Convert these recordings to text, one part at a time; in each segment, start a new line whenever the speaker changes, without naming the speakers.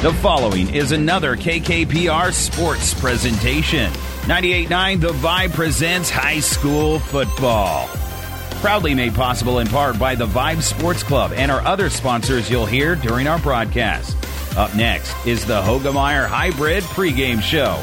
The following is another KKPR sports presentation. 98.9 The Vibe presents high school football. Proudly made possible in part by the Vibe Sports Club and our other sponsors you'll hear during our broadcast. Up next is the Hoegemeyer Hybrid pregame show.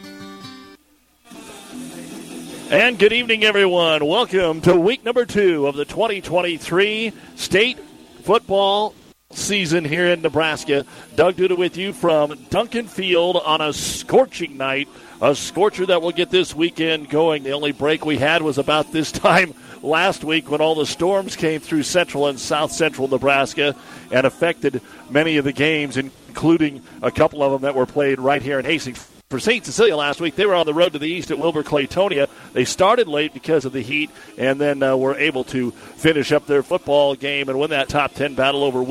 And good evening, everyone. Welcome to week number two of the 2023 state football season here in Nebraska. Doug Duda with you from Duncan Field on a scorching night, a scorcher that will get this weekend going. The only break we had was about this time last week when all the storms came through central and south central Nebraska and affected many of the games, including a couple of them that were played right here in Hastings for St. Cecilia last week. They were on the road to the east at Wilber Clatonia. They started late because of the heat and then uh, were able to finish up their football game and win that top 10 battle over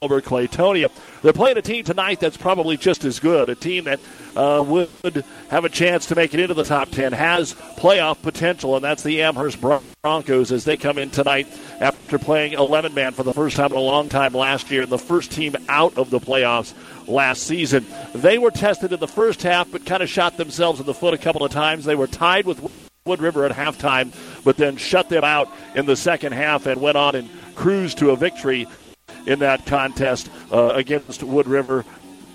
Wilber Clatonia. They're playing a team tonight that's probably just as good, a team that uh, would have a chance to make it into the top 10, has playoff potential, and that's the Amherst Broncos as they come in tonight after playing 11 man for the first time in a long time last year the first team out of the playoffs last season. They were tested in the first half, but kind of shot themselves in the foot a couple of times. They were tied with Wood River at halftime, but then shut them out in the second half and went on and cruised to a victory in that contest uh, against Wood River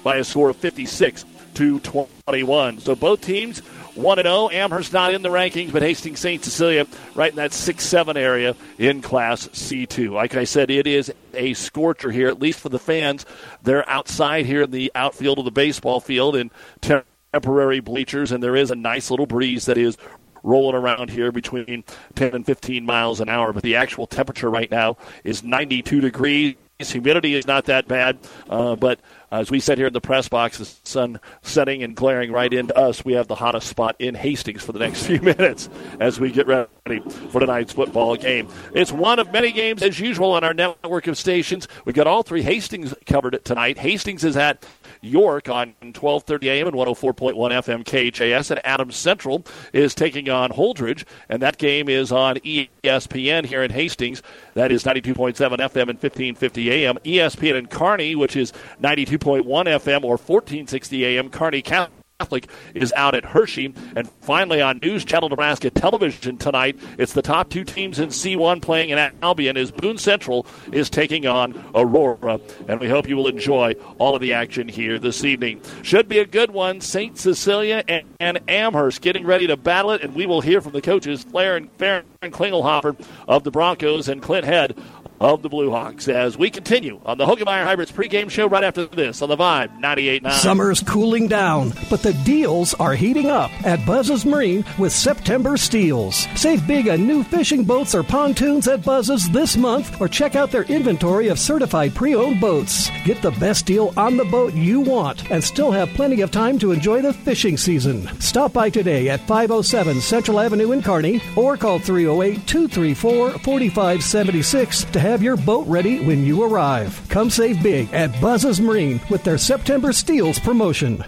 by a score of 56 to 21. So both teams 1 0. Amherst not in the rankings, but Hastings St. Cecilia right in that 6 7 area in Class C2. Like I said, it is a scorcher here, at least for the fans. They're outside here in the outfield of the baseball field in temporary bleachers, and there is a nice little breeze that is rolling around here between 10 and 15 miles an hour. But the actual temperature right now is 92 degrees. Humidity is not that bad, uh, but as we sit here in the press box, the sun setting and glaring right into us, we have the hottest spot in Hastings for the next few minutes as we get ready for tonight's football game. It's one of many games, as usual, on our network of stations. We've got all three Hastings covered tonight. Hastings is at York on 12:30 a.m. and 104.1 FM KHAS, and Adams Central is taking on Holdrege, and that game is on ESPN here in Hastings. That is 92.7 FM and 1550 AM. ESPN in Kearney, which is 92.1 FM or 1460 AM. Kearney Catholic Catholic is out at Hershey. And finally, on News Channel Nebraska television tonight, it's the top two teams in C1 playing in Albion as Boone Central is taking on Aurora. And we hope you will enjoy all of the action here this evening. Should be a good one. St. Cecilia and, and Amherst getting ready to battle it, and we will hear from the coaches, Flair and Farron of the Broncos and Clint Head of the Blue Hawks as we continue on the Hoegemeyer Hybrids pregame show right after this on the Vibe 98.9.
Summer's cooling down, but the deals are heating up at Buzz's Marine with September steals. Save big on new fishing boats or pontoons at Buzz's this month or check out their inventory of certified pre-owned boats. Get the best deal on the boat you want and still have plenty of time to enjoy the fishing season. Stop by today at 507 Central Avenue in Kearney or call 308 234 4576 to have have your boat ready when you arrive. Come save big at Buzz's Marine with their September Steals promotion.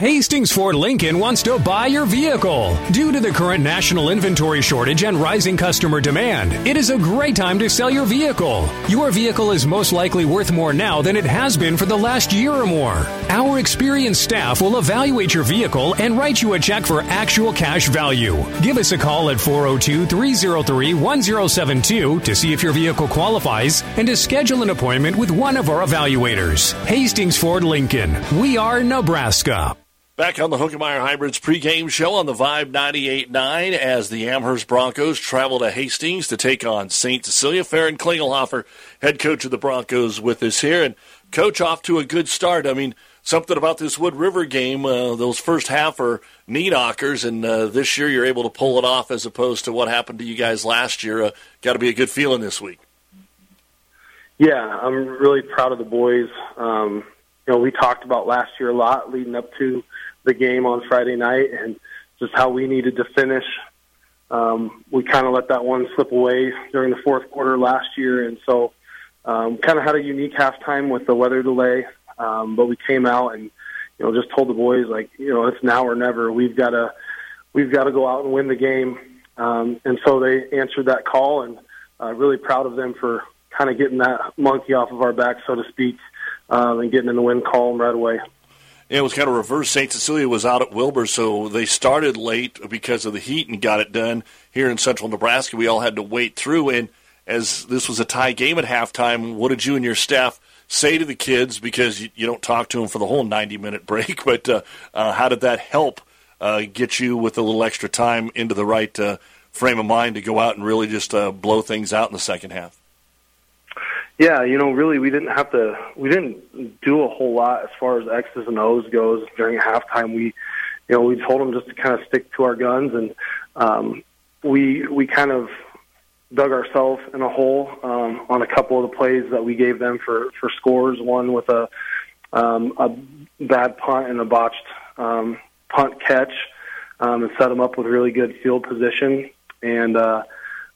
Hastings Ford Lincoln wants to buy your vehicle. Due to the current national inventory shortage and rising customer demand, it is a great time to sell your vehicle. Your vehicle is most likely worth more now than it has been for the last year or more. Our experienced staff will evaluate your vehicle and write you a check for actual cash value. Give us a call at 402 303 1072 to see if your vehicle qualifies and to schedule an appointment with one of our evaluators. Hastings Ford Lincoln. We are Nebraska.
Back on the Hoegemeyer Hybrids pregame show on the Vibe 98.9 as the Amherst Broncos travel to Hastings to take on St. Cecilia. Farron Klingelhofer, head coach of the Broncos, with us here. And, coach, off to a good start. I mean, something about this Wood River game. Uh, those first half are knee knockers, and uh, this year you're able to pull it off as opposed to what happened to you guys last year. Uh, Got to be a good feeling this week.
Yeah, I'm really proud of the boys. Um, you know, we talked about last year a lot leading up to the game on Friday night, and just how we needed to finish. Um, we kind of let that one slip away during the fourth quarter last year, and so um, kind of had a unique halftime with the weather delay. Um, but we came out and you know just told the boys like you know it's now or never. We've got to we've got to go out and win the game. Um, and so they answered that call, and uh, really proud of them for kind of getting that monkey off of our back, so to speak, um, and getting in the win column right away.
It was kind of reverse. St. Cecilia was out at Wilber, so they started late because of the heat and got it done. Here in central Nebraska, we all had to wait through. And as this was a tie game at halftime, what did you and your staff say to the kids because you, you don't talk to them for the whole 90 minute break, but uh, uh, how did that help uh, get you with a little extra time into the right uh, frame of mind to go out and really just uh, blow things out in the second half?
Yeah, you know, really, we didn't have to. We didn't do a whole lot as far as X's and O's goes during halftime. We, you know, we told them just to kind of stick to our guns, and um, we we kind of dug ourselves in a hole um, on a couple of the plays that we gave them for for scores. One with a um, a bad punt and a botched um, punt catch, um, and set them up with really good field position. And uh,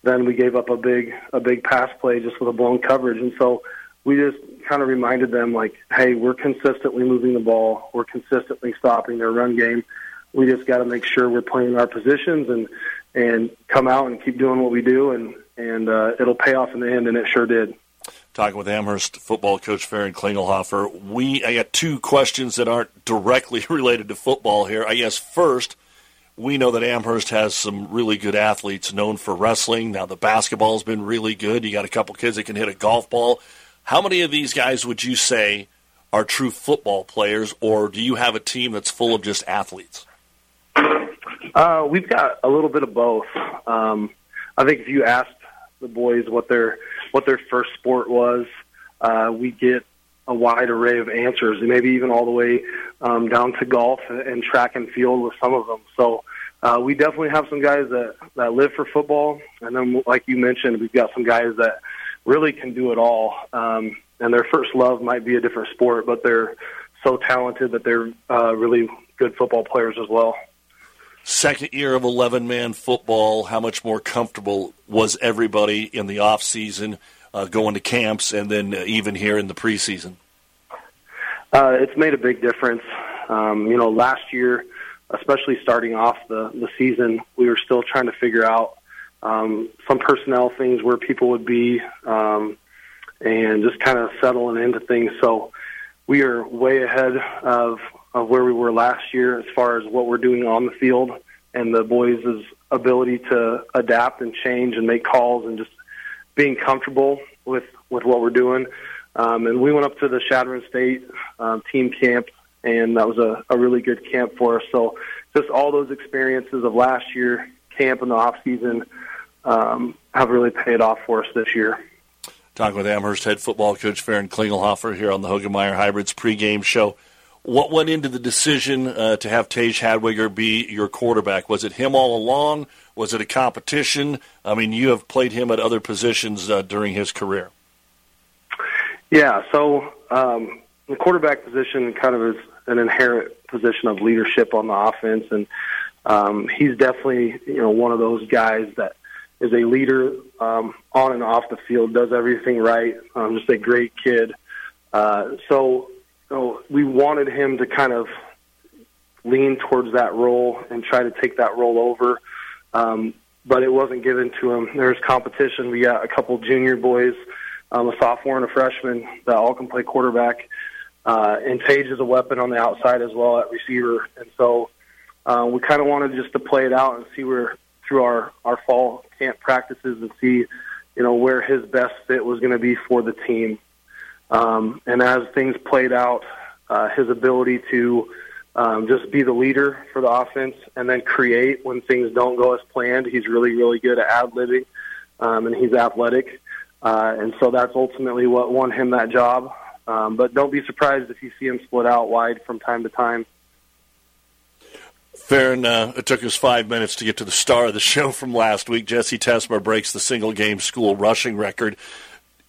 then we gave up a big a big pass play just with a blown coverage. And so we just kind of reminded them like, hey, we're consistently moving the ball. We're consistently stopping their run game. We just got to make sure we're playing our positions and and come out and keep doing what we do and and uh, it'll pay off in the end, and it sure did.
Talking with Amherst football coach Farron Klingelhofer, we I got two questions that aren't directly related to football here. I guess first, we know that Amherst has some really good athletes known for wrestling. Now the basketball's been really good. You got a couple kids that can hit a golf ball. How many of these guys would you say are true football players, or do you have a team that's full of just athletes?
Uh, we've got a little bit of both. Um, I think if you asked the boys what their what their first sport was. Uh, we get a wide array of answers, and maybe even all the way um, down to golf and track and field with some of them. So uh, we definitely have some guys that that live for football, and then like you mentioned, we've got some guys that really can do it all. Um, and their first love might be a different sport, but they're so talented that they're uh, really good football players as well
second year of 11 man football, how much more comfortable was everybody in the off season, uh, going to camps, and then uh, even here in the preseason?
Uh, it's made a big difference. Um, you know, last year, especially starting off the, the season, we were still trying to figure out um, some personnel things where people would be um, and just kind of settling into things. So we are way ahead of of where we were last year as far as what we're doing on the field and the boys' ability to adapt and change and make calls and just being comfortable with with what we're doing. Um, and we went up to the Chadron State um, team camp, and that was a, a really good camp for us. So just all those experiences of last year, camp in the off season, um, have really paid off for us this year.
Talking with Amherst head football coach Farron Klingelhofer here on the Hoegemeyer Hybrids pregame show. What went into the decision uh, to have Tage Hadwiger be your quarterback? Was it him all along? Was it a competition? I mean, you have played him at other positions uh, during his career.
Yeah, so um, the quarterback position kind of is an inherent position of leadership on the offense, and um, he's definitely you know one of those guys that is a leader um, on and off the field, does everything right, um, just a great kid. Uh, so so we wanted him to kind of lean towards that role and try to take that role over. Um, but it wasn't given to him. There's competition. We got a couple junior boys, um, a sophomore and a freshman that all can play quarterback. Uh, and Tage is a weapon on the outside as well at receiver. And so uh, we kind of wanted just to play it out and see where through our, our fall camp practices and see, you know, where his best fit was going to be for the team. Um, and as things played out, uh, his ability to um, just be the leader for the offense and then create when things don't go as planned. He's really, really good at ad libbing, um, and he's athletic. Uh, and so that's ultimately what won him that job. Um, but don't be surprised if you see him split out wide from time to time.
Farron, uh, it took us five minutes to get to the star of the show from last week. Jesse Tesmer breaks the single game school rushing record.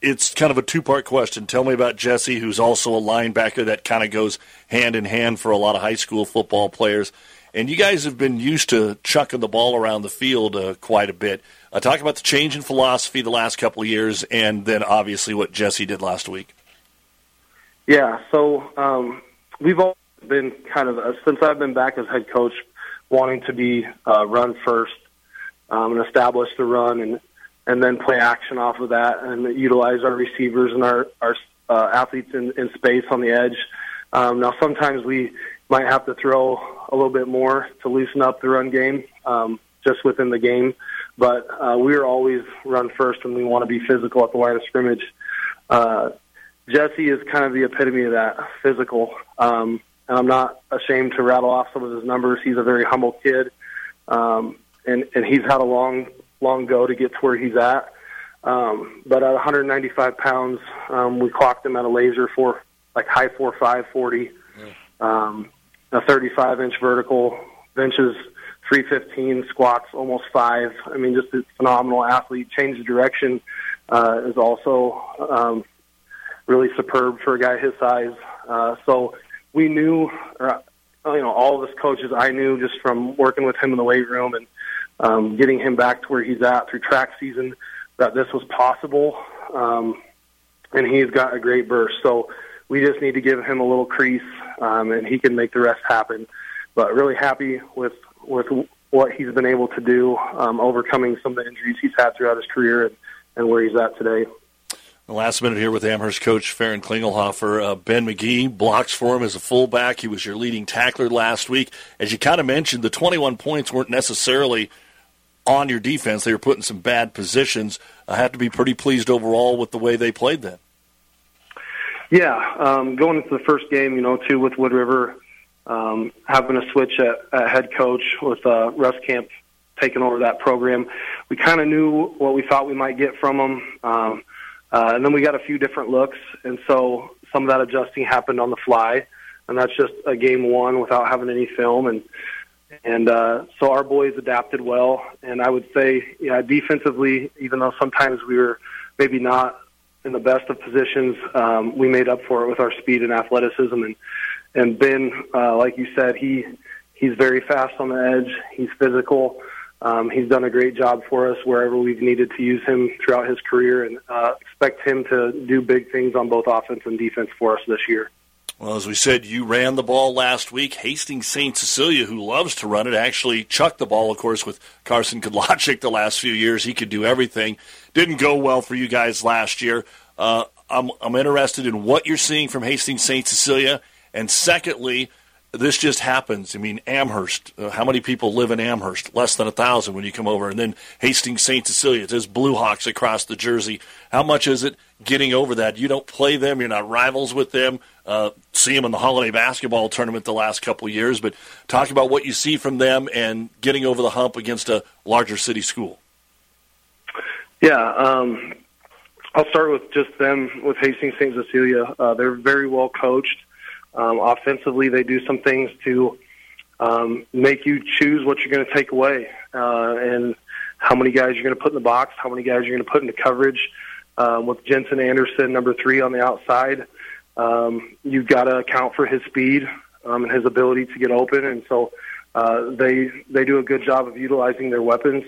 It's kind of a two part question. Tell me about Jesse, who's also a linebacker that kind of goes hand in hand for a lot of high school football players. And you guys have been used to chucking the ball around the field uh, quite a bit. Uh, talk about the change in philosophy the last couple of years, and then obviously what Jesse did last week.
Yeah, so um, we've all been kind of uh, since I've been back as head coach, wanting to be uh, run first um, and establish the run, and and then play action off of that, and utilize our receivers and our our uh, athletes in, in space on the edge. Um, now, sometimes we might have to throw a little bit more to loosen up the run game um, just within the game, but uh, we are always run first, and we want to be physical at the line of scrimmage. Uh, Jesse is kind of the epitome of that, physical. Um, and I'm not ashamed to rattle off some of his numbers. He's a very humble kid, um, and and he's had a long long go to get to where he's at. Um, but at 195 pounds, um, we clocked him at a laser for like high four five forty, um, a 35 inch vertical, benches 315, squats almost five. I mean, just a phenomenal athlete. Change of direction uh, is also um, really superb for a guy his size. Uh, so we knew, or, you know, all of us coaches I knew just from working with him in the weight room and um, getting him back to where he's at through track season that this was possible. Um, and he's got a great burst. So we just need to give him a little crease, um, and he can make the rest happen. But really happy with with what he's been able to do, um, overcoming some of the injuries he's had throughout his career, and, and where he's at today.
The last minute here with Amherst coach Farron Klingelhofer. Uh, ben McGee blocks for him as a fullback. He was your leading tackler last week. As you kind of mentioned, the 21 points weren't necessarily on your defense. They were put in some bad positions. I have to be pretty pleased overall with the way they played then.
Yeah, um, going into the first game, you know, too with Wood River, um, having a switch at, at head coach with uh, Russ Camp taking over that program, we kind of knew what we thought we might get from them. Um, uh, and then we got a few different looks, and so some of that adjusting happened on the fly, and that's just a game one without having any film, and and uh, so our boys adapted well. And I would say, yeah, defensively, even though sometimes we were maybe not in the best of positions, um, we made up for it with our speed and athleticism. And and Ben, uh, like you said, he he's very fast on the edge. He's physical. Um, he's done a great job for us wherever we've needed to use him throughout his career, and uh, expect him to do big things on both offense and defense for us this year.
Well, as we said, you ran the ball last week. Hastings St. Cecilia, who loves to run it, actually chucked the ball, of course, with Carson Kudlacek the last few years. He could do everything. Didn't go well for you guys last year. Uh, I'm, I'm interested in what you're seeing from Hastings St. Cecilia. And secondly, this just happens. I mean, Amherst. Uh, how many people live in Amherst? Less than a thousand when you come over, and then Hastings St. Cecilia. There's Blue Hawks across the Jersey. How much is it getting over that? You don't play them. You're not rivals with them. Uh, see them in the holiday basketball tournament the last couple years, but talk about what you see from them and getting over the hump against a larger city school.
Yeah, um, I'll start with just them with Hastings St. Cecilia. Uh, they're very well coached. Um, offensively, they do some things to um, make you choose what you're going to take away uh, and how many guys you're going to put in the box, how many guys you're going to put into coverage. Um, with Jensen Anderson, number three on the outside, um, you've got to account for his speed um, and his ability to get open, and so uh, they they do a good job of utilizing their weapons.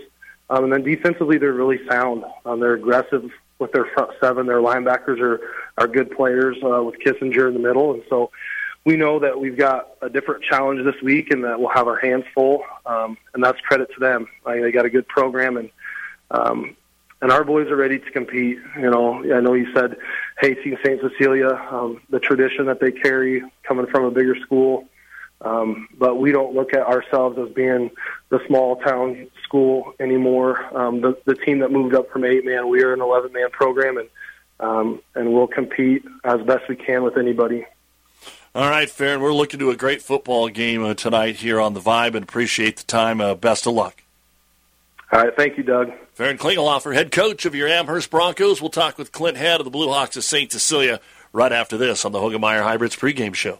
Um, and then defensively, they're really sound. Um, they're aggressive with their front seven. Their linebackers are are good players uh, with Kissinger in the middle, and so we know that we've got a different challenge this week and that we'll have our hands full, um, and that's credit to them. Like, they got a good program, and um, and our boys are ready to compete. You know, I know you said Hastings St. Cecilia, um, the tradition that they carry coming from a bigger school, um, but we don't look at ourselves as being the small town school anymore. Um, the, the team that moved up from eight man, we are an 11 man program, and um, and we'll compete as best we can with anybody.
All right, Farron, we're looking to a great football game uh, tonight here on the Vibe, and appreciate the time. Uh, best of luck.
All right, thank you, Doug.
Farron Klingelhofer, head coach of your Amherst Broncos. We'll talk with Clint Head of the Blue Hawks of St. Cecilia right after this on the Hoegemeyer Hybrids pregame show.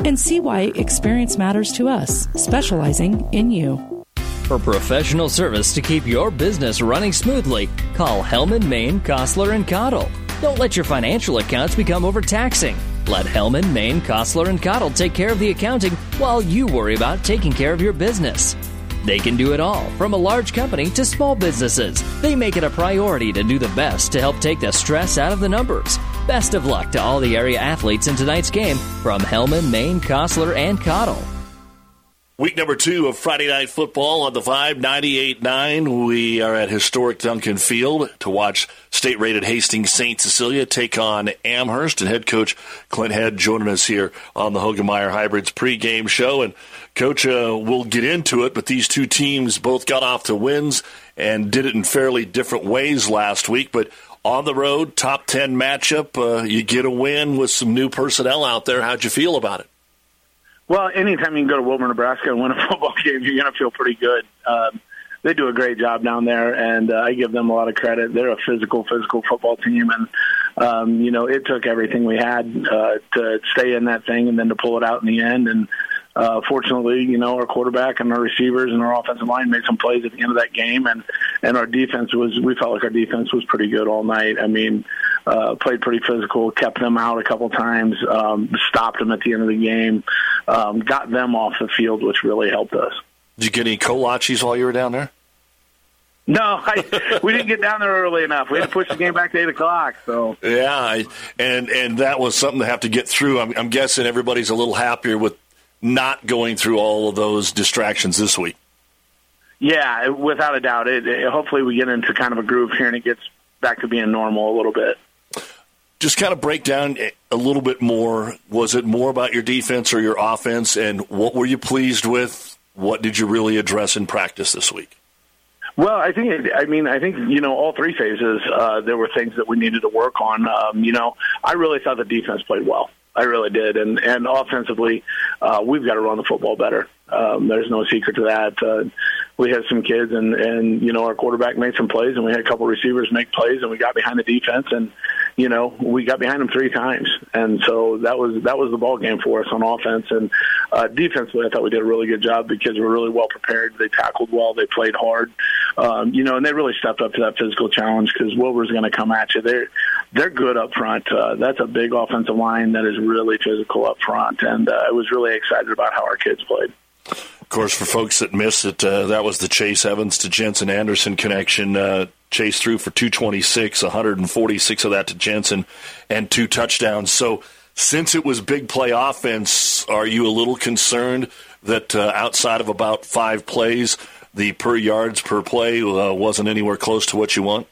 and see why experience matters to us, specializing in you.
For professional service to keep your business running smoothly, call Hellman, Maine, Kostler, and Cottle. Don't let your financial accounts become overtaxing. Let Hellman, Maine, Kostler, and Cottle take care of the accounting while you worry about taking care of your business. They can do it all, from a large company to small businesses. They make it a priority to do the best to help take the stress out of the numbers. Best of luck to all the area athletes in tonight's game from Hellman, Maine, Kostler, and Cottle.
Week number two of Friday Night Football on the Vibe 98.9. We are at historic Duncan Field to watch state rated Hastings St. Cecilia take on Amherst. And head coach Clint Head joining us here on the Hoegemeyer Hybrids pregame show. And coach, uh, we'll get into it, but these two teams both got off to wins and did it in fairly different ways last week. But on the road, top 10 matchup. Uh, you get a win with some new personnel out there. How'd you feel about it?
Well, anytime you can go to Wilber, Nebraska and win a football game, you're going to feel pretty good. Um, they do a great job down there, and uh, I give them a lot of credit. They're a physical, physical football team, and um, you know it took everything we had uh, to stay in that thing, and then to pull it out in the end. And uh, fortunately, you know, our quarterback and our receivers and our offensive line made some plays at the end of that game, and and our defense was we felt like our defense was pretty good all night. I mean, uh, played pretty physical, kept them out a couple times, um, stopped them at the end of the game, um, got them off the field, which really helped us.
Did you get any kolaches while you were down there?
No, I, we didn't get down there early enough. We had to push the game back to eight o'clock. So
yeah, and and that was something to have to get through. I'm, I'm guessing everybody's a little happier with not going through all of those distractions this week.
Yeah, without a doubt. It, it, hopefully, we get into kind of a groove here and it gets back to being normal a little bit.
Just kind of break down a little bit more. Was it more about your defense or your offense, and what were you pleased with? What did you really address in practice this week?
Well, I think I mean I think you know all three phases uh, there were things that we needed to work on. Um, you know, I really thought the defense played well. I really did, and and offensively, uh, we've got to run the football better. Um, there's no secret to that. Uh, we had some kids, and and you know our quarterback made some plays, and we had a couple receivers make plays, and we got behind the defense, and you know we got behind them three times, and so that was that was the ball game for us on offense and uh, defensively. I thought we did a really good job. The kids were really well prepared. They tackled well. They played hard, um, you know, and they really stepped up to that physical challenge because Wilber's going to come at you. They're they're good up front. Uh, that's a big offensive line that is really physical up front, and uh, I was really excited about how our kids played.
Course, for folks that missed it, uh, that was the Chase Evans to Jensen Anderson connection. Uh, Chase threw for 226, 146 of that to Jensen, and two touchdowns. So, since it was big play offense, are you a little concerned that uh, outside of about five plays, the per yards per play uh, wasn't anywhere close to what you want?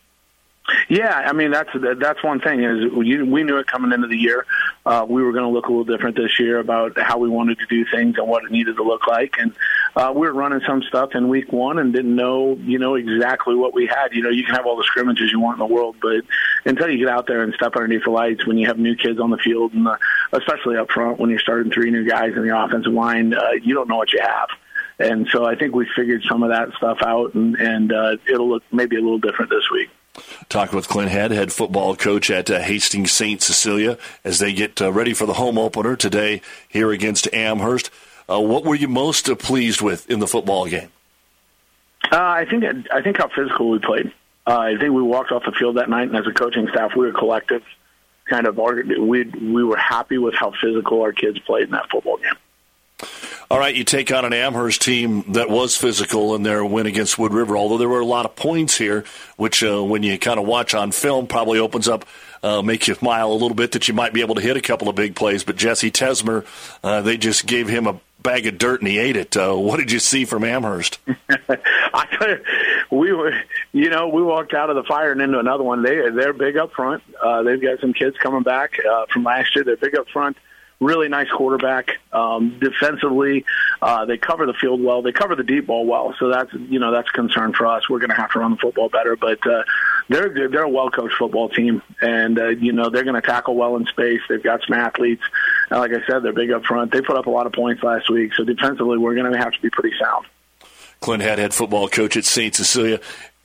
Yeah, I mean that's that's one thing is we, knew it coming into the year. Uh, we were going to look a little different this year about how we wanted to do things and what it needed to look like, and uh, we were running some stuff in week one and didn't know you know exactly what we had. You know, you can have all the scrimmages you want in the world, but until you get out there and step underneath the lights, when you have new kids on the field and the, especially up front when you're starting three new guys in the offensive line, uh, you don't know what you have. And so I think we figured some of that stuff out, and, and uh, it'll look maybe a little different this week.
Talking with Clint Head, head football coach at uh, Hastings St. Cecilia, as they get uh, ready for the home opener today here against Amherst. Uh, what were you most uh, pleased with in the football game?
Uh, I think I think how physical we played. Uh, I think we walked off the field that night, and as a coaching staff, we were collective. Kind of, we we were happy with how physical our kids played in that football game.
All right, you take on an Amherst team that was physical in their win against Wood River, although there were a lot of points here, which uh, when you kind of watch on film probably opens up, uh, make you smile a little bit that you might be able to hit a couple of big plays. But Jesse Tesmer, uh, they just gave him a bag of dirt and he ate it. Uh, what did you see from Amherst?
I you, we were you know, we walked out of the fire and into another one. They they're big up front. Uh, they've got some kids coming back uh, from last year. They're big up front. Really nice quarterback. Um, defensively, uh, they cover the field well. They cover the deep ball well. So that's you know that's a concern for us. We're going to have to run the football better, but uh, they're they're a well coached football team, and uh, you know they're going to tackle well in space. They've got some athletes. And like I said, they're big up front. They put up a lot of points last week. So defensively, we're going to have to be pretty sound.
Clint Head, head football coach at St. Cecilia.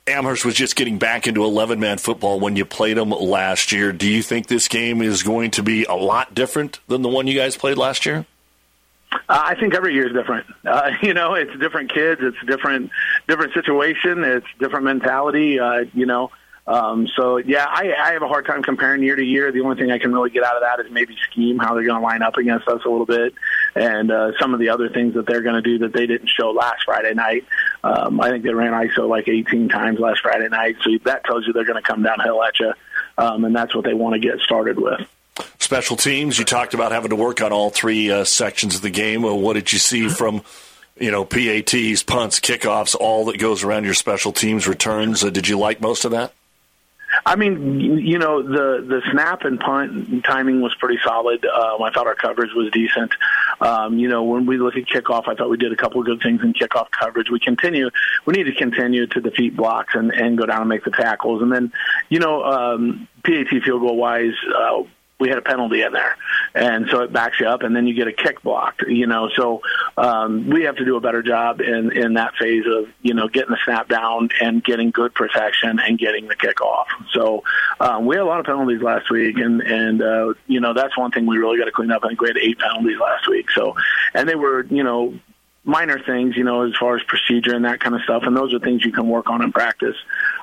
Amherst was just getting back into 11 man football when you played them last year. Do you think this game is going to be a lot different than the one you guys played last year?
Uh, I think every year is different. Uh, you know, it's different kids, it's different different situation, it's different mentality. Uh, you know, um, so yeah, I, I have a hard time comparing year to year. The only thing I can really get out of that is maybe scheme how they're going to line up against us a little bit, and uh, some of the other things that they're going to do that they didn't show last Friday night. Um, I think they ran ISO like 18 times last Friday night, so that tells you they're going to come downhill at you, um, and that's what they want to get started with.
Special teams. You talked about having to work on all three uh, sections of the game. Well, what did you see from? You know, PATs, punts, kickoffs, all that goes around your special teams returns. Uh, did you like most of that?
I mean, you know, the the snap and punt timing was pretty solid. Um, I thought our coverage was decent. Um, you know, when we look at kickoff, I thought we did a couple of good things in kickoff coverage. We continue, we need to continue to defeat blocks and and go down and make the tackles. And then, you know, um, PAT field goal wise, uh, we had a penalty in there, and so it backs you up, and then you get a kick blocked. You know, so um, we have to do a better job in in that phase of you know getting the snap down and getting good protection and getting the kick off. So um, we had a lot of penalties last week, and and uh, you know that's one thing we really got to clean up. I think we had eight penalties last week. So, and they were you know minor things, you know, as far as procedure and that kind of stuff. And those are things you can work on in practice.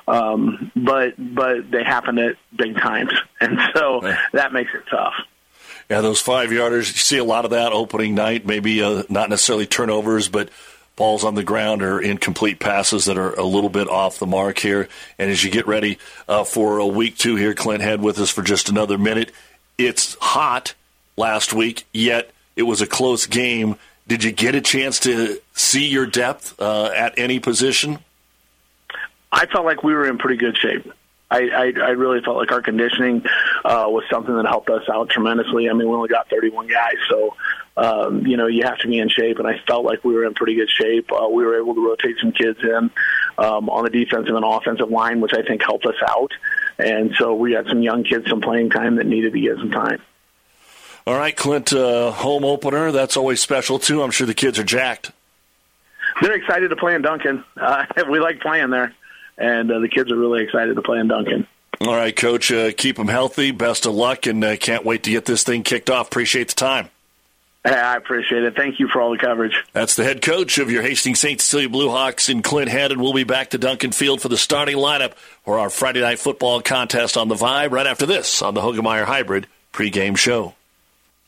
Um, but but they happen at big times, and so that makes it tough.
Yeah, those five yarders. You see a lot of that opening night. Maybe uh, not necessarily turnovers, but balls on the ground or incomplete passes that are a little bit off the mark here. And as you get ready uh, for a week two here, Clint Head with us for just another minute. It's hot last week, yet it was a close game. Did you get a chance to see your depth uh, at any position?
I felt like we were in pretty good shape. I, I, I really felt like our conditioning uh, was something that helped us out tremendously. I mean, we only got 31 guys, so um, you know you have to be in shape. And I felt like we were in pretty good shape. Uh, we were able to rotate some kids in um, on the defensive and offensive line, which I think helped us out. And so we got some young kids some playing time that needed to get some time.
All right, Clint, uh, home opener. That's always special too. I'm sure the kids are jacked.
They're excited to play in Duncan. Uh, we like playing there and uh, the kids are really excited to play in Duncan.
All right, Coach, uh, keep them healthy. Best of luck, and uh, can't wait to get this thing kicked off. Appreciate the time.
I appreciate it. Thank you for all the coverage.
That's the head coach of your Hastings St. Cecilia Bluehawks in Clint Head, and we'll be back to Duncan Field for the starting lineup for our Friday night football contest on the Vibe right after this on the Hoegemeyer Hybrid pregame show.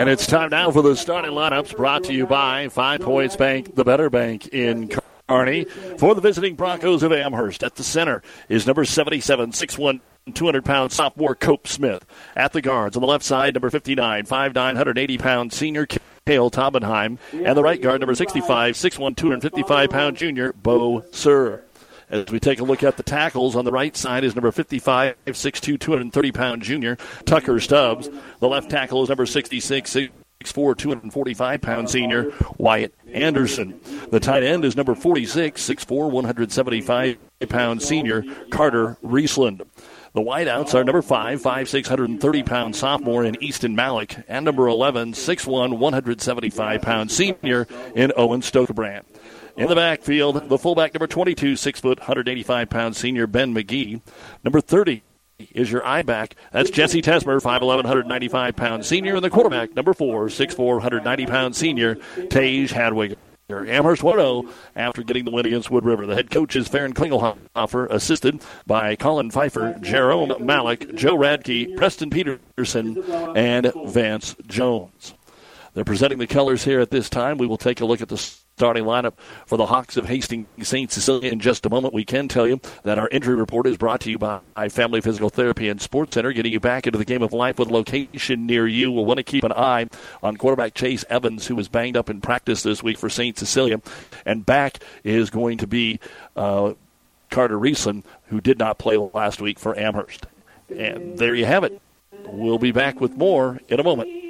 And it's time now for the starting lineups brought to you by Five Points Bank, the better bank in Kearney. For the visiting Broncos of Amherst, at the center is number 77, 6'1. 200 pound sophomore Cope Smith. At the guards on the left side, number 59, 5'9, 180 pound senior Kale Taubenheim. And the right guard, number 65, 6'1, 255 pound junior Bo Sir. As we take a look at the tackles, on the right side is number 55, 6'2, 230 pound junior Tucker Stubbs. The left tackle is number 66, 6'4, 245 pound senior Wyatt Anderson. The tight end is number 46, 6'4, 175 pound senior Carter Riesland. The wideouts are number 5, 5, 630 pound sophomore in Easton Malik, and number 11, 6'1, 175 pound senior in Owen Stokebrand. In the backfield, the fullback number 22, 6 foot, 185 pound senior Ben McGee. Number 30 is your I back. That's Jesse Tesmer, 5'11, 195 pound senior. And the quarterback, number 4, 6'4, 190 pound senior, Tage Hadwiger. Amherst 1 after getting the win against Wood River. The head coach is Farron Klingelhofer, assisted by Colin Pfeiffer, Jerome Malik, Joe Radke, Preston Peterson, and Vance Jones. They're presenting the colors here at this time. We will take a look at the starting lineup for the Hawks of Hastings St. Cecilia in just a moment. We can tell you that our injury report is brought to you by Family Physical Therapy and Sports Center, getting you back into the game of life with a location near you. We'll want to keep an eye on quarterback Chase Evans, who was banged up in practice this week for St. Cecilia. And back is going to be uh, Carter Riesland, who did not play last week for Amherst. And there you have it. We'll be back with more in a moment.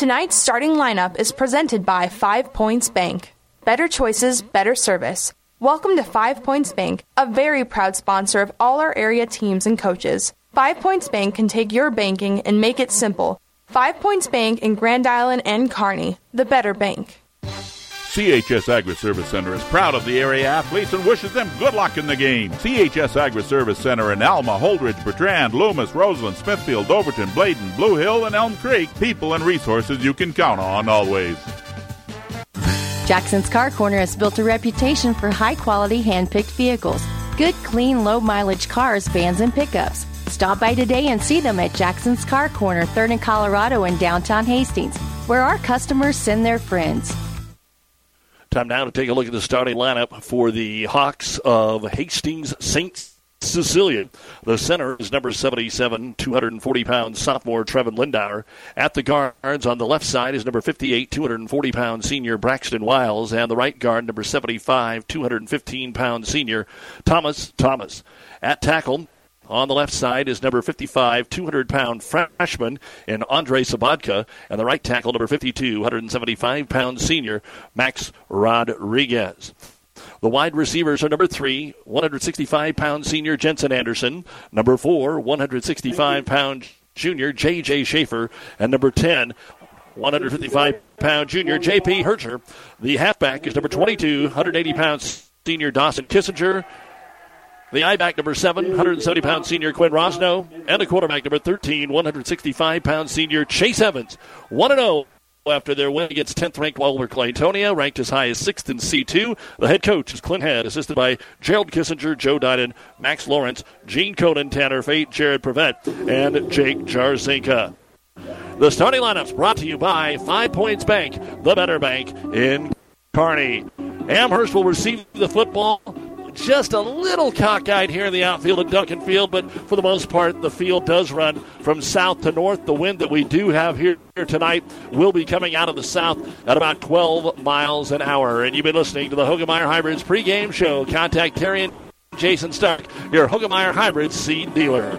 Tonight's starting lineup is presented by Five Points Bank. Better choices, better service. Welcome to Five Points Bank, a very proud sponsor of all our area teams and coaches. Five Points Bank can take your banking and make it simple. Five Points Bank in Grand Island and Kearney, the better bank.
CHS Agri Service Center is proud of the area athletes and wishes them good luck in the game. CHS Agri Service Center in Alma, Holdrege, Bertrand, Loomis, Roseland, Smithfield, Overton, Bladen, Blue Hill, and Elm Creek. People and resources you can count on always.
Jackson's Car Corner has built a reputation for high quality hand picked vehicles. Good, clean, low mileage cars, vans, and pickups. Stop by today and see them at Jackson's Car Corner, 3rd and Colorado in downtown Hastings, where our customers send their friends.
Time now to take a look at the starting lineup for the Hawks of Hastings St. Cecilia. The center is number 77, 240 pounds sophomore Trevin Lindauer. At the guards on the left side is number 58, 240 pound senior Braxton Wiles. And the right guard, number 75, 215 pound senior Thomas Thomas. At tackle, on the left side is number 55, 200 pound freshman in Andre Sabatka, and the right tackle, number 52, 175 pound senior Max Rodriguez. The wide receivers are number three, 165 pound senior Jensen Anderson, number four, 165 pound junior J.J. Schaefer, and number 10, 155 pound junior J.P. Hercher. The halfback is number 22, 180 pound senior Dawson Kissinger, the I back number seven, 170 pound senior Quinn Rosno, and the quarterback number 13, 165 pound senior Chase Evans. 1 0 after their win against 10th ranked Wilber Clatonia, ranked as high as 6th in C2. The head coach is Clint Head, assisted by Gerald Kissinger, Joe Dyden, Max Lawrence, Gene Conan, Tanner Fate, Jared Prevent, and Jake Jarzinka. The starting lineups brought to you by Five Points Bank, the better bank in Kearney. Amherst will receive the football just a little cockeyed here in the outfield at Duncan Field, but for the most part, the field does run from south to north. The wind that we do have here tonight will be coming out of the south at about 12 miles an hour. And you've been listening to the Hoegemeyer Hybrids pregame show. Contact Terry and Jason Stark, your Hoegemeyer Hybrids seed dealer.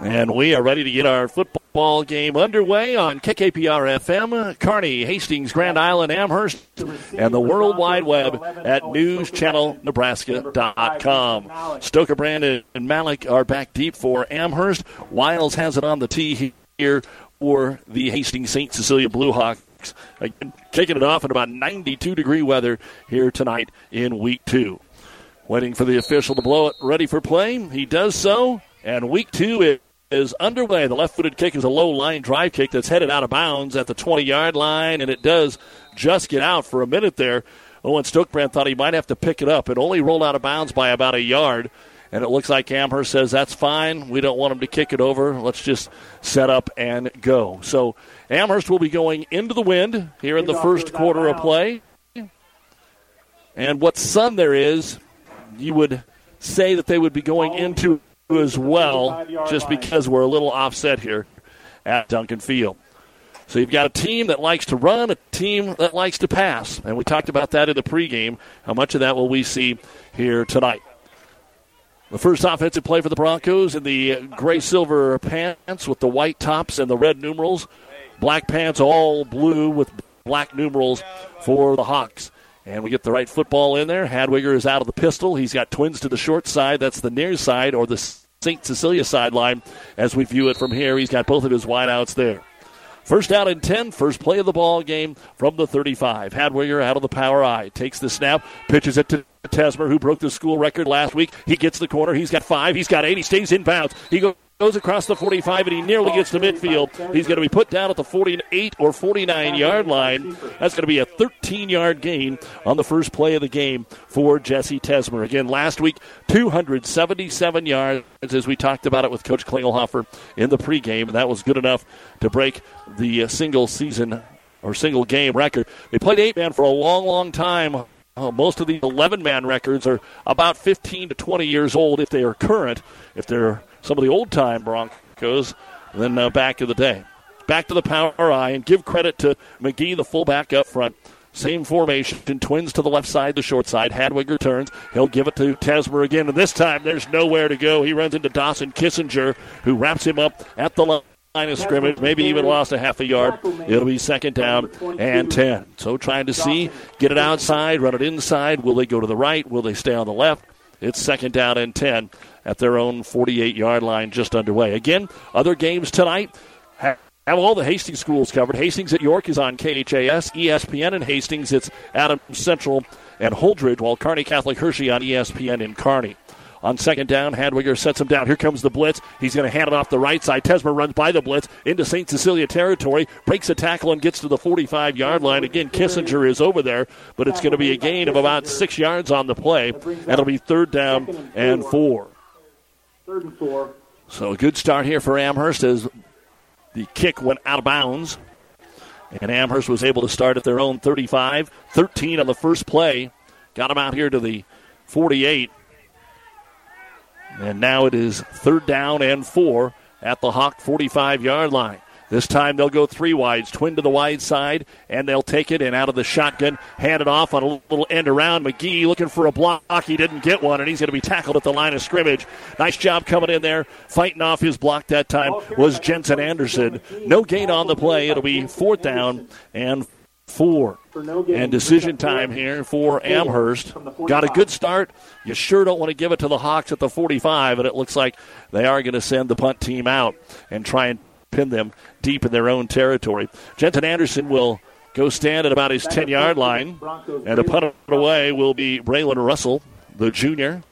And we are ready to get our football game underway on KKPR FM, Kearney, Hastings, Grand Island, Amherst, and the World Wide Web at newschannelnebraska.com. Stokebrand and Malik are back deep for Amherst. Wiles has it on the tee here for the Hastings St. Cecilia Blue Hawks. Kicking it off in about 92 degree weather here tonight in week two. Waiting for the official to blow it ready for play. He does so. And week two is underway. The left footed kick is a low line drive kick that's headed out of bounds at the 20 yard line, and it does just get out for a minute there. Owen Stokebrand thought he might have to pick it up. It only rolled out of bounds by about a yard, And it looks like Amherst says that's fine. We don't want him to kick it over. Let's just set up and go. So Amherst will be going into the wind here in the first quarter of play. And what sun there is, you would say that they would be going into as well, just because we're a little offset here at Duncan Field. So you've got a team that likes to run, a team that likes to pass. And we talked about that in the pregame. How much of that will we see here tonight? The first offensive play for the Broncos in the gray silver pants with the white tops and the red numerals. Black pants all blue with black numerals for the Hawks. And we get the right football in there. Hadwiger is out of the pistol. He's got twins to the short side. That's the near side or the St. Cecilia sideline as we view it from here. He's got both of his wideouts there. First out and 10, first play of the ball game from the 35. Hadwiger out of the power eye, Takes the snap, pitches it to Tesmer, who broke the school record last week. He gets the corner. He's got five. He's got eight. He stays in bounds. He goes goes across the 45 and he nearly gets to midfield. He's going to be put down at the 48 or 49 yard line. That's going to be a 13 yard gain on the first play of the game for Jesse Tesmer. Again, last week, 277 yards as we talked about it with Coach Klingelhofer in the pregame. That was good enough to break the uh, single season or single game record. They played eight man for a long, long time. Uh, most of the 11 man records are about 15 to 20 years old if they are current. If they're some of the old time Broncos than uh, back in the day. Back to the power eye and give credit to McGee, the fullback up front. Same formation, twins to the left side, the short side. Hadwiger turns. He'll give it to Tesmer again, and this time there's nowhere to go. He runs into Dawson Kissinger, who wraps him up at the line of scrimmage, maybe even lost a half a yard. It'll be second down and 10. So trying to see, get it outside, run it inside. Will they go to the right? Will they stay on the left? It's second down and 10 at their own 48 yard line just underway. Again, other games tonight have all the Hastings schools covered. Hastings at York is on KHAS, ESPN in Hastings. It's Adams Central and Holdrege, while Kearney Catholic Hershey on ESPN in Kearney. On second down, Hadwiger sets him down. Here comes the blitz. He's going to hand it off the right side. Tesmer runs by the blitz into St. Cecilia territory, breaks a tackle, and gets to the 45 yard line. Again, Kissinger is over there, but it's going to be a gain of about six yards on the play. It'll be third down and four. Third and four. So a good start here for Amherst as the kick went out of bounds. And Amherst was able to start at their own 35. 13 on the first play. Got them out here to the 48. And now it is third down and four at the Hawk 45 yard line. This time they'll go three wides, twin to the wide side, and they'll take it and out of the shotgun, hand it off on a little end around. McGee looking for a block. He didn't get one, and he's going to be tackled at the line of scrimmage. Nice job coming in there, fighting off his block that time was Jensen Anderson. No gain on the play. It'll be fourth down and four. And decision time here for Amherst. Got a good start. You sure don't want to give it to the Hawks at the 45, and it looks like they are going to send the punt team out and try and pin them deep in their own territory. Jensen Anderson will go stand at about his 10 yard line, and to punt away will be Braylon Russell, the junior.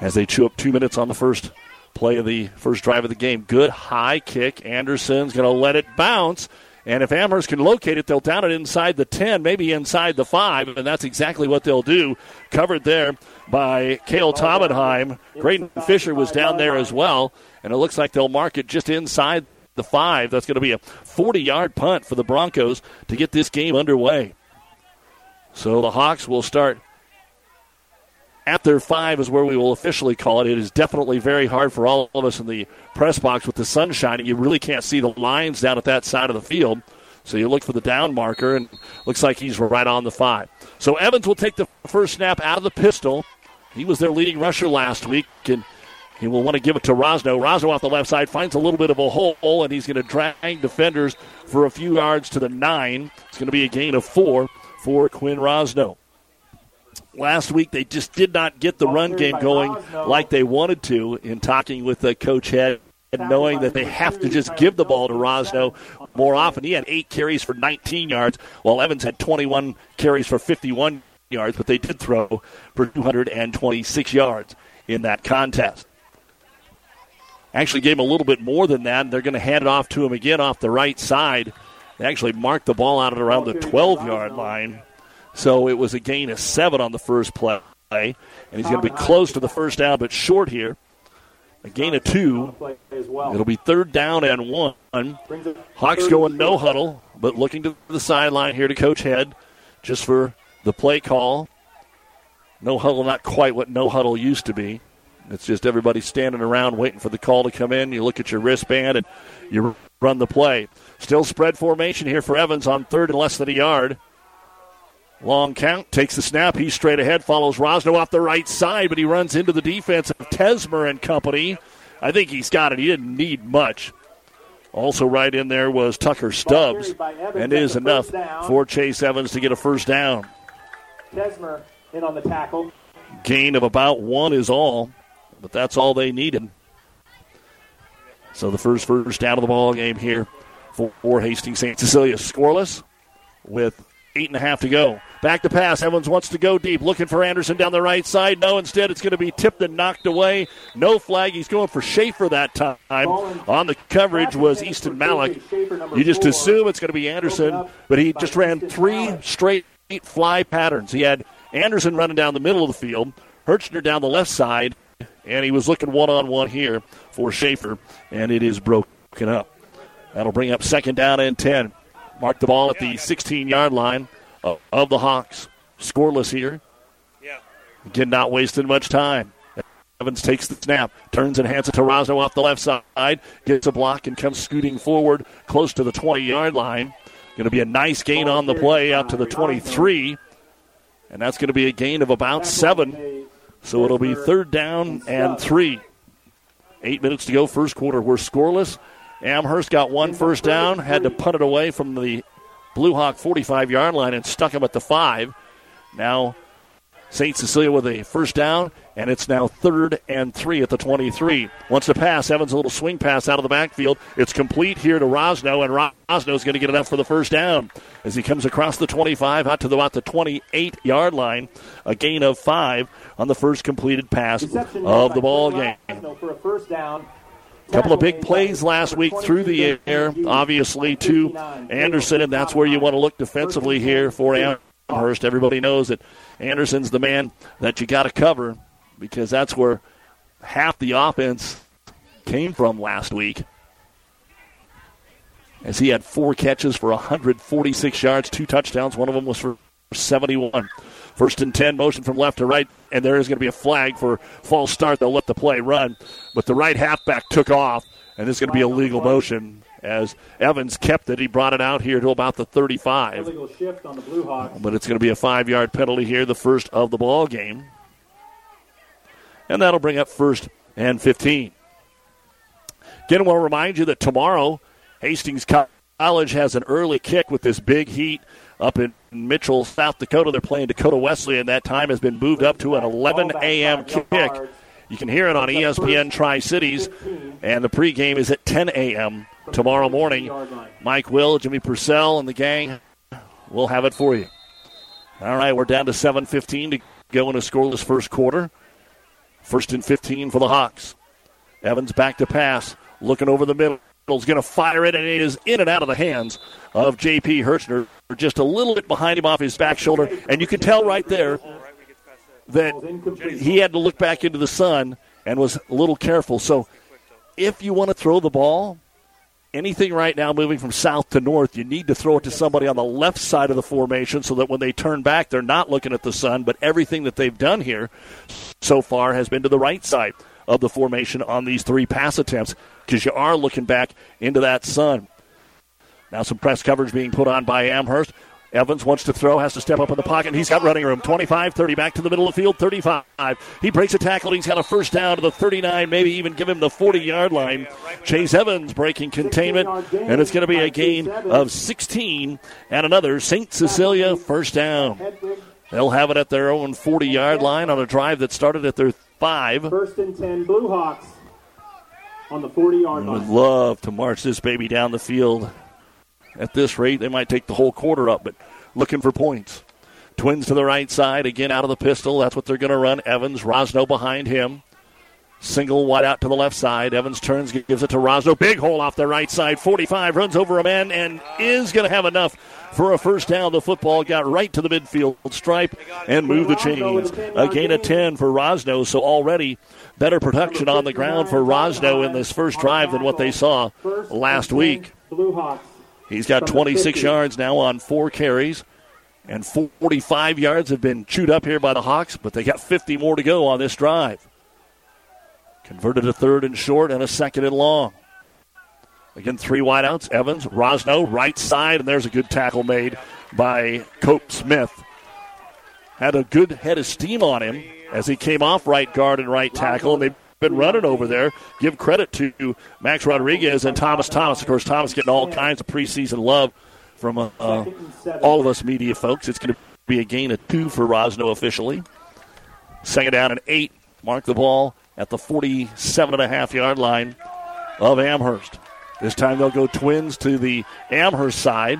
As they chew up two minutes on the first play of the first drive of the game. Good high kick. Anderson's going to let it bounce. And if Amherst can locate it, they'll down it inside the 10, maybe inside the 5, and that's exactly what they'll do. Covered there by Kale Tomenheim. Graydon Fisher was down there as well and it looks like they'll mark it just inside the five. That's going to be a 40 yard punt for the Broncos to get this game underway. So the Hawks will start at their five, is where we will officially call it. It is definitely very hard for all of us in the press box with the sun shining. You really can't see the lines down at that side of the field. So you look for the down marker, and looks like he's right on the five. So Evans will take the first snap out of the pistol. He was their leading rusher last week, and he will want to give it to Rosno. Rosno off the left side finds a little bit of a hole, and he's going to drag defenders for a few yards to the nine. It's going to be a gain of four for Quinn Rosno. Last week, they just did not get the run game going like they wanted to in talking with the coach head and knowing that they have to just give the ball to Rosno more often. He had eight carries for 19 yards, while Evans had 21 carries for 51 yards, but they did throw for 226 yards in that contest actually gave him a little bit more than that. and They're going to hand it off to him again off the right side. They actually marked the ball out at around the 12 yard line. So it was a gain of seven on the first play. and he's going to be close to the first down, but short here. A gain of two. It'll be third down and one. Hawks going no huddle, but looking to the sideline here to Coach Head just for the play call. No huddle, not quite what no huddle used to be. It's just everybody standing around waiting for the call to come in. You look at your wristband and you run the play. Still spread formation here for Evans on third and less than a yard. Long count, takes the snap. He's straight ahead, follows Rosno off the right side, but he runs into the defense of Tesmer and company. I think he's got it. He didn't need much. Also, right in there was Tucker Stubbs, and it is enough for Chase Evans to get a first down.
Tesmer in on the tackle.
Gain of about one is all, but that's all they needed. So the first first down of the ball game here for Hastings St. Cecilia. Scoreless with eight and a half to go. Back to pass. Evans wants to go deep, looking for Anderson down the right side. No, instead it's going to be tipped and knocked away. No flag. He's going for Schaefer that time. On the coverage was Easton Malik. You just assume it's going to be Anderson, but he just ran three straight fly patterns. He had Anderson running down the middle of the field, Hirchner down the left side, and he was looking one on one here for Schaefer, and it is broken up. That'll bring up second down and 10. Mark the ball at the 16 yard line of the Hawks. Scoreless here. Again, not wasting much time. Evans takes the snap, turns and hands it to Rosno off the left side, gets a block and comes scooting forward close to the 20 yard line. Going to be a nice gain on the play out to the 23, and that's going to be a gain of about seven. So it'll be third down and three. Eight minutes to go, first quarter. We're scoreless. Amherst got one first down, had to punt it away from the Blue Hawk 45 yard line and stuck him at the five. Now, St. Cecilia with a first down, and it's now third and three at the 23. Wants to pass. Evans a little swing pass out of the backfield. It's complete here to Rosno, and Rosno's going to get it up for the first down as he comes across the 25 out to the, about the 28 yard line. A gain of five on the first completed pass of the ball game.
For a first down.
Couple of big plays last week through the air, obviously, to Anderson, and that's where you want to look defensively here for Amherst. Everybody knows that Anderson's the man that you got to cover because that's where half the offense came from last week. As he had four catches for 146 yards, two touchdowns. One of them was for 71. First and 10, motion from left to right, and there is going to be a flag for false start. They'll let the play run, but the right halfback took off, and this is going to be a legal motion as Evans kept it. He brought it out here to about the 35.
Illegal shift on the Blue Hawks.
But it's going to be a five yard penalty here, the first of the ball game. And that'll bring up first and 15. Again, to remind you that tomorrow, Hastings College has an early kick with this big heat up in Mitchell, South Dakota. They're playing Dakota Wesleyan, and that time has been moved up to an 11 a.m. kick. You can hear it on ESPN Tri Cities, and the pregame is at 10 a.m. tomorrow morning. Mike Will, Jimmy Purcell, and the gang will have it for you. All right, we're down to 7:15 to go in a scoreless first quarter. First and 15 for the Hawks. Evans back to pass, looking over the middle. Is going to fire it, and it is in and out of the hands of J.P. Hirchner, just a little bit behind him off his back shoulder. And you can tell right there that he had to look back into the sun and was a little careful. So if you want to throw the ball, anything right now moving from south to north, you need to throw it to somebody on the left side of the formation so that when they turn back, they're not looking at the sun. But everything that they've done here so far has been to the right side of the formation on these three pass attempts because you are looking back into that sun. Now some press coverage being put on by Amherst. Evans wants to throw, has to step up in the pocket. He's got running room. 25, 30, back to the middle of the field, 35. He breaks a tackle. He's got a first down to the 39, maybe even give him the 40 yard line. Chase Evans breaking containment, and it's going to be a gain of 16 and another St. Cecilia first down. They'll have it at their own 40 yard line on a drive that started at their five.
First and 10, Blue Hawks on the 40 yard line.
Would love to march this baby down the field at this rate, they might take the whole quarter up, but looking for points. Twins to the right side, again out of the pistol. That's what they're going to run. Evans, Rosno behind him. Single wide out to the left side. Evans turns, gives it to Rosno. Big hole off the right side. 45 runs over a man and is going to have enough for a first down. The football got right to the midfield stripe and moved the chains. A gain of 10 for Rosno. So already better production on the ground for Rosno in this first drive than what they saw last week. He's got 26 yards now on four carries. And 45 yards have been chewed up here by the Hawks, but they got 50 more to go on this drive. Converted a third and short and a second and long. Again, three wideouts. Evans, Rosno, right side, and there's a good tackle made by Cope Smith. Had a good head of steam on him as he came off right guard and right tackle, and they've been running over there. Give credit to Max Rodriguez and Thomas Thomas. Of course, Thomas getting all kinds of preseason love from uh, uh, all of us media folks. It's going to be a gain of two for Rosno officially. Second down and eight. Mark the ball at the 47 and a half yard line of Amherst. This time they'll go twins to the Amherst side.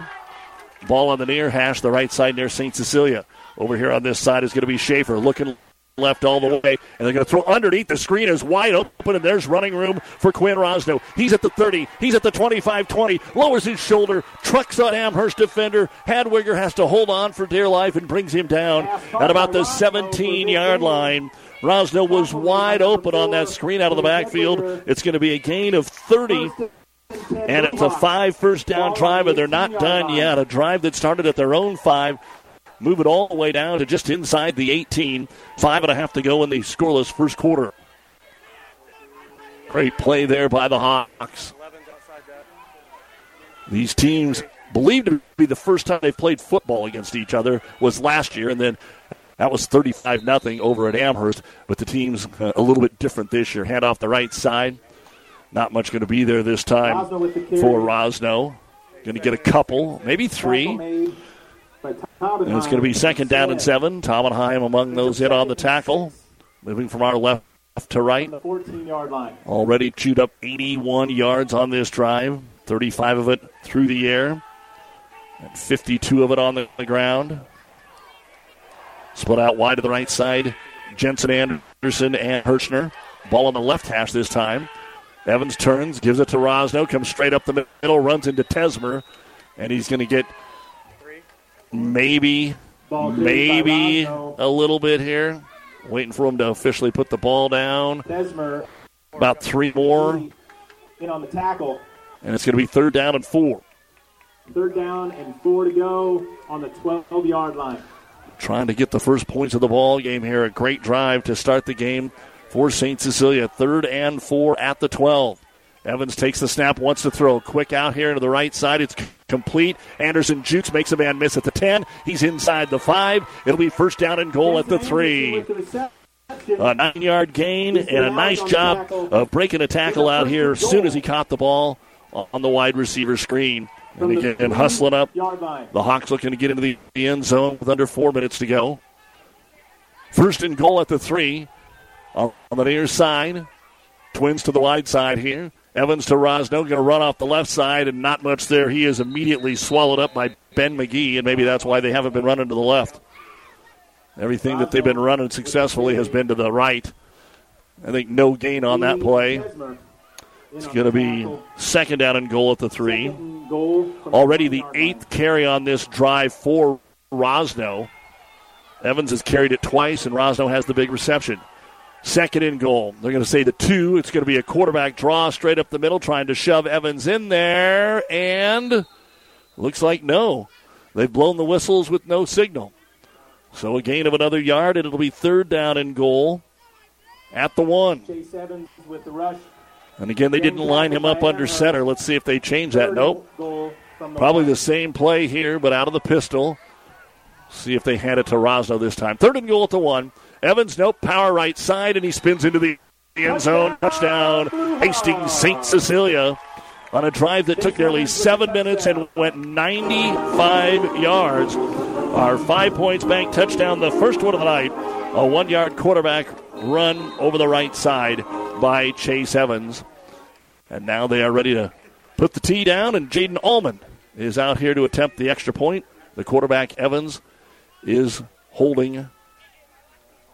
Ball on the near hash, the right side near St. Cecilia. Over here on this side is going to be Schaefer looking left all the way, and they're going to throw underneath. The screen is wide open, and there's running room for Quinn Rosno. He's at the 30, he's at the 25 20, lowers his shoulder, trucks on Amherst defender. Hadwiger has to hold on for dear life and brings him down at about the 17 yard line. Rosno was wide open on that screen out of the backfield. It's going to be a gain of 30. And it's a five first down drive, and they're not done yet. A drive that started at their own five, move it all the way down to just inside the 18. Five and a half to go in the scoreless first quarter. Great play there by the Hawks. These teams believed to be the first time they've played football against each other was last year, and then that was 35 nothing over at Amherst. But the team's uh, a little bit different this year. Hand off the right side. Not much going to be there this time for Rosno. Going to get a couple, maybe three. And it's going to be second down and seven. Taubenheim among those hit on the tackle. Moving from our left to right. 14 yard line. Already chewed up 81 yards on this drive. 35 of it through the air. And 52 of it on the, the ground. Split out wide to the right side. Jensen Anderson and Hirschner. Ball on the left hash this time. Evans turns, gives it to Rosno, comes straight up the middle, runs into Tesmer, and he's going to get maybe, maybe a little bit here. Waiting for him to officially put the ball down.
Tesmer.
About three more.
In on the tackle.
And it's going to be third down and four.
Third down and four to go on the 12 yard line.
Trying to get the first points of the ball game here. A great drive to start the game for St. Cecilia. Third and four at the 12. Evans takes the snap, wants to throw. Quick out here to the right side. It's complete. Anderson Jukes makes a man miss at the 10. He's inside the 5. It'll be first down and goal at the 3. A nine yard gain and a nice job of breaking a tackle out here as soon as he caught the ball on the wide receiver screen. And again, hustling up. The Hawks looking to get into the end zone with under four minutes to go. First and goal at the three. On the near side. Twins to the wide side here. Evans to Rosno, going to run off the left side, and not much there. He is immediately swallowed up by Ben McGee, and maybe that's why they haven't been running to the left. Everything that they've been running successfully has been to the right. I think no gain on that play. It's going to be second down and goal at the three. Already the eighth carry on this drive for Rosno. Evans has carried it twice, and Rosno has the big reception. Second and goal. They're going to say the two. It's going to be a quarterback draw straight up the middle, trying to shove Evans in there, and looks like no. They've blown the whistles with no signal. So a gain of another yard, and it'll be third down and goal at the one.
Chase Evans with the rush.
And again, they didn't line him up under center. Let's see if they change that. Nope. Probably the same play here, but out of the pistol. See if they hand it to Rosno this time. Third and goal at the one. Evans, nope, power right side, and he spins into the end zone. Touchdown, Hastings St. Cecilia on a drive that took nearly seven minutes and went 95 yards. Our five points bank touchdown, the first one of the night. A one yard quarterback run over the right side by Chase Evans. And now they are ready to put the tee down, and Jaden Allman is out here to attempt the extra point. The quarterback, Evans, is holding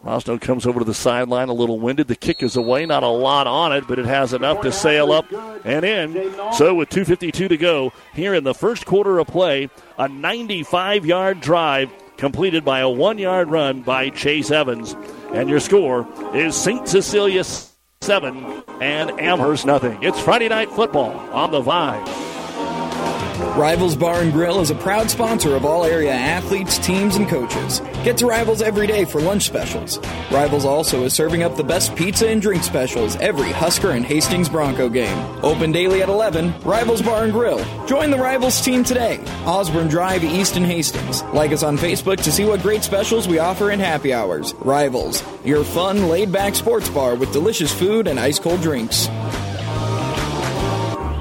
Rosno comes over to the sideline a little winded. The kick is away, not a lot on it, but it has enough to sail up and in. So with 2.52 to go here in the first quarter of play, a 95 yard drive completed by a one yard run by Chase Evans. And your score is St. Cecilia 7 and Amherst nothing. It's Friday Night Football on the Vibe.
Rivals Bar and Grill is a proud sponsor of all area athletes, teams, and coaches. Get to Rivals every day for lunch specials. Rivals also is serving up the best pizza and drink specials every Husker and Hastings Bronco game. Open daily at 11, Rivals Bar and Grill. Join the Rivals team today. Osborne Drive, East and Hastings. Like us on Facebook to see what great specials we offer in happy hours. Rivals, your fun, laid back sports bar with delicious food and ice cold drinks.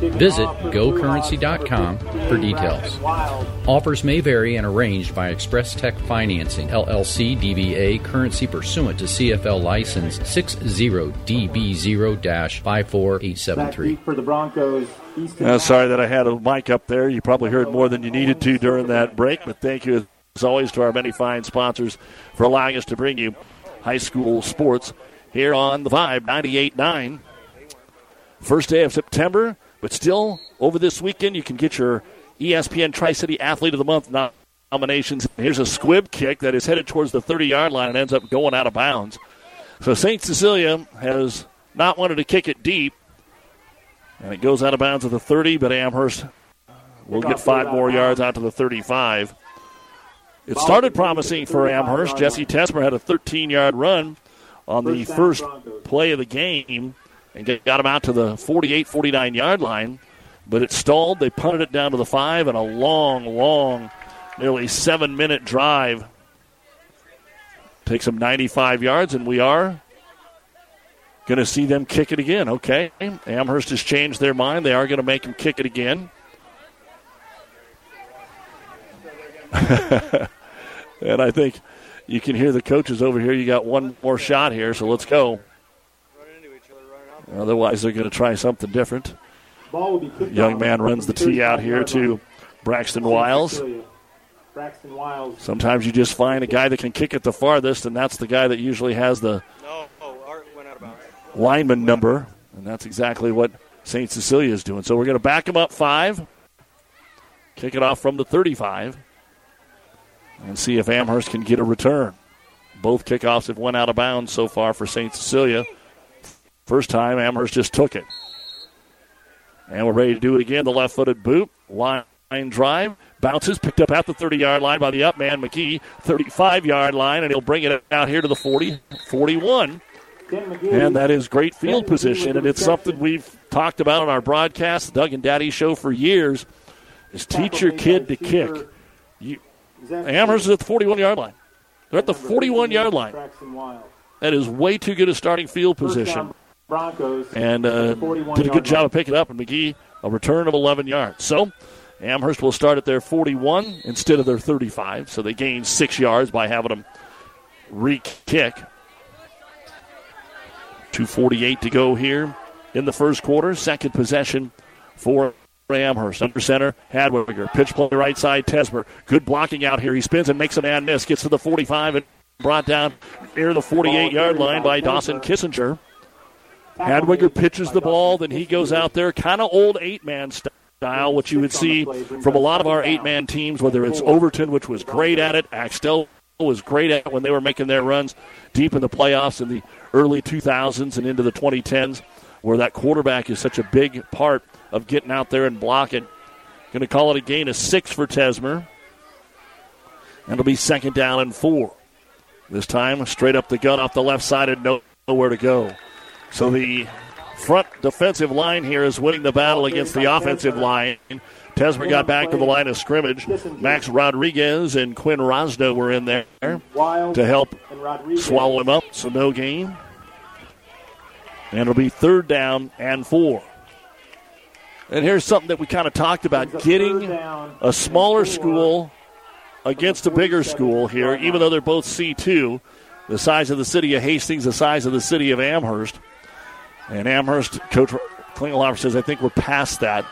Visit gocurrency.com for details. Offers may vary and arranged by Express Tech Financing, LLC DBA, currency pursuant to CFL license 60DB0-54873.
For the Broncos,
Uh, sorry that I had a mic up there. You probably heard more than you needed to during that break, but thank you as always to our many fine sponsors for allowing us to bring you high school sports here on the Vibe 98.9. First day of September, but still over this weekend you can get your ESPN Tri City Athlete of the Month nominations. Here's a squib kick that is headed towards the 30 yard line and ends up going out of bounds. So St. Cecilia has not wanted to kick it deep. And it goes out of bounds at the 30, but Amherst will get five more yards out to the 35. It started promising for Amherst. Jesse Tesmer had a 13 yard run on the first play of the game and got him out to the 48 49 yard line, but it stalled. They punted it down to the five, and a long, long, nearly seven minute drive takes them 95 yards, and we are going to see them kick it again. Okay. Amherst has changed their mind. They are going to make him kick it again. and I think you can hear the coaches over here. You got one more shot here, so let's go. Otherwise, they're going to try something different.
Ball will be
Young man runs the tee out here to. Braxton
St.
Wiles.
Braxton Wiles.
Sometimes you just find a guy that can kick it the farthest, and that's the guy that usually has the lineman number, and that's exactly what St. Cecilia is doing. So we're going to back him up five, kick it off from the 35, and see if Amherst can get a return. Both kickoffs have went out of bounds so far for St. Cecilia. First time, Amherst just took it. And we're ready to do it again. The left footed boot, line drive, bounces, picked up at the 30 yard line by the up man, McGee, 35 yard line, and he'll bring it out here to the 40, 41. And that is great field position, and it's something we've talked about on our broadcast, the Doug and Daddy show for years, is teach your kid to kick. You, Amherst is at the 41 yard line. They're at the 41 yard line. That is way too good a starting field position.
Broncos.
And uh, did a good job of picking up, and McGee, a return of 11 yards. So Amherst will start at their 41 instead of their 35, so they gain six yards by having them re kick. 248 to go here in the first quarter. Second possession for Amherst. Under center, Hadwiger. Pitch play right side, Tesmer. Good blocking out here. He spins and makes an man miss. Gets to the 45 and brought down near the 48 yard line by Dawson Kissinger. Hadwiger pitches the ball, then he goes out there, kind of old eight man style, which you would see from a lot of our eight man teams, whether it's Overton, which was great at it, Axtell was great at it when they were making their runs deep in the playoffs in the early 2000s and into the 2010s, where that quarterback is such a big part of getting out there and blocking. Going to call it a gain of six for Tesmer. And it'll be second down and four. This time, straight up the gun off the left side and no, nowhere to go. So the front defensive line here is winning the battle against the offensive line. Tesmer got back to the line of scrimmage. Max Rodriguez and Quinn Rosno were in there to help swallow him up. So no gain. And it'll be third down and four. And here's something that we kind of talked about getting a smaller school against a bigger school here, even though they're both C2. The size of the city of Hastings, the size of the city of Amherst. And Amherst, Coach Klingelhofer says, I think we're past that.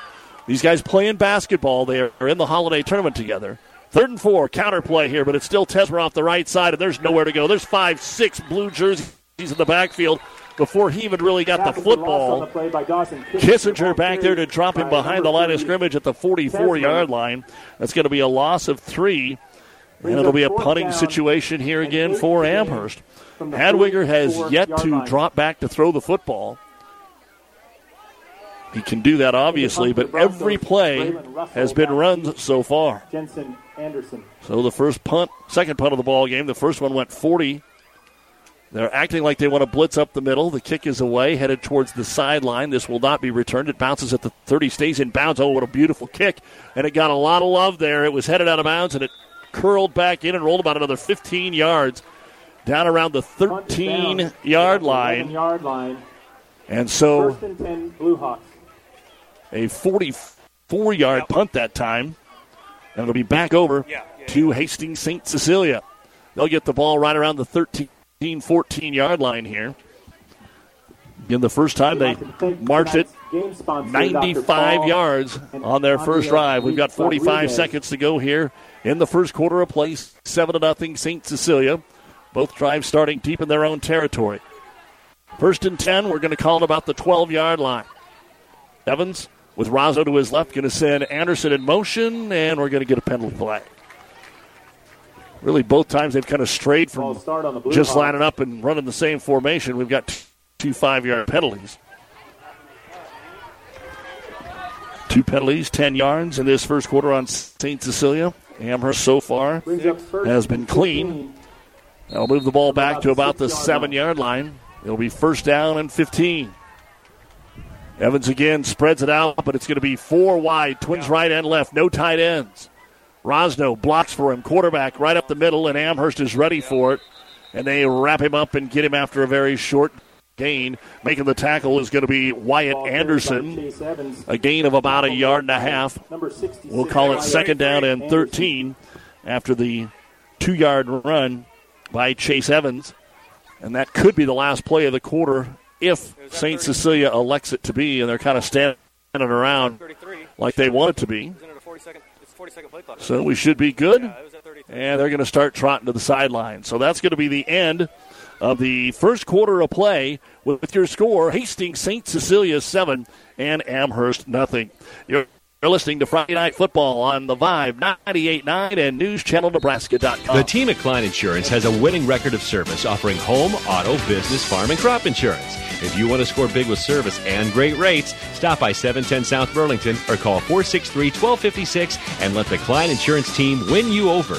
These guys playing basketball. They are in the holiday tournament together. Third and four, counter play here, but it's still Tesmer off the right side, and there's nowhere to go. There's five, six blue jerseys in the backfield before he even really got the football. Kissinger back there to drop him behind the line of scrimmage at the 44 yard line. That's going to be a loss of three. And it'll be a punting situation here again for Amherst. Hadwiger has yet to drop back to throw the football. He can do that, obviously, but every play has been run so far.
Jensen Anderson.
So the first punt, second punt of the ball game, the first one went 40. They're acting like they want to blitz up the middle. The kick is away, headed towards the sideline. This will not be returned. It bounces at the 30, stays in bounds. Oh, what a beautiful kick. And it got a lot of love there. It was headed out of bounds, and it curled back in and rolled about another 15 yards down around the 13 yard line.
Yard line.
And so
and 10, Blue Hawks.
A 44 yard punt that time. And it'll be back over to Hastings St. Cecilia. They'll get the ball right around the 13 14 yard line here. In the first time they marched it
Game sponsor, Dr.
95 yards on their first drive. We've got 45 seconds to go here in the first quarter of play. 7 to nothing St. Cecilia. Both drives starting deep in their own territory. First and 10, we're going to call it about the 12 yard line. Evans with Rosno to his left, going to send Anderson in motion, and we're going to get a penalty flag. Really, both times they've kind of strayed from
start on the
just
Hawks.
lining up and running the same formation. We've got two five yard penalties. Two penalties, 10 yards in this first quarter on St. Cecilia. Amherst so far
Brings up first
has been clean.
15.
They'll move the ball back to about the seven yard line. It'll be first down and 15. Evans again spreads it out, but it's going to be four wide, twins right and left, no tight ends. Rosno blocks for him, quarterback right up the middle, and Amherst is ready for it. And they wrap him up and get him after a very short gain. Making the tackle is going to be Wyatt Anderson. A gain of about a yard and a half. We'll call it second down and 13 after the two yard run by Chase Evans. And that could be the last play of the quarter if St. Cecilia elects it to be, and they're kind of standing around like they want it to be. So we should be good. And they're going to start trotting to the sideline. So that's going to be the end of the first quarter of play with your score Hastings St. Cecilia 7 and Amherst nothing. You're listening to Friday Night Football on the Vibe 98.9 and NewsChannelNebraska.com.
The team at Klein Insurance has a winning record of service offering home, auto, business, farm, and crop insurance. If you want to score big with service and great rates, stop by 710 South Burlington or call 463 1256 and let the Klein Insurance team win you over.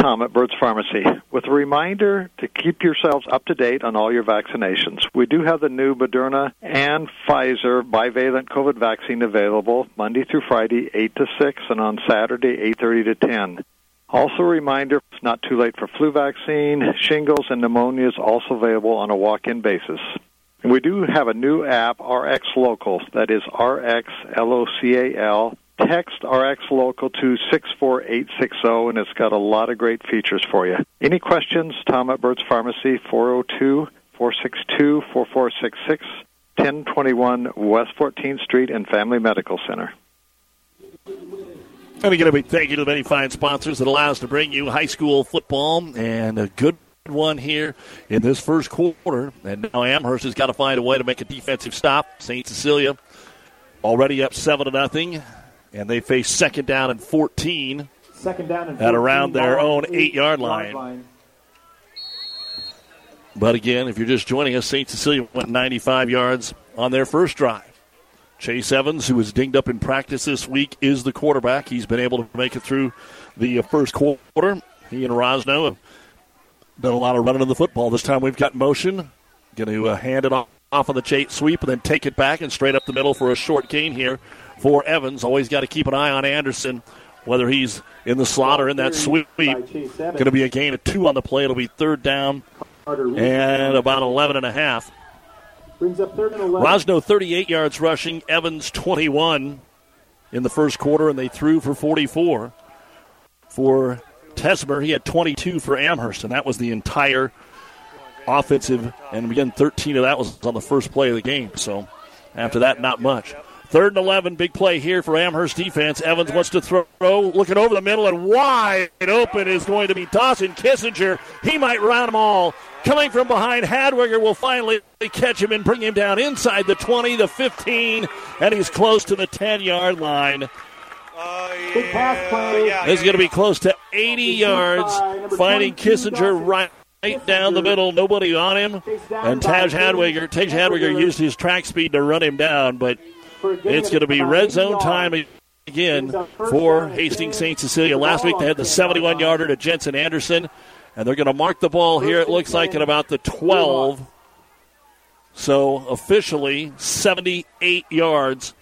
Tom at Bird's Pharmacy with a reminder to keep yourselves up to date on all your vaccinations. We do have the new Moderna and Pfizer bivalent COVID vaccine available Monday through Friday, 8 to 6, and on Saturday, 8.30 to 10. Also a reminder, it's not too late for flu vaccine, shingles, and pneumonia is also available on a walk-in basis. We do have a new app, RX Local, that is RX L-O-C-A-L. Text RX Local to 64860, and it's got a lot of great features for you. Any questions? Tom at Bird's Pharmacy, 402 462 4466, 1021 West 14th Street, and Family Medical Center.
And again, a big thank you to the many fine sponsors that allow us to bring you high school football and a good one here in this first quarter. And now Amherst has got to find a way to make a defensive stop. St. Cecilia already up 7 to nothing, and they face second down and 14
Second down and
at around their own eight yard line. But again, if you're just joining us, St. Cecilia went 95 yards on their first drive. Chase Evans, who was dinged up in practice this week, is the quarterback. He's been able to make it through the first quarter. He and Rosno have done a lot of running of the football. This time we've got motion. Going to uh, hand it off, off of the chase sweep and then take it back and straight up the middle for a short gain here for Evans. Always got to keep an eye on Anderson, whether he's in the slot or in that sweep. Going to be a gain of two on the play. It'll be third down and about 11 and a half.
Brings up third and 11.
Rosno 38 yards rushing, Evans 21 in the first quarter, and they threw for 44. For Tesmer, he had 22 for Amherst, and that was the entire offensive. And again, 13 of that was on the first play of the game. So after that, not much. Third and 11, big play here for Amherst defense. Evans wants to throw, looking over the middle, and wide open is going to be Dawson Kissinger. He might round them all. Coming from behind, Hadwiger will finally catch him and bring him down inside the 20, the 15, and he's close to the 10 yard line.
Big pass play.
This is going to be close to 80 yards, finding Kissinger right right down the middle, nobody on him. And Taj Hadwiger, Taj Hadwiger used his track speed to run him down, but it's going to be red zone time again for Hastings St. Cecilia. Last week they had the 71 yarder to Jensen Anderson, and they're going to mark the ball here, it looks like, at about the 12. So officially 78 yards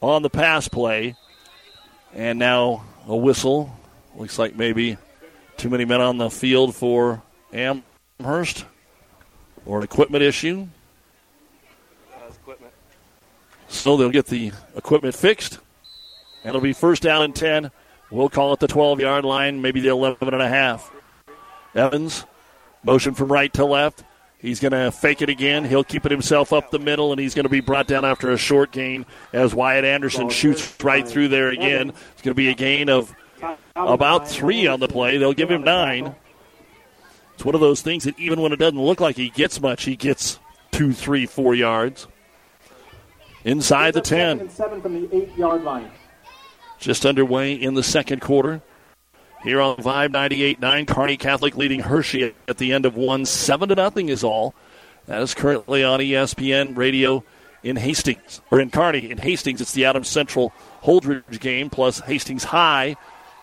on the pass play. And now a whistle. Looks like maybe too many men on the field for Amherst or an equipment issue. So they'll get the equipment fixed. It'll be first down and 10. We'll call it the 12 yard line, maybe the 11 and a half. Evans, motion from right to left. He's going to fake it again. He'll keep it himself up the middle, and he's going to be brought down after a short gain as Wyatt Anderson shoots right through there again. It's going to be a gain of about three on the play. They'll give him nine. It's one of those things that even when it doesn't look like he gets much, he gets two, three, four yards. Inside the 10.
Seven from the eight yard line.
Just underway in the second quarter. Here on Vibe 98.9, Kearney Catholic leading Hershey at the end of one. Seven to nothing is all. That is currently on ESPN radio in Hastings, or in Kearney. In Hastings, it's the Adams Central Holdrege game, plus Hastings High,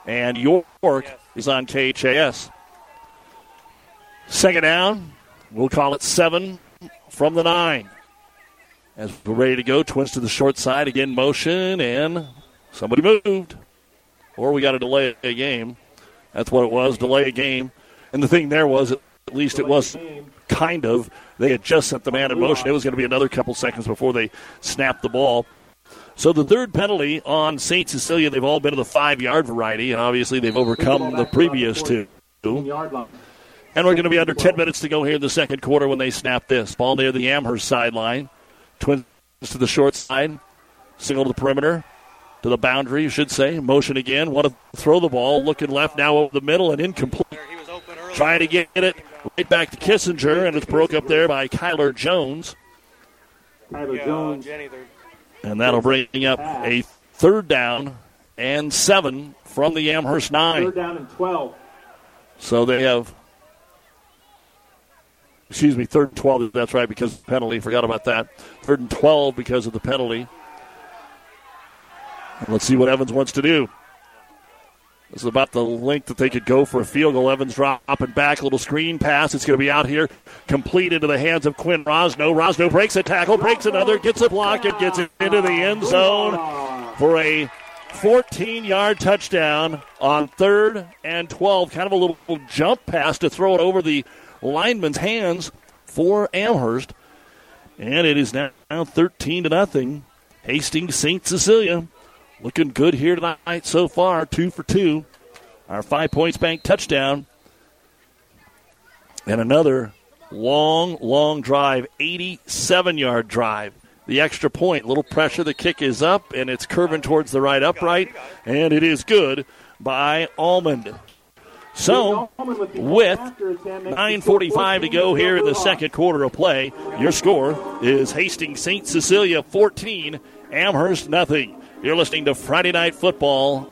and York is on KHAS. Second down, we'll call it seven from the nine. As we're ready to go, twins to the short side, again motion, and somebody moved. Or we got to delay a game. That's what it was, delay a game. And the thing there was, at least it was kind of, they had just sent the man in motion. It was going to be another couple seconds before they snapped the ball. So the third penalty on St. Cecilia, they've all been of the five yard variety, and obviously they've overcome the previous two. And we're going to be under 10 minutes to go here in the second quarter when they snap this. Ball near the Amherst sideline. Twins to the short side. Single to the perimeter. To the boundary, you should say. Motion again. Want to throw the ball. Looking left now over the middle and incomplete. Trying to get it right back to Kissinger, and it's broke up there by Kyler Jones.
Tyler Jones.
And that'll bring up a third down and seven from the Amherst nine.
Third down and 12.
So they have, excuse me, third and 12. That's right, because of the penalty. Forgot about that. Third and 12 because of the penalty. And let's see what Evans wants to do. This is about the length that they could go for a field goal. Evans dropping back, a little screen pass. It's going to be out here, complete into the hands of Quinn Rosno. Rosno breaks a tackle, breaks another, gets a block, and gets it into the end zone for a 14 yard touchdown on third and 12. Kind of a little jump pass to throw it over the lineman's hands for Amherst. And it is now 13 to nothing. Hastings St. Cecilia looking good here tonight so far. Two for two. Our five points bank touchdown. And another long, long drive, 87 yard drive. The extra point, little pressure. The kick is up, and it's curving towards the right upright, and it is good by Almond. So, with 9.45 to go here in the second quarter of play, your score is Hastings St. Cecilia 14, Amherst nothing. You're listening to Friday Night Football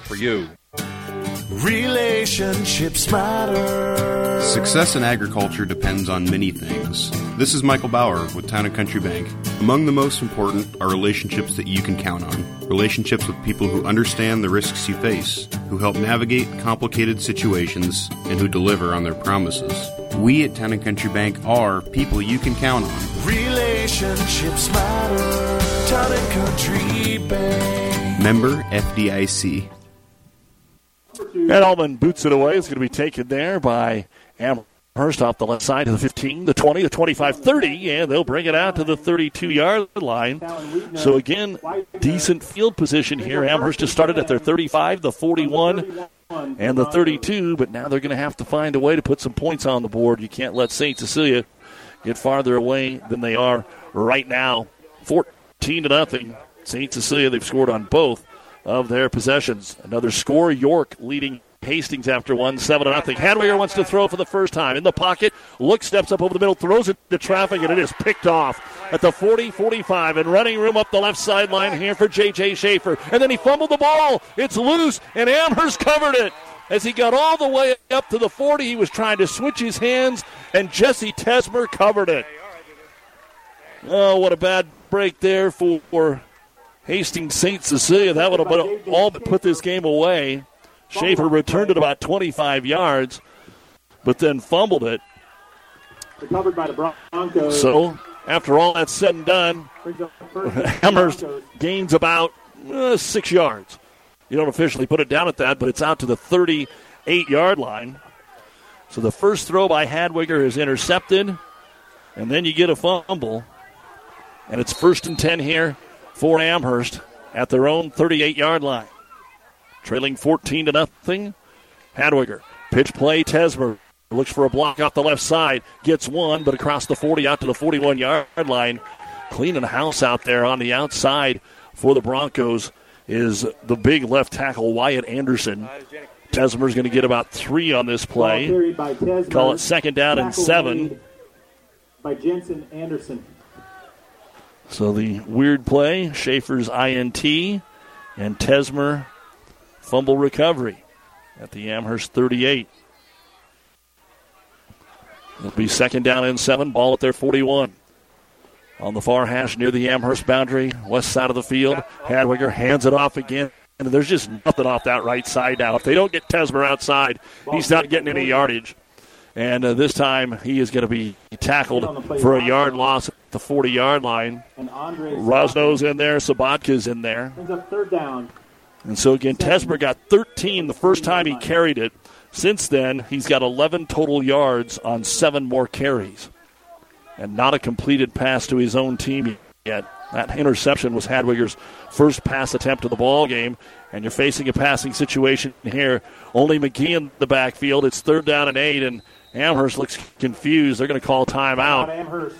for you.
Relationships matter.
Success in agriculture depends on many things. This is Michael Bauer with Town and Country Bank. Among the most important are relationships that you can count on. Relationships with people who understand the risks you face, who help navigate complicated situations, and who deliver on their promises. We at Town and Country Bank are people you can count on.
Relationships matter. Town and Country Bank.
Member FDIC.
And Allman boots it away. It's going to be taken there by Amherst off the left side to the 15, the 20, the 25, 30, and they'll bring it out to the 32 yard line. So, again, decent field position here. Amherst has started at their 35, the 41, and the 32, but now they're going to have to find a way to put some points on the board. You can't let St. Cecilia get farther away than they are right now. 14 to nothing. St. Cecilia, they've scored on both of their possessions. Another score, York leading Hastings after one, seven to nothing. Hadwiger wants to throw for the first time in the pocket. Look steps up over the middle, throws it to traffic, and it is picked off at the 40 45 and running room up the left sideline here for J.J. Schaefer. And then he fumbled the ball. It's loose, and Amherst covered it. As he got all the way up to the 40, he was trying to switch his hands, and Jesse Tesmer covered it. Oh, what a bad break there for Hastings St. Cecilia. That would have all but put this game away. Schaefer returned it about 25 yards, but then fumbled it.
Recovered by the Broncos.
So, after all that's said and done, Amherst gains about uh, six yards. You don't officially put it down at that, but it's out to the 38 yard line. So the first throw by Hadwiger is intercepted, and then you get a fumble. And it's first and 10 here for Amherst at their own 38 yard line. Trailing 14 to nothing. Hadwiger. Pitch play, Tesmer looks for a block off the left side. Gets one, but across the 40 out to the 41 yard line. Cleaning house out there on the outside for the Broncos is the big left tackle, Wyatt Anderson. Tesmer's going to get about three on this play. Call it second down and seven.
By Jensen Anderson.
So the weird play, Schaefer's INT, and Tesmer fumble recovery at the Amherst 38. It'll be second down and seven, ball at their 41. On the far hash near the Amherst boundary, west side of the field, Hadwiger hands it off again. And there's just nothing off that right side now. If they don't get Tesmer outside, he's not getting any yardage. And uh, this time he is going to be tackled for a yard loss at the 40 yard line. Rosno's in there, Sabatka's in there.
Third down.
And so again, Tesmer got 13 the first time he carried it. Since then, he's got 11 total yards on seven more carries. And not a completed pass to his own team yet. That interception was Hadwiger's first pass attempt of the ball game, and you're facing a passing situation here. Only McGee in the backfield. It's third down and eight, and Amherst looks confused. They're going to call timeout.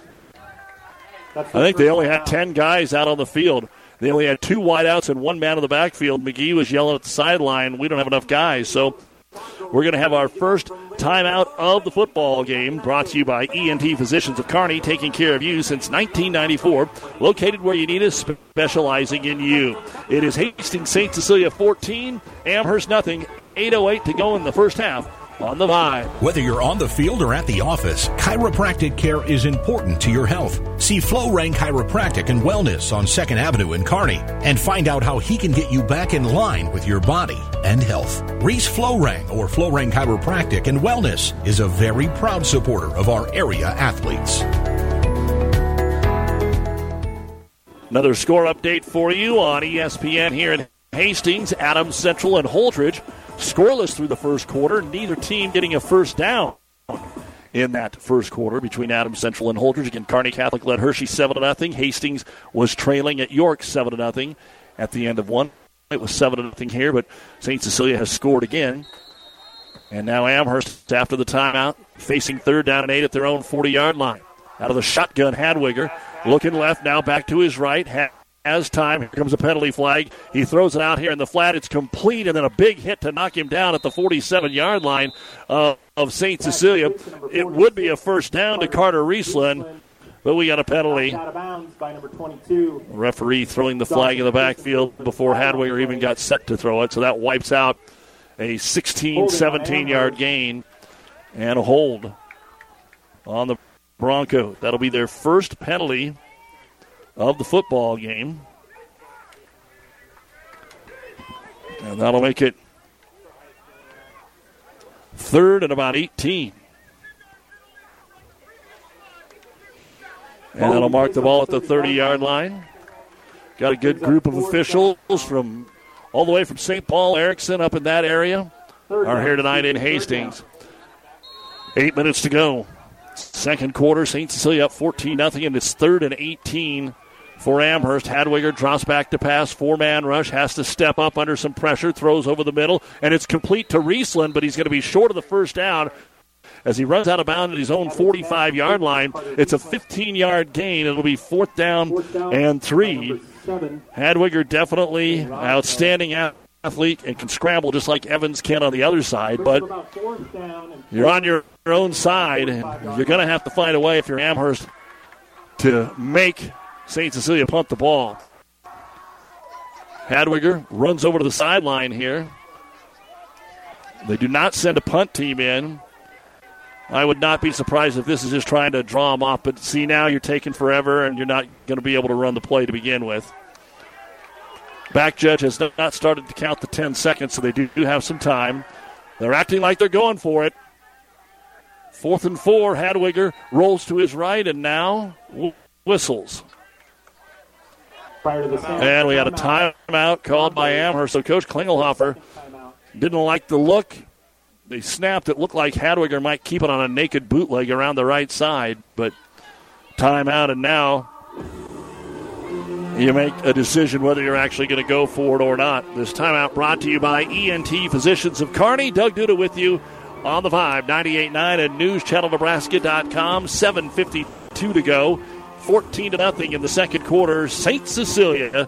I think they only had 10 guys out on the field. They only had two wideouts and one man in the backfield. McGee was yelling at the sideline, we don't have enough guys. So we're going to have our first timeout of the football game brought to you by ENT Physicians of Kearney, taking care of you since 1994. Located where you need us, specializing in you. It is Hastings St. Cecilia 14, Amherst nothing. 8.08 to go in the first half on the Vibe.
Whether you're on the field or at the office, chiropractic care is important to your health. See Flow Rank Chiropractic and Wellness on 2nd Avenue in Kearney and find out how he can get you back in line with your body and health. Reese Flowrang or Flowrang Chiropractic and Wellness is a very proud supporter of our area athletes.
Another score update for you on ESPN here in Hastings, Adams Central, and Holdrege. Scoreless through the first quarter. Neither team getting a first down in that first quarter between Adams Central and Holdrege. Again, Kearney Catholic led Hershey 7 0. Hastings was trailing at York 7 0 at the end of one. It was 7 0 here, but St. Cecilia has scored again. And now Amherst, after the timeout, facing third down and eight at their own 40 yard line. Out of the shotgun, Hadwiger looking left, now back to his right. Has time. Here comes a penalty flag. He throws it out here in the flat. It's complete, and then a big hit to knock him down at the 47 yard line uh, of St. Cecilia. It would be a first down to Carter Riesland, but we got a penalty. by number 22 Referee throwing the flag in the backfield before Hadwiger even got set to throw it, so that wipes out a 16 17 yard gain and a hold on the Bronco. That'll be their first penalty of the football game. And that'll make it third and about 18. And that'll oh. mark the ball at the 30 yard line. Got a good group of officials from all the way from St. Paul, Erickson up in that area are here tonight in Hastings. Eight minutes to go. Second quarter, St. Cecilia up 14 0, and it's third and 18 for Amherst. Hadwiger drops back to pass. Four man rush. Has to step up under some pressure. Throws over the middle. And it's complete to Riesland, but he's going to be short of the first down as he runs out of bounds at his own 45 yard line. It's a 15 yard gain. It'll be fourth down and three. Hadwiger definitely outstanding athlete and can scramble just like Evans can on the other side, but you're on your own side, and you're going to have to find a way if you're Amherst to make St. Cecilia punt the ball. Hadwiger runs over to the sideline here. They do not send a punt team in. I would not be surprised if this is just trying to draw them off, but see now you're taking forever and you're not going to be able to run the play to begin with. Back judge has not started to count the 10 seconds, so they do have some time. They're acting like they're going for it. Fourth and four, Hadwiger rolls to his right and now whistles. And we had a timeout called by Amherst. So Coach Klingelhofer didn't like the look. They snapped. It looked like Hadwiger might keep it on a naked bootleg around the right side, but timeout. And now you make a decision whether you're actually going to go for it or not. This timeout brought to you by ENT Physicians of Kearney. Doug Duda with you on the 5, 98.9 and newschannelnebraska.com. 7.52 to go. 14 to nothing in the second quarter. St. Cecilia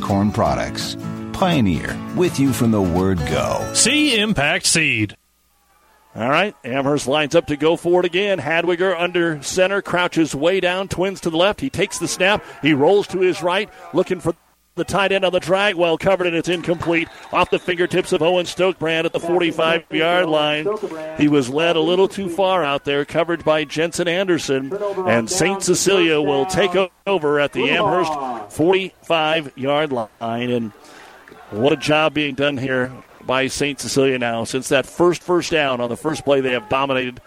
corn products. Pioneer, with you from the word go.
See Impact Seed.
All right, Amherst lines up to go for it again. Hadwiger under center, crouches way down, twins to the left. He takes the snap, he rolls to his right, looking for the tight end on the drag, well covered, and it's incomplete. Off the fingertips of Owen Stokebrand at the 45 yard line. He was led a little too far out there, covered by Jensen Anderson, and St. Cecilia will take over at the Amherst 45 yard line. And what a job being done here by St. Cecilia now. Since that first first down on the first play, they have dominated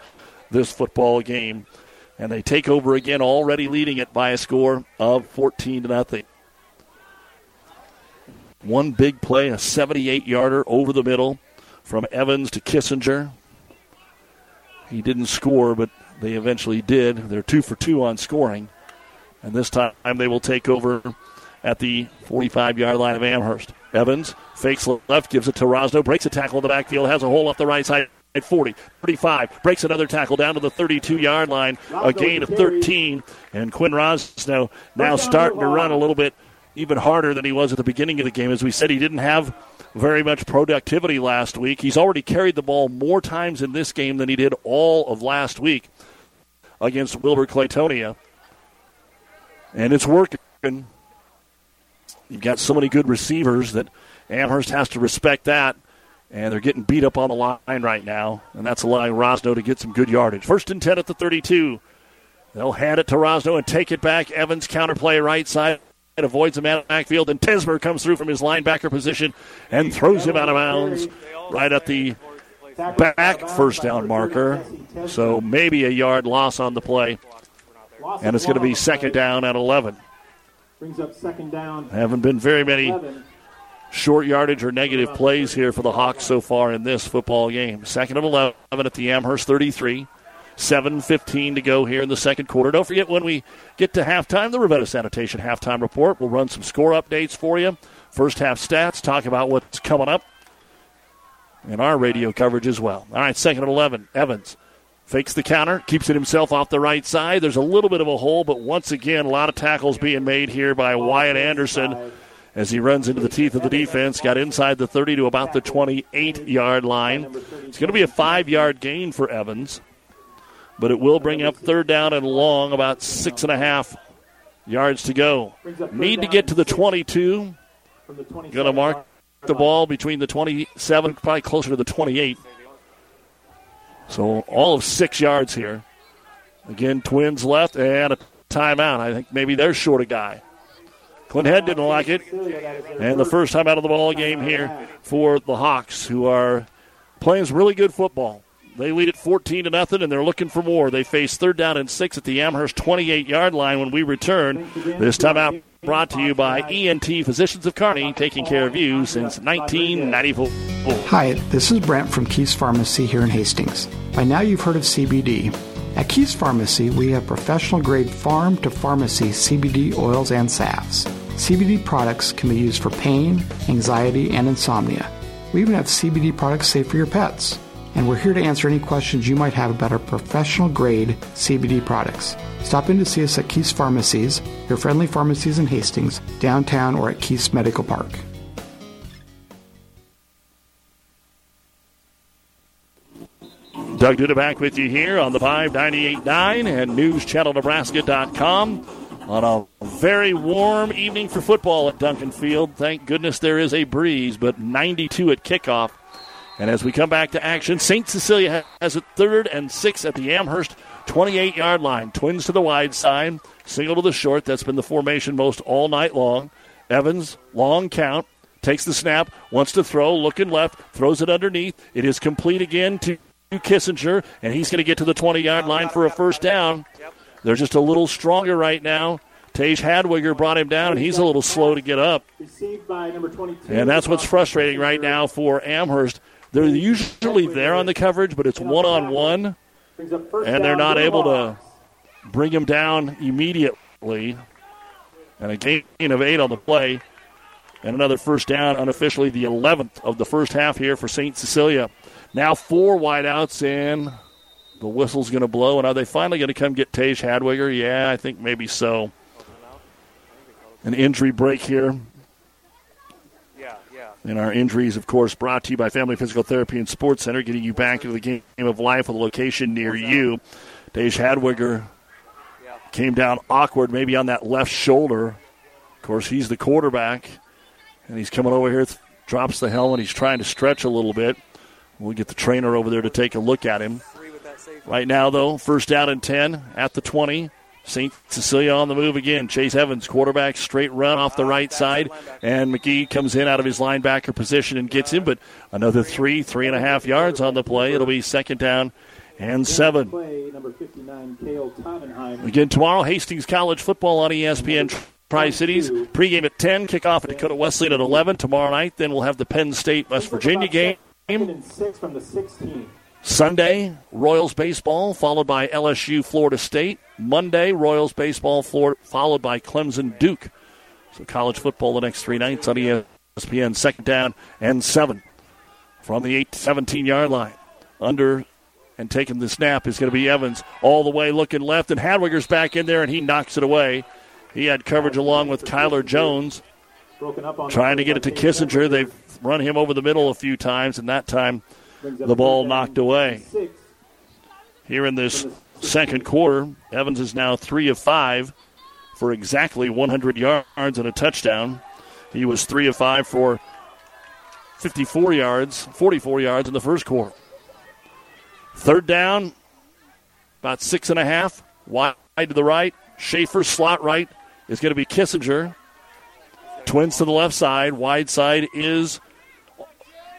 this football game. And they take over again, already leading it by a score of 14 to nothing. One big play, a 78 yarder over the middle from Evans to Kissinger. He didn't score, but they eventually did. They're two for two on scoring. And this time they will take over at the 45 yard line of Amherst. Evans fakes left, gives it to Rosno, breaks a tackle in the backfield, has a hole off the right side at 40, 35, breaks another tackle down to the 32 yard line, a gain of 13. And Quinn Rosno now starting to run a little bit even harder than he was at the beginning of the game. As we said, he didn't have very much productivity last week. He's already carried the ball more times in this game than he did all of last week against Wilber Clatonia. And it's working. You've got so many good receivers that Amherst has to respect that. And they're getting beat up on the line right now. And that's allowing Rosno to get some good yardage. First and 10 at the 32. They'll hand it to Rosno and take it back. Evans counterplay right side. Avoids a man at backfield, and Tesmer comes through from his linebacker position and throws him out of bounds right at the back first down marker. So maybe a yard loss on the play. And it's going to be second down at 11.
Brings up second down.
Haven't been very many short yardage or negative plays here for the Hawks so far in this football game. Second and 11 at the Amherst 33. 7.15 to go here in the second quarter. Don't forget when we get to halftime, the Ravenna Sanitation halftime report. We'll run some score updates for you. First half stats, talk about what's coming up in our radio coverage as well. All right, second and 11. Evans fakes the counter, keeps it himself off the right side. There's a little bit of a hole, but once again, a lot of tackles being made here by Wyatt Anderson as he runs into the teeth of the defense. Got inside the 30 to about the 28 yard line. It's going to be a five yard gain for Evans, but it will bring up third down and long, about six and a half yards to go. Need to get to the 22. Going to mark the ball between the 27, probably closer to the 28. So all of six yards here. Again, Twins left and a timeout. I think maybe they're short a guy. Clint Head didn't like it. And the first time out of the ball game here for the Hawks, who are playing some really good football. They lead at 14 to nothing, and they're looking for more. They face third down and six at the Amherst 28 yard line when we return. This timeout brought to you by ENT Physicians of Kearney, taking care of you since 1994.
Hi, this is Brent from Keys Pharmacy here in Hastings. By now you've heard of CBD. At Keys Pharmacy, we have professional grade farm to pharmacy CBD oils and salves. CBD products can be used for pain, anxiety, and insomnia. We even have CBD products safe for your pets. And we're here to answer any questions you might have about our professional grade CBD products. Stop in to see us at Keys Pharmacies, your friendly pharmacies in Hastings, downtown, or at Keys Medical Park.
Doug Duda back with you here on the 5989 and NewsChannelNebraska.com on a very warm evening for football at Duncan Field. Thank goodness there is a breeze, but 92 at kickoff. And as we come back to action, St. Cecilia has it third and six at the Amherst 28 yard line. Twins to the wide side, single to the short. That's been the formation most all night long. Evans, long count, takes the snap, wants to throw, looking left, throws it underneath. It is complete again to Kissinger, and he's going to get to the 20 yard line for a first down. They're just a little stronger right now. Tage Hadwiger brought him down, and he's a little slow to get up. And that's what's frustrating right now for Amherst. They're usually there on the coverage, but it's one on one, and they're not able to bring him down immediately. And a gain of eight on the play, and another first down, unofficially the 11th of the first half here for St. Cecilia. Now four wideouts, and the whistle's going to blow. And are they finally going to come get Tage Hadwiger? Yeah, I think maybe so. An injury break here. And our injuries, of course, brought to you by Family Physical Therapy and Sports Center, getting you back into the game of life with a location near you. Tage Hadwiger came down awkward, maybe on that left shoulder. Of course, he's the quarterback, and he's coming over here, drops the helmet. He's trying to stretch a little bit. We'll get the trainer over there to take a look at him. Right now, though, first down and 10 at the 20. St. Cecilia on the move again. Chase Evans, quarterback, straight run off the right side. And McGee comes in out of his linebacker position and gets him, but another three, three and a half yards on the play. It'll be second down and seven. Again, tomorrow, Hastings College football on ESPN Tri Cities. Pregame at 10, kickoff at Dakota Wesleyan at 11. Tomorrow night, then we'll have the Penn State West Virginia game. Sunday, Royals baseball, followed by LSU Florida State. Monday, Royals baseball, followed by Clemson Duke. So college football the next three nights on ESPN. Second down and seven from the 8 17 yard line. Under and taking the snap is going to be Evans all the way looking left, and Hadwiger's back in there and he knocks it away. He had coverage along with Kyler Jones. Trying to get it to Kissinger. They've run him over the middle a few times, and that time the ball knocked away. Here in this second quarter, Evans is now three of five for exactly 100 yards and a touchdown. He was 3 of 5 for 54 yards, 44 yards in the first quarter. Third down, about six and a half, wide to the right. Schaefer, slot right, is going to be Kissinger. Twins to the left side. Wide side is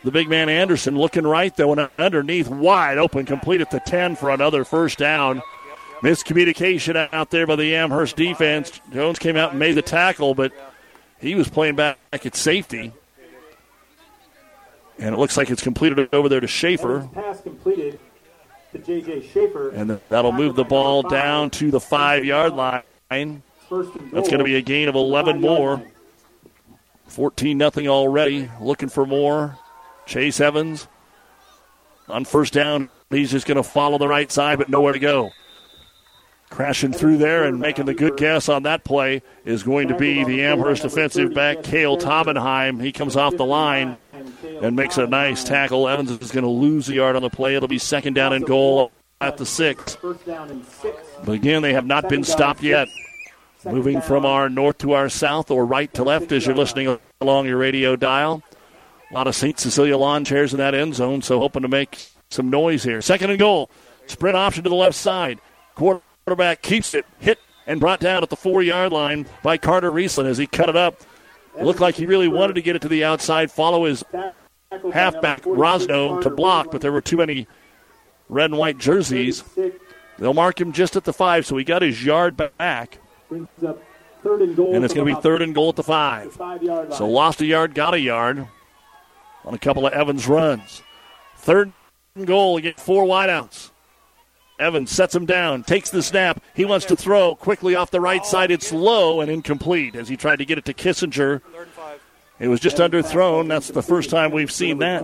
the big man Anderson looking right, though, and underneath, wide open, complete at the 10 for another first down. Miscommunication out there by the Amherst defense. Jones came out and made the tackle, but he was playing back at safety. And it looks like it's completed over there to Schaefer.
Pass completed to J.J. Schaefer.
And that'll move the ball down to the five yard line. That's going to be a gain of 11 more. 14 nothing already. Looking for more. Chase Evans on first down. He's just going to follow the right side, but nowhere to go. Crashing through there and making the good guess on that play is going to be the Amherst defensive back, Kale Tobenheim. He comes off the line and makes a nice tackle. Evans is going to lose the yard on the play. It'll be second down and goal at the six. But again, they have not been stopped yet. Moving from our north to our south or right to left as you're listening along your radio dial. A lot of St. Cecilia lawn chairs in that end zone, so hoping to make some noise here. Second and goal. Sprint option to the left side. Quarterback keeps it, hit and brought down at the four yard line by Carter Riesland as he cut it up. Looked like he really wanted to get it to the outside, follow his halfback Rosno to block, but there were too many red and white jerseys. They'll mark him just at the five, so he got his yard back.
And.
And it's going to be third and goal at the five. So lost a yard, got a yard on a couple of Evans runs. Third goal, get four wideouts. Evans sets him down, takes the snap. He wants to throw quickly off the right side. It's low and incomplete as he tried to get it to Kissinger. It was just underthrown. That's the first time we've seen that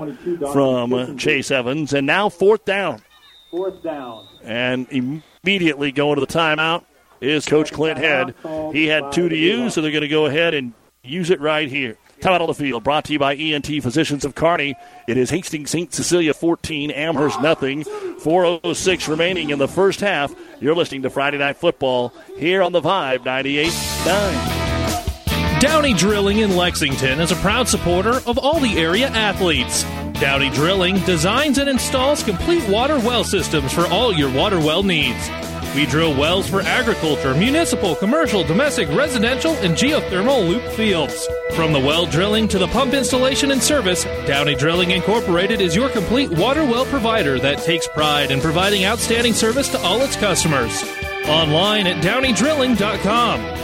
from uh, Chase Evans. And now fourth down.
Fourth down.
And immediately going to the timeout is Coach Clint Head. He had two to use, so they're going to go ahead and use it right here. Timeout on the field, brought to you by ENT Physicians of Kearney. It is Hastings St. Cecilia 14, Amherst nothing. 406 remaining in the first half. You're listening to Friday Night Football here on the Vibe 98.9.
Downey Drilling in Lexington is a proud supporter of all the area athletes. Downey Drilling designs and installs complete water well systems for all your water well needs. We drill wells for agriculture, municipal, commercial, domestic, residential, and geothermal loop fields. From the well drilling to the pump installation and service, Downey Drilling Incorporated is your complete water well provider that takes pride in providing outstanding service to all its customers. Online at downeydrilling.com.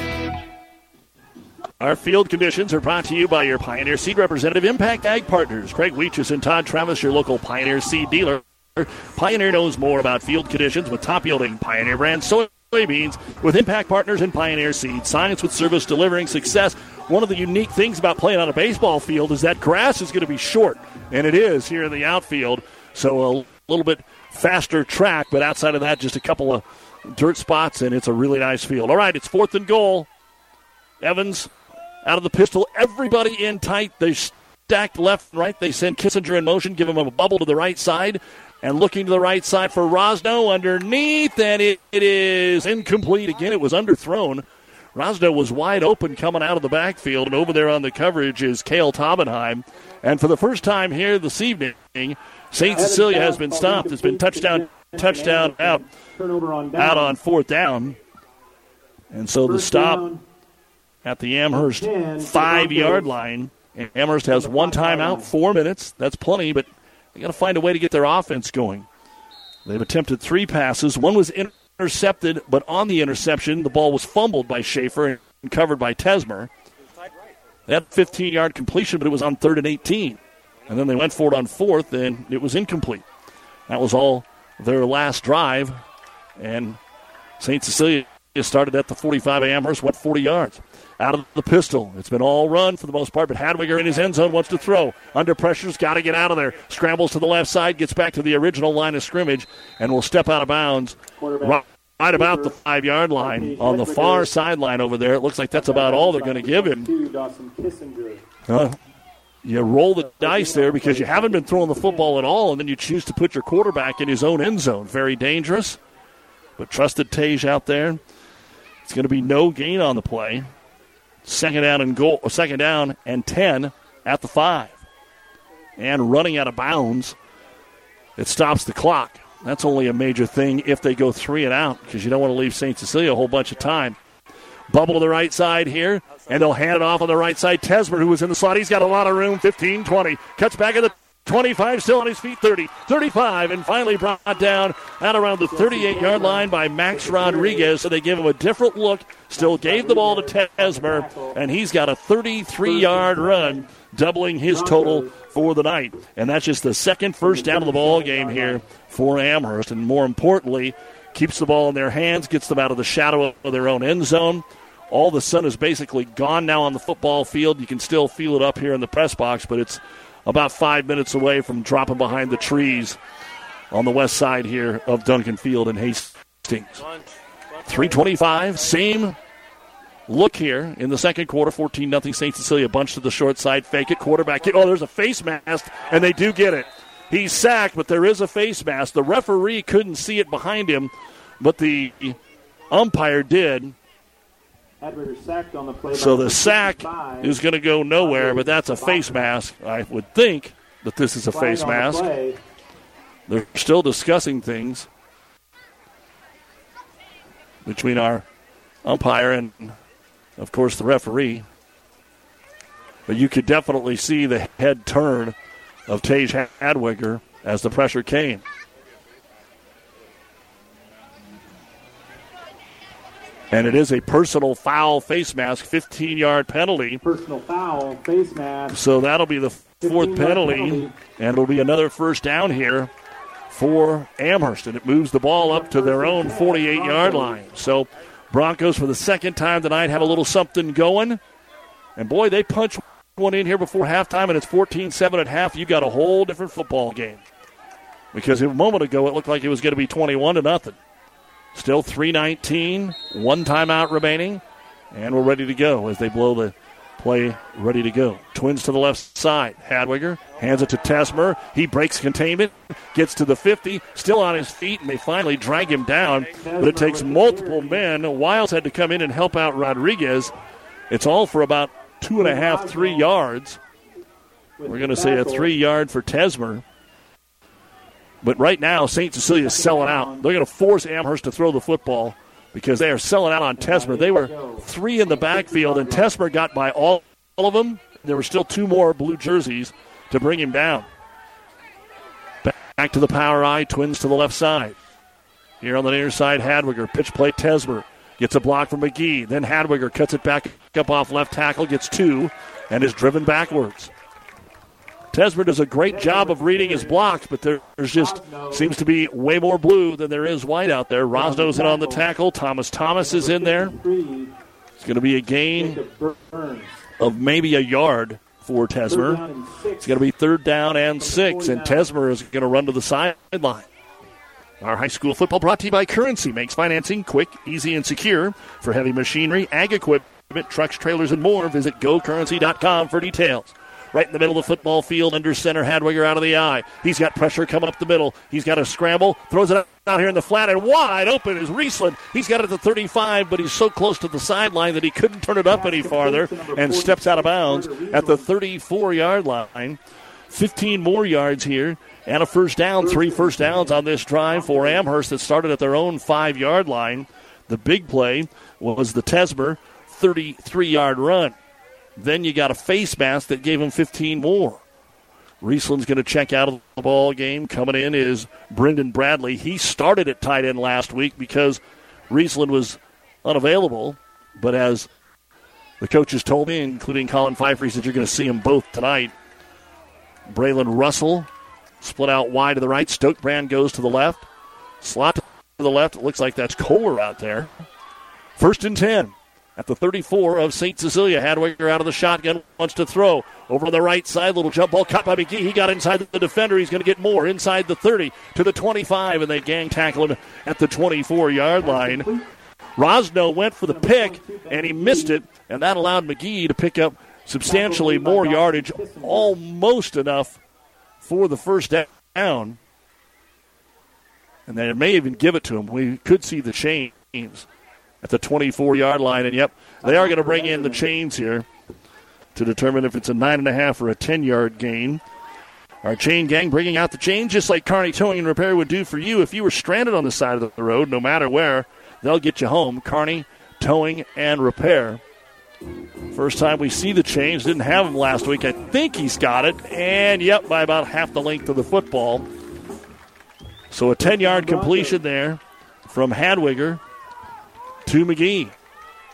Our field conditions are brought to you by your Pioneer Seed representative, Impact Ag Partners. Craig Weeches and Todd Travis, your local Pioneer Seed dealer. Pioneer knows more about field conditions with top yielding Pioneer brand soybeans with Impact Partners and Pioneer Seed. Science with service delivering success. One of the unique things about playing on a baseball field is that grass is going to be short, and it is here in the outfield. So a little bit faster track, but outside of that, just a couple of dirt spots, and it's a really nice field. All right, it's fourth and goal. Evans out of the pistol. Everybody in tight. They stacked left and right. They send Kissinger in motion, give him a bubble to the right side. And looking to the right side for Rosno underneath, and it, it is incomplete. Again, it was underthrown. Rosno was wide open coming out of the backfield, and over there on the coverage is Kale Tobenheim. And for the first time here this evening, St. Cecilia has been stopped. It's been touchdown, touchdown out,
Turnover on down.
out on fourth down. And so the stop at the Amherst five yard line. Amherst has one timeout, four minutes. That's plenty, but they got to find a way to get their offense going. They've attempted three passes. One was intercepted, but on the interception, the ball was fumbled by Schaefer and covered by Tesmer. They had 15 yard completion, but it was on third and 18. And then they went for it on fourth, and it was incomplete. That was all their last drive. And St. Cecilia started at the 45 of Amherst, went 40 yards. Out of the pistol. It's been all run for the most part, but Hadwiger in his end zone wants to throw. Under pressure's got to get out of there. Scrambles to the left side, gets back to the original line of scrimmage, and will step out of bounds right, right about the five yard line on the far sideline over there. It looks like that's about all they're going to give him.
Two, Dawson Kissinger.
Uh, you roll the dice there because you haven't been throwing the football at all, and then you choose to put your quarterback in his own end zone. Very dangerous. But trusted Tage out there. It's going to be no gain on the play. Second down and goal, second down and 10 at the five. And running out of bounds, it stops the clock. That's only a major thing if they go three and out because you don't want to leave St. Cecilia a whole bunch of time. Bubble to the right side here, and they'll hand it off on the right side. Tesmer, who was in the slot, he's got a lot of room. 15 20. Cuts back at the 25, still on his feet, 30, 35, and finally brought down at around the 38 yard line by Max Rodriguez. So they give him a different look. Still gave the ball to Tesmer, and he's got a 33 yard run, doubling his total for the night. And that's just the second first down of the ball game here for Amherst. And more importantly, keeps the ball in their hands, gets them out of the shadow of their own end zone. All the sun is basically gone now on the football field. You can still feel it up here in the press box, but it's about five minutes away from dropping behind the trees on the west side here of Duncan Field in Hastings. 325, same look here in the second quarter. 14 nothing St. Cecilia. Bunch to the short side. Fake it. Quarterback. Oh, there's a face mask, and they do get it. He's sacked, but there is a face mask. The referee couldn't see it behind him, but the umpire did. So the sack is going to go nowhere, but that's a face mask. I would think that this is a face mask. They're still discussing things between our umpire and, of course, the referee. But you could definitely see the head turn of Tage Hadwiger as the pressure came. And it is a personal foul face mask, 15 yard penalty.
Personal foul, face mask.
So that'll be the fourth penalty, penalty, and it'll be another first down here for Amherst. And it moves the ball up to their own 48 yard line. So Broncos, for the second time tonight, have a little something going. And boy, they punch one in here before halftime, and it's 14 7 at half. You've got a whole different football game. Because a moment ago, it looked like it was going to be 21 to nothing. Still 319, one timeout remaining, and we're ready to go as they blow the play ready to go. Twins to the left side. Hadwiger hands it to Tesmer. He breaks containment, gets to the 50, still on his feet, and they finally drag him down. But it takes multiple men. Wiles had to come in and help out Rodriguez. It's all for about two and a half, three yards. We're going to say a three yard for Tesmer. But right now, St. Cecilia is selling out. They're going to force Amherst to throw the football because they are selling out on Tesmer. They were three in the backfield, and Tesmer got by all, all of them. There were still two more blue jerseys to bring him down. Back to the power eye, twins to the left side. Here on the near side, Hadwiger, pitch play Tesmer. Gets a block from McGee. Then Hadwiger cuts it back up off left tackle, gets two, and is driven backwards. Tesmer does a great job of reading his blocks, but there's just seems to be way more blue than there is white out there. Rosno's in on the tackle. Thomas Thomas is in there. It's going to be a gain of maybe a yard for Tesmer. It's going to be third down and six, and Tesmer is going to run to the sideline. Our high school football brought to you by Currency makes financing quick, easy, and secure for heavy machinery, ag equipment, trucks, trailers, and more. Visit gocurrency.com for details right in the middle of the football field under center. Hadwiger out of the eye. He's got pressure coming up the middle. He's got a scramble, throws it out here in the flat, and wide open is Riesland. He's got it at the 35, but he's so close to the sideline that he couldn't turn it up any farther and steps out of bounds at the 34 yard line. 15 more yards here and a first down. Three first downs on this drive for Amherst that started at their own five yard line. The big play was the Tesmer 33 yard run. Then you got a face mask that gave him 15 more. Riesland's going to check out of the ball game. Coming in is Brendan Bradley. He started at tight end last week because Riesland was unavailable. But as the coaches told me, including Colin Pfeiffer, said you're going to see them both tonight. Braylon Russell split out wide to the right. Stokebrand goes to the left. Slot to the left. It looks like that's Kohler out there. First and 10 at the 34 of St. Cecilia. Hadwiger out of the shotgun, wants to throw. Over on the right side, little jump ball caught by McGee. He got inside the defender. He's going to get more inside the 30 to the 25, and they gang tackle him at the 24 yard line. Rosno went for the pick, and he missed it, and that allowed McGee to pick up substantially more yardage, almost enough for the first down. And they may even give it to him. We could see the chains at the 24 yard line. And yep, they are going to bring in the chains here to determine if it's a 9.5 or a 10 yard gain. Our chain gang bringing out the chain just like Kearney Towing and Repair would do for you if you were stranded on the side of the road, no matter where. They'll get you home. Kearney Towing and Repair. First time we see the change. Didn't have him last week. I think he's got it. And, yep, by about half the length of the football. So a 10 yard completion there from Hadwiger to McGee.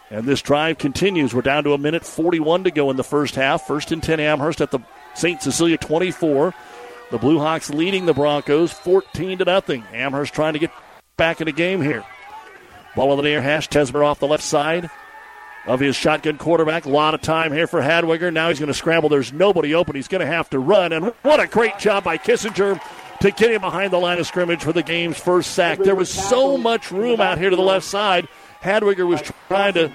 And this drive continues. We're down to a minute 41 to go in the first half. First and 10 Amherst at the St. Cecilia 24. The Blue Hawks leading the Broncos 14 to nothing. Amherst trying to get back in the game here. Ball in the near hash. Tesmer off the left side of his shotgun quarterback. A lot of time here for Hadwiger. Now he's going to scramble. There's nobody open. He's going to have to run. And what a great job by Kissinger to get him behind the line of scrimmage for the game's first sack. There was so much room out here to the left side. Hadwiger was trying to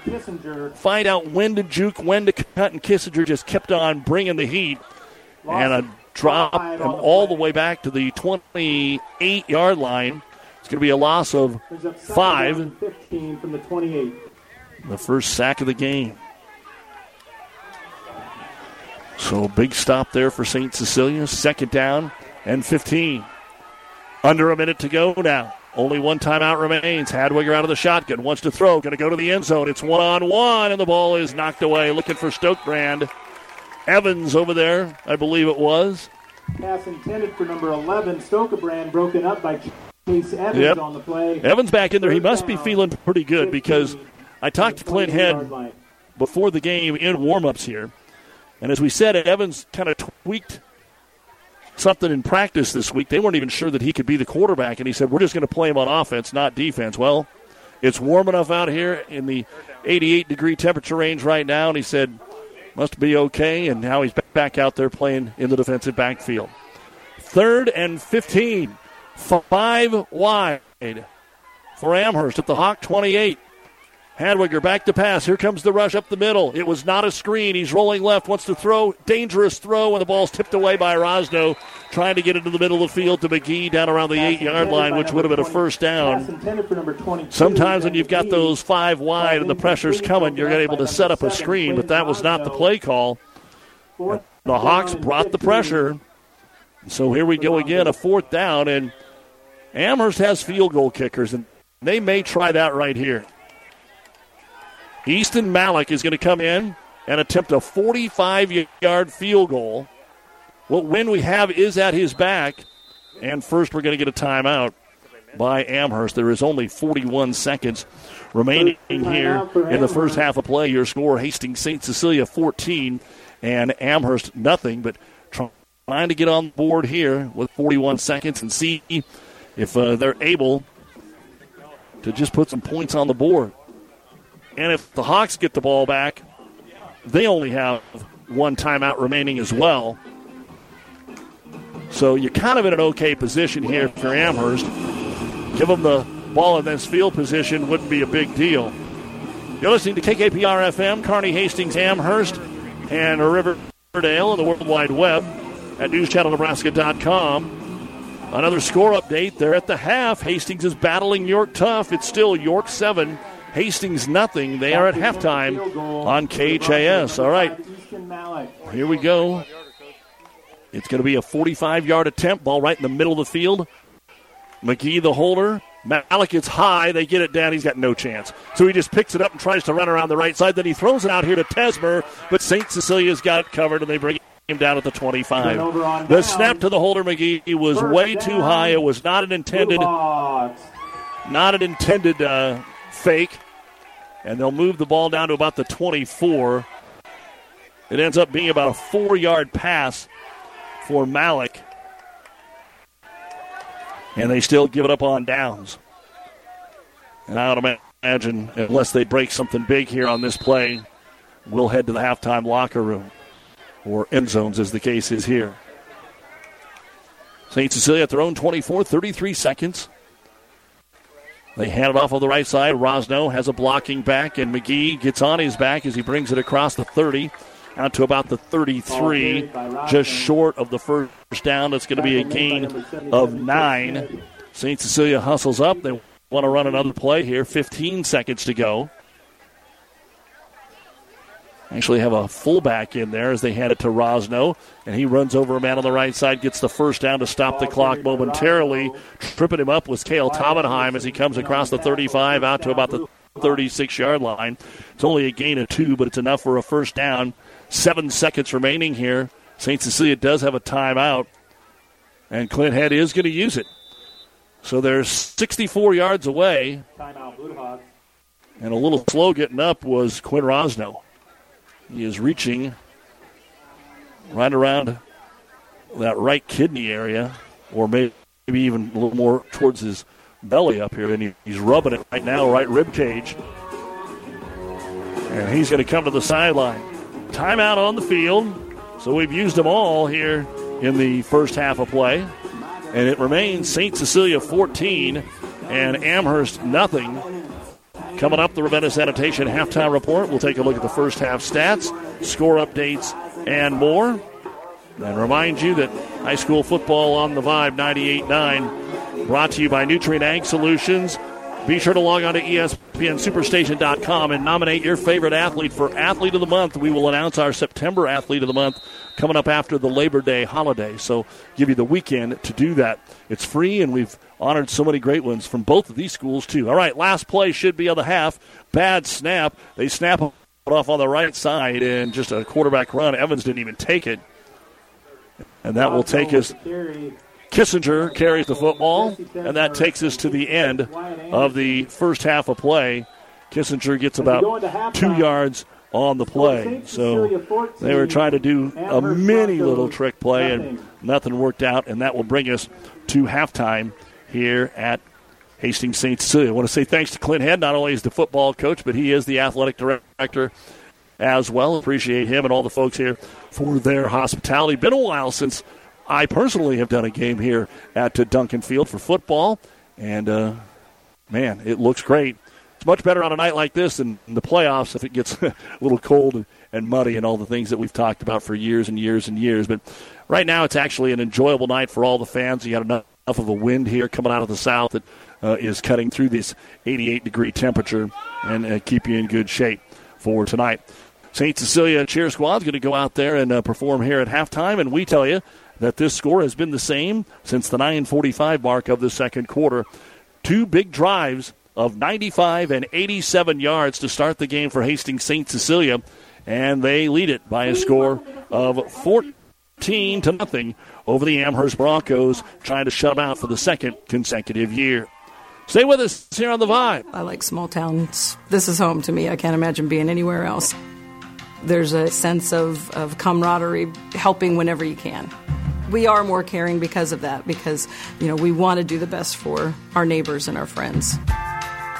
find out when to juke, when to cut, and Kissinger just kept on bringing the heat. And a drop him all the way back to the 28 yard line. It's going to be a loss of five.
15 from the 28.
The first sack of the game. So big stop there for St. Cecilia. Second down and 15. Under a minute to go now. Only one timeout remains. Hadwiger out of the shotgun. Wants to throw. Going to go to the end zone. It's one on one, and the ball is knocked away. Looking for Stokebrand. Evans over there, I believe it was.
Pass intended for number 11, Stokebrand, broken up by Chase Evans
Yep.
on the play.
Evans back in there. He must be feeling pretty good because I talked to Clint Head before the game in warmups here. And as we said, Evans kind of tweaked something in practice this week. They weren't even sure that he could be the quarterback. And he said, We're just going to play him on offense, not defense. Well, it's warm enough out here in the 88 degree temperature range right now. And he said, Must be okay. And now he's back out there playing in the defensive backfield. Third and 15. Five wide for Amherst at the Hawk 28. Hadwiger back to pass. Here comes the rush up the middle. It was not a screen. He's rolling left, wants to throw. Dangerous throw, and the ball's tipped away by Rosno, trying to get into the middle of the field to McGee down around the eight yard line, which would have been a first down.
intended for number 22.
Sometimes when you've got those five wide and the pressure's coming, you're able to set up a screen, but that was not the play call. The Hawks brought the pressure. So here we go again, a fourth down, and Amherst has field goal kickers, and they may try that right here. Easton Malik is going to come in and attempt a 45 yard field goal. What win we have is at his back. And first, we're going to get a timeout by Amherst. There is only 41 seconds remaining here in the first half of play. Your score Hastings St. Cecilia 14 and Amherst nothing, but trying to get on board here with 41 seconds and see if uh, they're able to just put some points on the board. And if the Hawks get the ball back, they only have one timeout remaining as well. So you're kind of in an okay position here for Amherst. Give them the ball in this field position wouldn't be a big deal. You're listening to KKPR FM, Kearney Hastings, Amherst, and Riverdale on the World Wide Web at newschannelnebraska.com. Another score update. They're at the half. Hastings is battling York tough. It's still York 7, Hastings nothing. They are at halftime on KHAS. All right, here we go. It's going to be a 45 yard attempt. Ball right in the middle of the field. McGee, the holder. Malik gets high. They get it down. He's got no chance. So he just picks it up and tries to run around the right side. Then he throws it out here to Tesmer, but St. Cecilia's got it covered, and they bring him down at the 25. The snap to the holder, McGee, was
First
way too high. It was not an intended, not an intended uh, fake. And they'll move the ball down to about the 24. It ends up being about a four yard pass for Malik. And they still give it up on downs. And I would imagine, unless they break something big here on this play, we'll head to the halftime locker room or end zones, as the case is here. St. Cecilia at their own 24, 33 seconds. They hand it off on the right side. Rosno has a blocking back, and McGee gets on his back as he brings it across the 30 out to about the 33, just short of the first down. That's going to be a gain of nine. St. Cecilia hustles up. They want to run another play here. 15 seconds to go. Actually, have a fullback in there as they hand it to Rosno, and he runs over a man on the right side, gets the first down to stop the clock momentarily. Tripping him up was Kale Tobenheim as he comes across the 35 out to about the 36 yard line. It's only a gain of two, but it's enough for a first down. Seven seconds remaining here. St. Cecilia does have a timeout, and Clint Head is going to use it. So they're 64 yards away. timeout And a little slow getting up was Quinn Rosno. He is reaching right around that right kidney area, or maybe even a little more towards his belly up here, and he, he's rubbing it right now, right rib cage. And he's going to come to the sideline. Timeout on the field. So we've used them all here in the first half of play. And it remains St. Cecilia 14 and Amherst nothing. Coming up, the Ravenna Sanitation halftime report. We'll take a look at the first half stats, score updates, and more. And remind you that high school football on the Vibe 98 9 brought to you by Nutrient Ag Solutions. Be sure to log on to ESPNSuperstation.com and nominate your favorite athlete for Athlete of the Month. We will announce our September Athlete of the Month coming up after the Labor Day holiday. So give you the weekend to do that. It's free, and we've honored so many great ones from both of these schools, too. All right, last play should be on the half. Bad snap. They snap it off on the right side, and just a quarterback run. Evans didn't even take it. And that will take us. Kissinger carries the football, and that takes us to the end of the first half of play. Kissinger gets about two yards on the play. So they were trying to do a mini little trick play, and nothing worked out, and that will bring us to halftime here at Hastings St. Cecilia. I want to say thanks to Clint Head. Not only is the football coach, but he is the athletic director as well. Appreciate him and all the folks here for their hospitality. Been a while since I personally have done a game here at Duncan Field for football, and uh, man, it looks great. It's much better on a night like this than the playoffs if it gets a little cold and muddy and all the things that we've talked about for years and years and years. But right now, it's actually an enjoyable night for all the fans. You got enough of a wind here coming out of the south that uh, is cutting through this 88 degree temperature and uh, keep you in good shape for tonight. St. Cecilia cheer squad is going to go out there and uh, perform here at halftime, and we tell you that this score has been the same since the 9:45 mark of the second quarter. Two big drives of 95 and 87 yards to start the game for Hastings St. Cecilia, and they lead it by a score of 14 to nothing over the Amherst Broncos, trying to shut them out for the second consecutive year. Stay with us here on the Vibe.
I like small towns. This is home to me. I can't imagine being anywhere else. There's a sense of, of camaraderie, helping whenever you can. We are more caring because of that, because you know we want to do the best for our neighbors and our friends.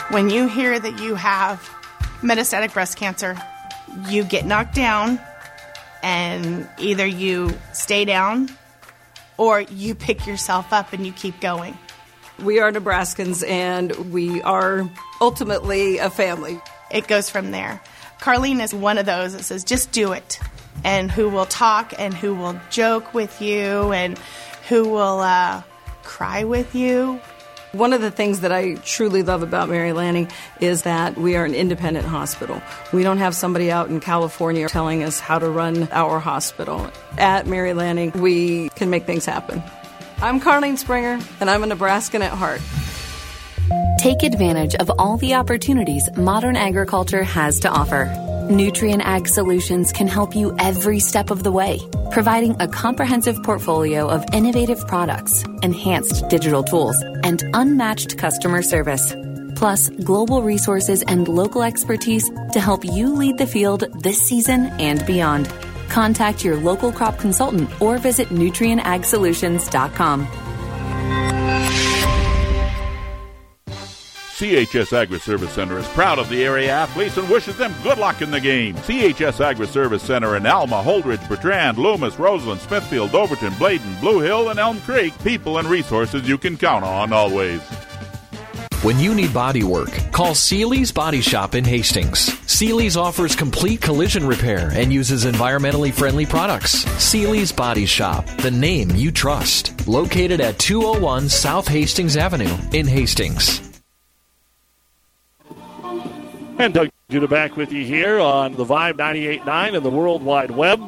When you hear that you have metastatic breast cancer, you get knocked down, and either you stay down or you pick yourself up and you keep going.
We are Nebraskans and we are ultimately a family.
It goes from there. Carlene is one of those that says, just do it. And who will talk and who will joke with you and who will uh, cry with you.
One of the things that I truly love about Mary Lanning is that we are an independent hospital. We don't have somebody out in California telling us how to run our hospital. At Mary Lanning, we can make things happen. I'm Carlene Springer, and I'm a Nebraskan at heart.
Take advantage of all the opportunities modern agriculture has to offer. Nutrient Ag Solutions can help you every step of the way, providing a comprehensive portfolio of innovative products, enhanced digital tools, and unmatched customer service. Plus, global resources and local expertise to help you lead the field this season and beyond. Contact your local crop consultant or visit nutrientagsolutions.com.
CHS Agri Service Center is proud of the area athletes and wishes them good luck in the game. CHS Agri Service Center in Alma, Holdrege, Bertrand, Loomis, Roseland, Smithfield, Overton, Bladen, Blue Hill, and Elm Creek. People and resources you can count on always.
When you need body work, call Seely's Body Shop in Hastings. Seely's offers complete collision repair and uses environmentally friendly products. Seely's Body Shop, the name you trust. Located at 201 South Hastings Avenue in Hastings.
And Doug Duda back with you here on the Vibe 98.9 and the World Wide Web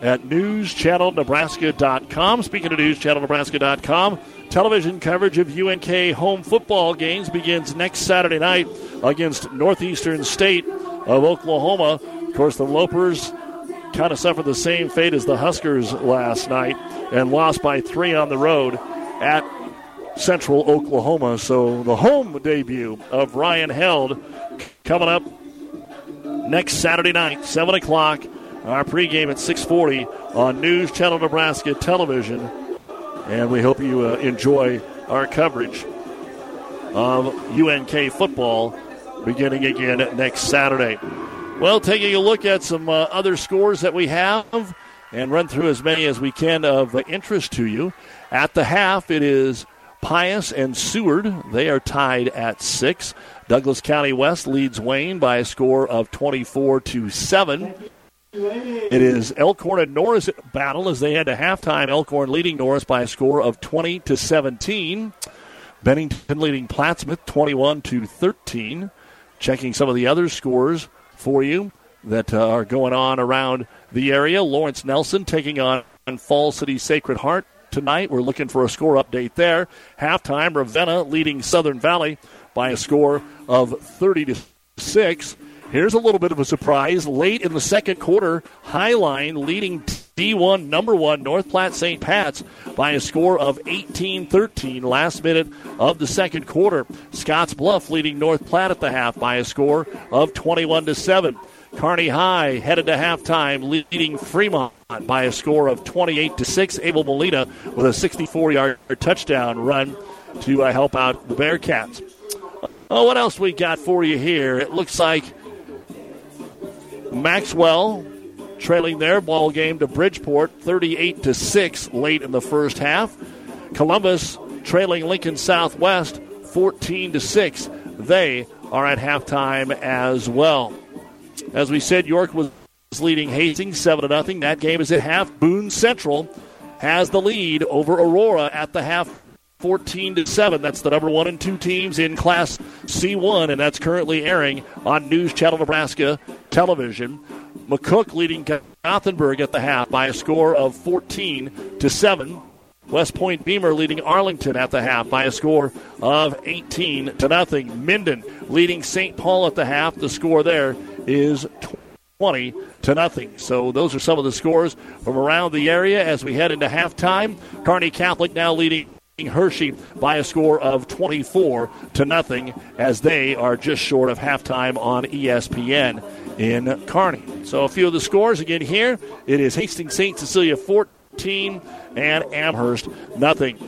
at newschannelnebraska.com. Speaking of newschannelnebraska.com, television coverage of UNK home football games begins next Saturday night against Northeastern State of Oklahoma. Of course, the Lopers kind of suffered the same fate as the Huskers last night and lost by three on the road at Central Oklahoma. So the home debut of Ryan Held coming up next Saturday night, 7 o'clock. Our pregame at 640 on News Channel Nebraska Television. And we hope you uh, enjoy our coverage of UNK football beginning again next Saturday. Well, taking a look at some uh, other scores that we have and run through as many as we can of interest to you. At the half, it is Pius and Seward. They are tied at six. Douglas County West leads Wayne by a score of 24 to 7. It is Elkhorn and Norris battle as they head to halftime. Elkhorn leading Norris by a score of 20 to 17. Bennington leading Plattsmouth 21 to 13. Checking some of the other scores for you that uh, are going on around the area. Lawrence Nelson taking on Falls City Sacred Heart tonight. We're looking for a score update there. Halftime, Ravenna leading Southern Valley by a score of 30 to 6. Here's a little bit of a surprise. Late in the second quarter, Hi-Line leading D1 number one North Platte St. Pat's by a score of 18 13 last minute of the second quarter. Scotts Bluff leading North Platte at the half by a score of 21 to 7. Kearney High headed to halftime, leading Fremont by a score of 28 to 6. Abel Molina with a 64 yard touchdown run to uh, help out the Bearcats. Oh, what else we got for you here? It looks like Maxwell trailing their ball game to Bridgeport 38 to 6 late in the first half. Columbus trailing Lincoln Southwest 14 to 6. They are at halftime as well. As we said, York was leading Hastings 7 to nothing. That game is at half. Boone Central has the lead over Aurora at the half 14 to 7. That's the number 1 and 2 teams in class C1 and that's currently airing on News Channel Nebraska television. McCook leading Gothenburg at the half by a score of 14 to 7. West Point Beemer leading Arlington at the half by a score of 18 to nothing. Minden leading St. Paul at the half. The score there is 20 to nothing. So those are some of the scores from around the area as we head into halftime. Kearney Catholic now leading Hershey by a score of 24 to nothing as they are just short of halftime on ESPN in Kearney. So a few of the scores again here. It is Hastings St. Cecilia 14 and Amherst nothing.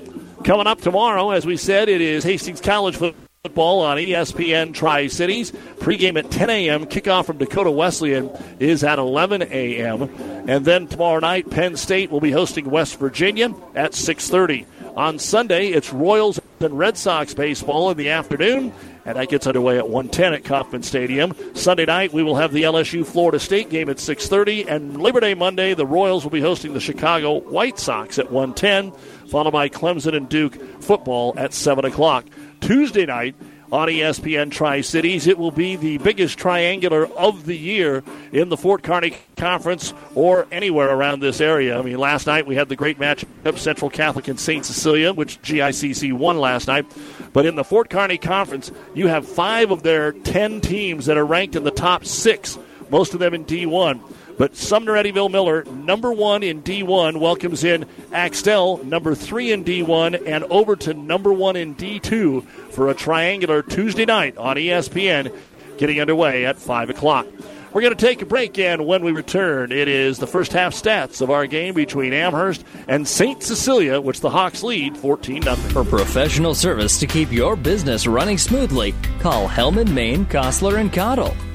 Coming up tomorrow, as we said, it is Hastings College football on ESPN Tri Cities. Pregame at 10 a.m. Kickoff from Dakota Wesleyan is at 11 a.m. And then tomorrow night, Penn State will be hosting West Virginia at 6:30. On Sunday, it's Royals and Red Sox baseball in the afternoon, and that gets underway at 1:10 at Kauffman Stadium. Sunday night, we will have the LSU Florida State game at 6:30, and Labor Day Monday, the Royals will be hosting the Chicago White Sox at 1:10, followed by Clemson and Duke football at 7 o'clock. Tuesday night, on ESPN Tri Cities. It will be the biggest triangular of the year in the Fort Kearney Conference or anywhere around this area. I mean, last night we had the great match of Central Catholic and St. Cecilia, which GICC won last night. But in the Fort Kearney Conference, you have five of their ten teams that are ranked in the top six, most of them in D1. But Sumner Eddyville Miller, number one in D1, welcomes in Axtell, number three in D1, and Overton, number one in D2 for a triangular Tuesday night on ESPN, getting underway at 5 o'clock. We're going to take a break, and when we return, it is the first half stats of our game between Amherst and St. Cecilia, which the Hawks lead 14 0.
For professional service to keep your business running smoothly, call Hellman, Maine, Kostler, and Cottle.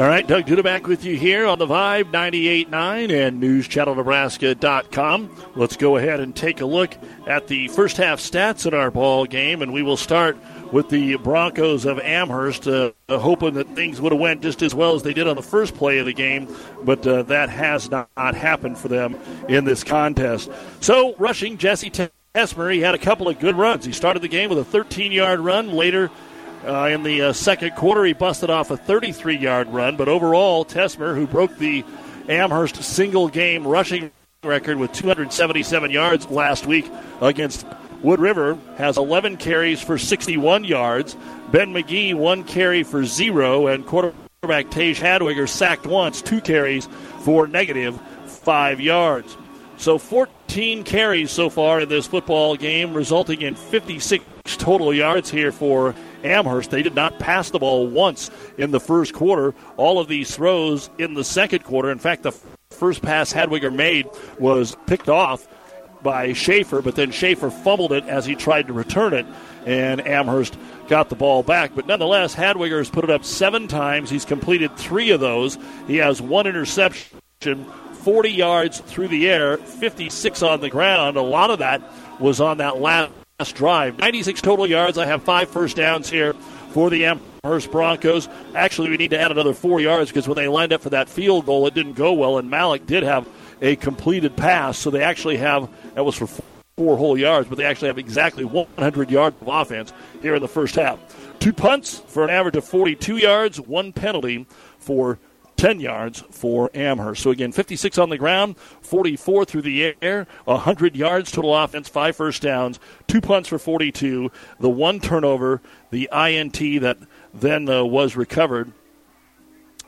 All right, Doug Duda back with you here on the Vibe 98.9 and NewsChannelNebraska.com. Let's go ahead and take a look at the first half stats in our ball game, and we will start with the Broncos of Amherst, uh, uh, hoping that things would have went just as well as they did on the first play of the game, but uh, that has not, happened for them in this contest. So, rushing Jesse Tesmer, he had a couple of good runs. He started the game with a 13-yard run. Later, uh, in the uh, second quarter, he busted off a 33 yard run, but overall, Tesmer, who broke the Amherst single game rushing record with 277 yards last week against Wood River, has 11 carries for 61 yards. Ben McGee, one carry for zero, and quarterback Tage Hadwiger sacked once, two carries for negative five yards. So 14 carries so far in this football game, resulting in 56 total yards here for Amherst. They did not pass the ball once in the first quarter. All of these throws in the second quarter. In fact, the first pass Hadwiger made was picked off by Schaefer, but then Schaefer fumbled it as he tried to return it, and Amherst got the ball back. But nonetheless, Hadwiger has put it up seven times. He's completed three of those. He has one interception, 40 yards through the air, 56 on the ground. A lot of that was on that last drive. 96 total yards. I have five first downs here for the Amherst Broncos. Actually, we need to add another four yards because when they lined up for that field goal, it didn't go well, and Malik did have a completed pass. So they actually have, that was for four whole yards, but they actually have exactly 100 yards of offense here in the first half. Two punts for an average of 42 yards, one penalty for 10 yards for Amherst. So again, 56 on the ground, 44 through the air, 100 yards total offense, five first downs, two punts for 42, the one turnover, the INT that then uh, was recovered,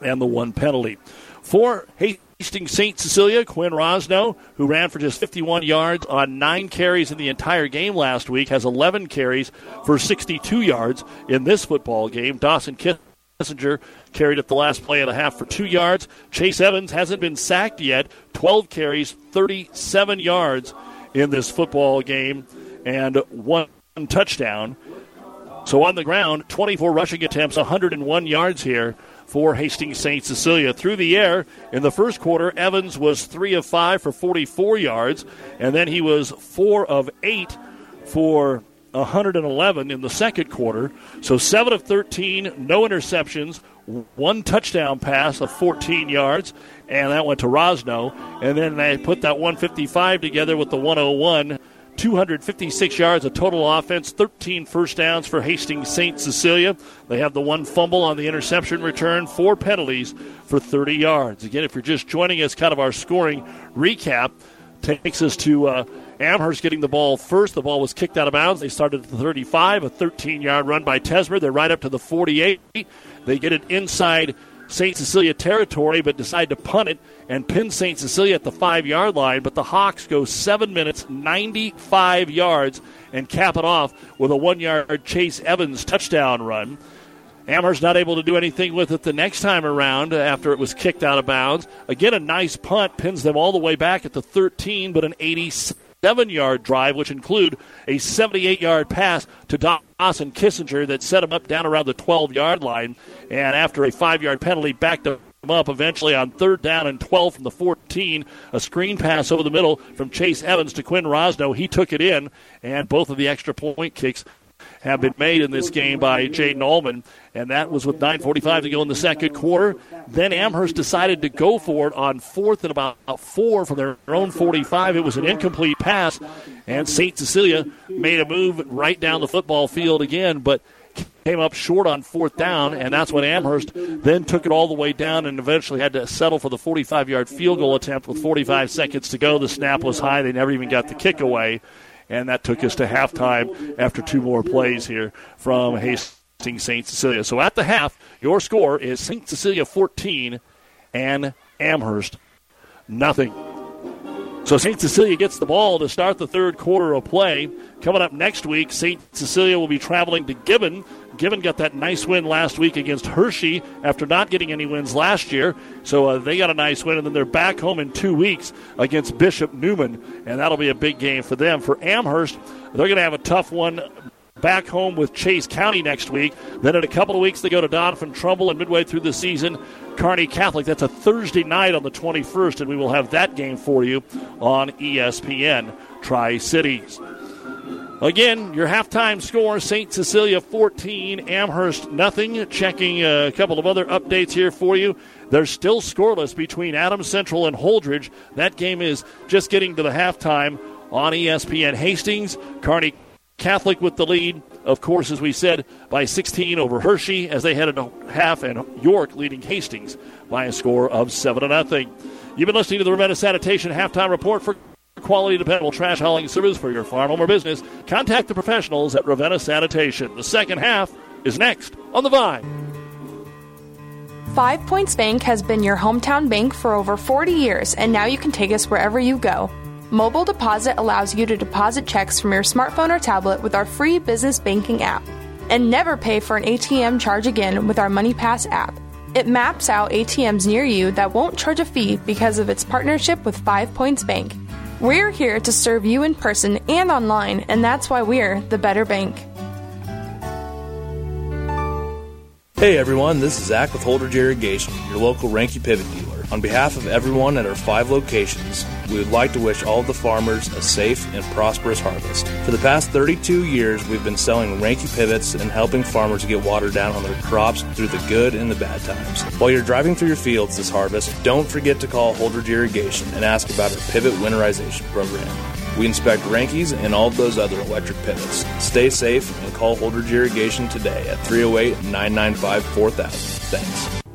and the one penalty. For Hastings St. Cecilia, Quinn Rosno, who ran for just 51 yards on nine carries in the entire game last week, has 11 carries for 62 yards in this football game. Dawson Kiss Messenger carried at the last play and a half for two yards. Chase Evans hasn't been sacked yet. 12 carries, 37 yards in this football game, and one touchdown. So on the ground, 24 rushing attempts, 101 yards here for Hastings St. Cecilia. Through the air in the first quarter, Evans was 3 of 5 for 44 yards, and then he was 4 of 8 for 111 in the second quarter. So 7 of 13, no interceptions, one touchdown pass of 14 yards, and that went to Rosno. And then they put that 155 together with the 101. 256 yards of total offense, 13 first downs for Hastings St. Cecilia. They have the one fumble on the interception return, four penalties for 30 yards. Again, if you're just joining us, kind of our scoring recap takes us to uh, Amherst getting the ball first. The ball was kicked out of bounds. They started at the 35, a 13 yard run by Tesmer. They're right up to the 48. They get it inside St. Cecilia territory, but decide to punt it and pin St. Cecilia at the five yard line. But the Hawks go seven minutes, 95 yards, and cap it off with a one yard Chase Evans touchdown run. Amherst not able to do anything with it the next time around after it was kicked out of bounds. Again, a nice punt pins them all the way back at the 13, but an 87 seven yard drive, which include a 78 yard pass to Dawson Kissinger that set him up down around the 12 yard line. And after a five yard penalty, backed him up eventually on third down and 12 from the 14. A screen pass over the middle from Chase Evans to Quinn Rosno. He took it in, and both of the extra point kicks have been made in this game by Jaden Allman, and that was with 9.45 to go in the second quarter. Then Amherst decided to go for it on fourth and about four from their own 45. It was an incomplete pass, and St. Cecilia made a move right down the football field again, but came up short on fourth down, and that's when Amherst then took it all the way down and eventually had to settle for the 45 yard field goal attempt with 45 seconds to go. The snap was high, they never even got the kick away, and that took us to halftime after two more plays here from Hastings St. Cecilia. So at the half, your score is St. Cecilia 14 and Amherst nothing. So St. Cecilia gets the ball to start the third quarter of play. Coming up next week, St. Cecilia will be traveling to Gibbon. Gibbon got that nice win last week against Hershey after not getting any wins last year. So uh, they got a nice win, and then they're back home in two weeks against Bishop Newman, and that'll be a big game for them. For Amherst, they're going to have a tough one back home with Chase County next week. Then in a couple of weeks, they go to Doniphan Trumbull, and midway through the season, Kearney Catholic. That's a Thursday night on the 21st, and we will have that game for you on ESPN Tri Cities. Again, your halftime score St. Cecilia 14, Amherst nothing. Checking a couple of other updates here for you. They're still scoreless between Adams Central and Holdrege. That game is just getting to the halftime on ESPN Hastings. Kearney Catholic with the lead, of course, as we said, by 16 over Hershey as they head into half, and York leading Hastings by a score of 7 to nothing. You've been listening to the Ravenna Sanitation halftime report for quality, dependable trash hauling service for your farm, or business. Contact the professionals at Ravenna Sanitation. The second half is next on the Vibe.
Five Points Bank has been your hometown bank for over 40 years, and now you can take us wherever you go. Mobile Deposit allows you to deposit checks from your smartphone or tablet with our free business banking app. And never pay for an ATM charge again with our MoneyPass app. It maps out ATMs near you that won't charge a fee because of its partnership with Five Points Bank. We're here to serve you in person and online, and that's why we're the better bank.
Hey everyone, this is Zach with Holdrege Irrigation, your local Reinke Pivot dealer. On behalf of everyone at our five locations, we would like to wish all of the farmers a safe and prosperous harvest. For the past 32 years, we've been selling Reinke pivots and helping farmers get water down on their crops through the good and the bad times. While you're driving through your fields this harvest, don't forget to call Holdrege Irrigation and ask about our pivot winterization program. We inspect Reinkes and all of those other electric pivots. Stay safe and call Holdrege Irrigation today at 308 995 4000. Thanks.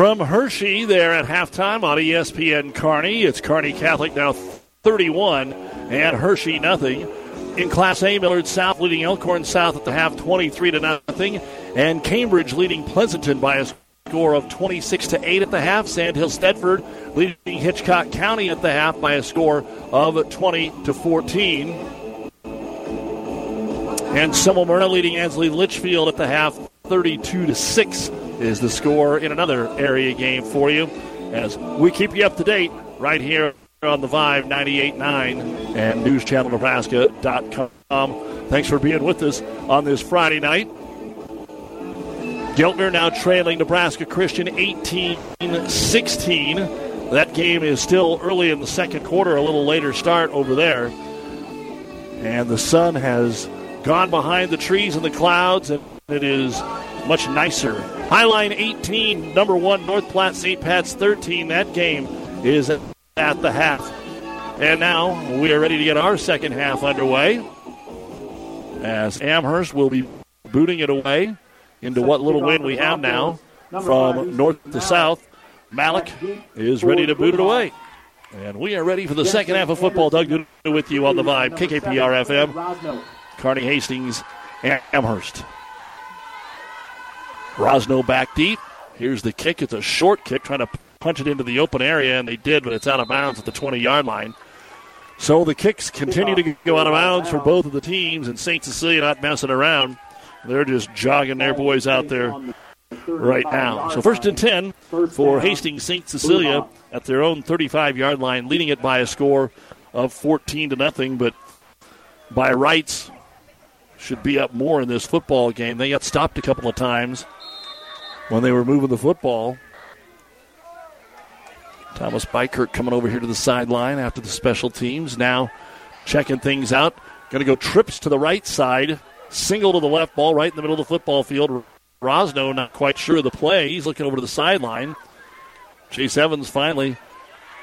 From Hershey, there at halftime on ESPN Kearney. It's Kearney Catholic now 31 and Hershey nothing. In Class A, Millard South leading Elkhorn South at the half 23 to nothing, and Cambridge leading Pleasanton by a score of 26 to 8 at the half. Sandhill Thedford leading Hitchcock County at the half by a score of 20 to 14. And Anselmo-Merna leading Ansley Litchfield at the half 32 to 6 is the score in another area game for you as we keep you up to date right here on the Vibe 98.9 and newschannelnebraska.com. Thanks for being with us on this Friday night. Giltner now trailing Nebraska Christian 18 16. That game is still early in the second quarter, a little later start over there. And the sun has gone behind the trees and the clouds, and it is much nicer. Hi-Line 18, number one, North Platte St. Pat's 13. That game is at the half. And now we are ready to get our second half underway as Amherst will be booting it away into what little wind we have now from north to south. Malik is ready to boot it away. And we are ready for the second half of football. Doug with you on the Vibe, KKPR FM, Kearney Hastings, Amherst. Rosno back deep. Here's the kick. It's a short kick, trying to punch it into the open area, and they did, but it's out of bounds at the 20 yard line. So the kicks continue to go out of bounds for both of the teams, and St. Cecilia not messing around. They're just jogging their boys out there right now. So first and 10 for Hastings St. Cecilia at their own 35 yard line, leading it by a score of 14 to nothing, but by rights should be up more in this football game. They got stopped a couple of times when they were moving the football. Thomas Bykirk coming over here to the sideline after the special teams. Now checking things out. Going to go trips to the right side, single to the left, ball right in the middle of the football field. Rosno not quite sure of the play. He's looking over to the sideline. Chase Evans finally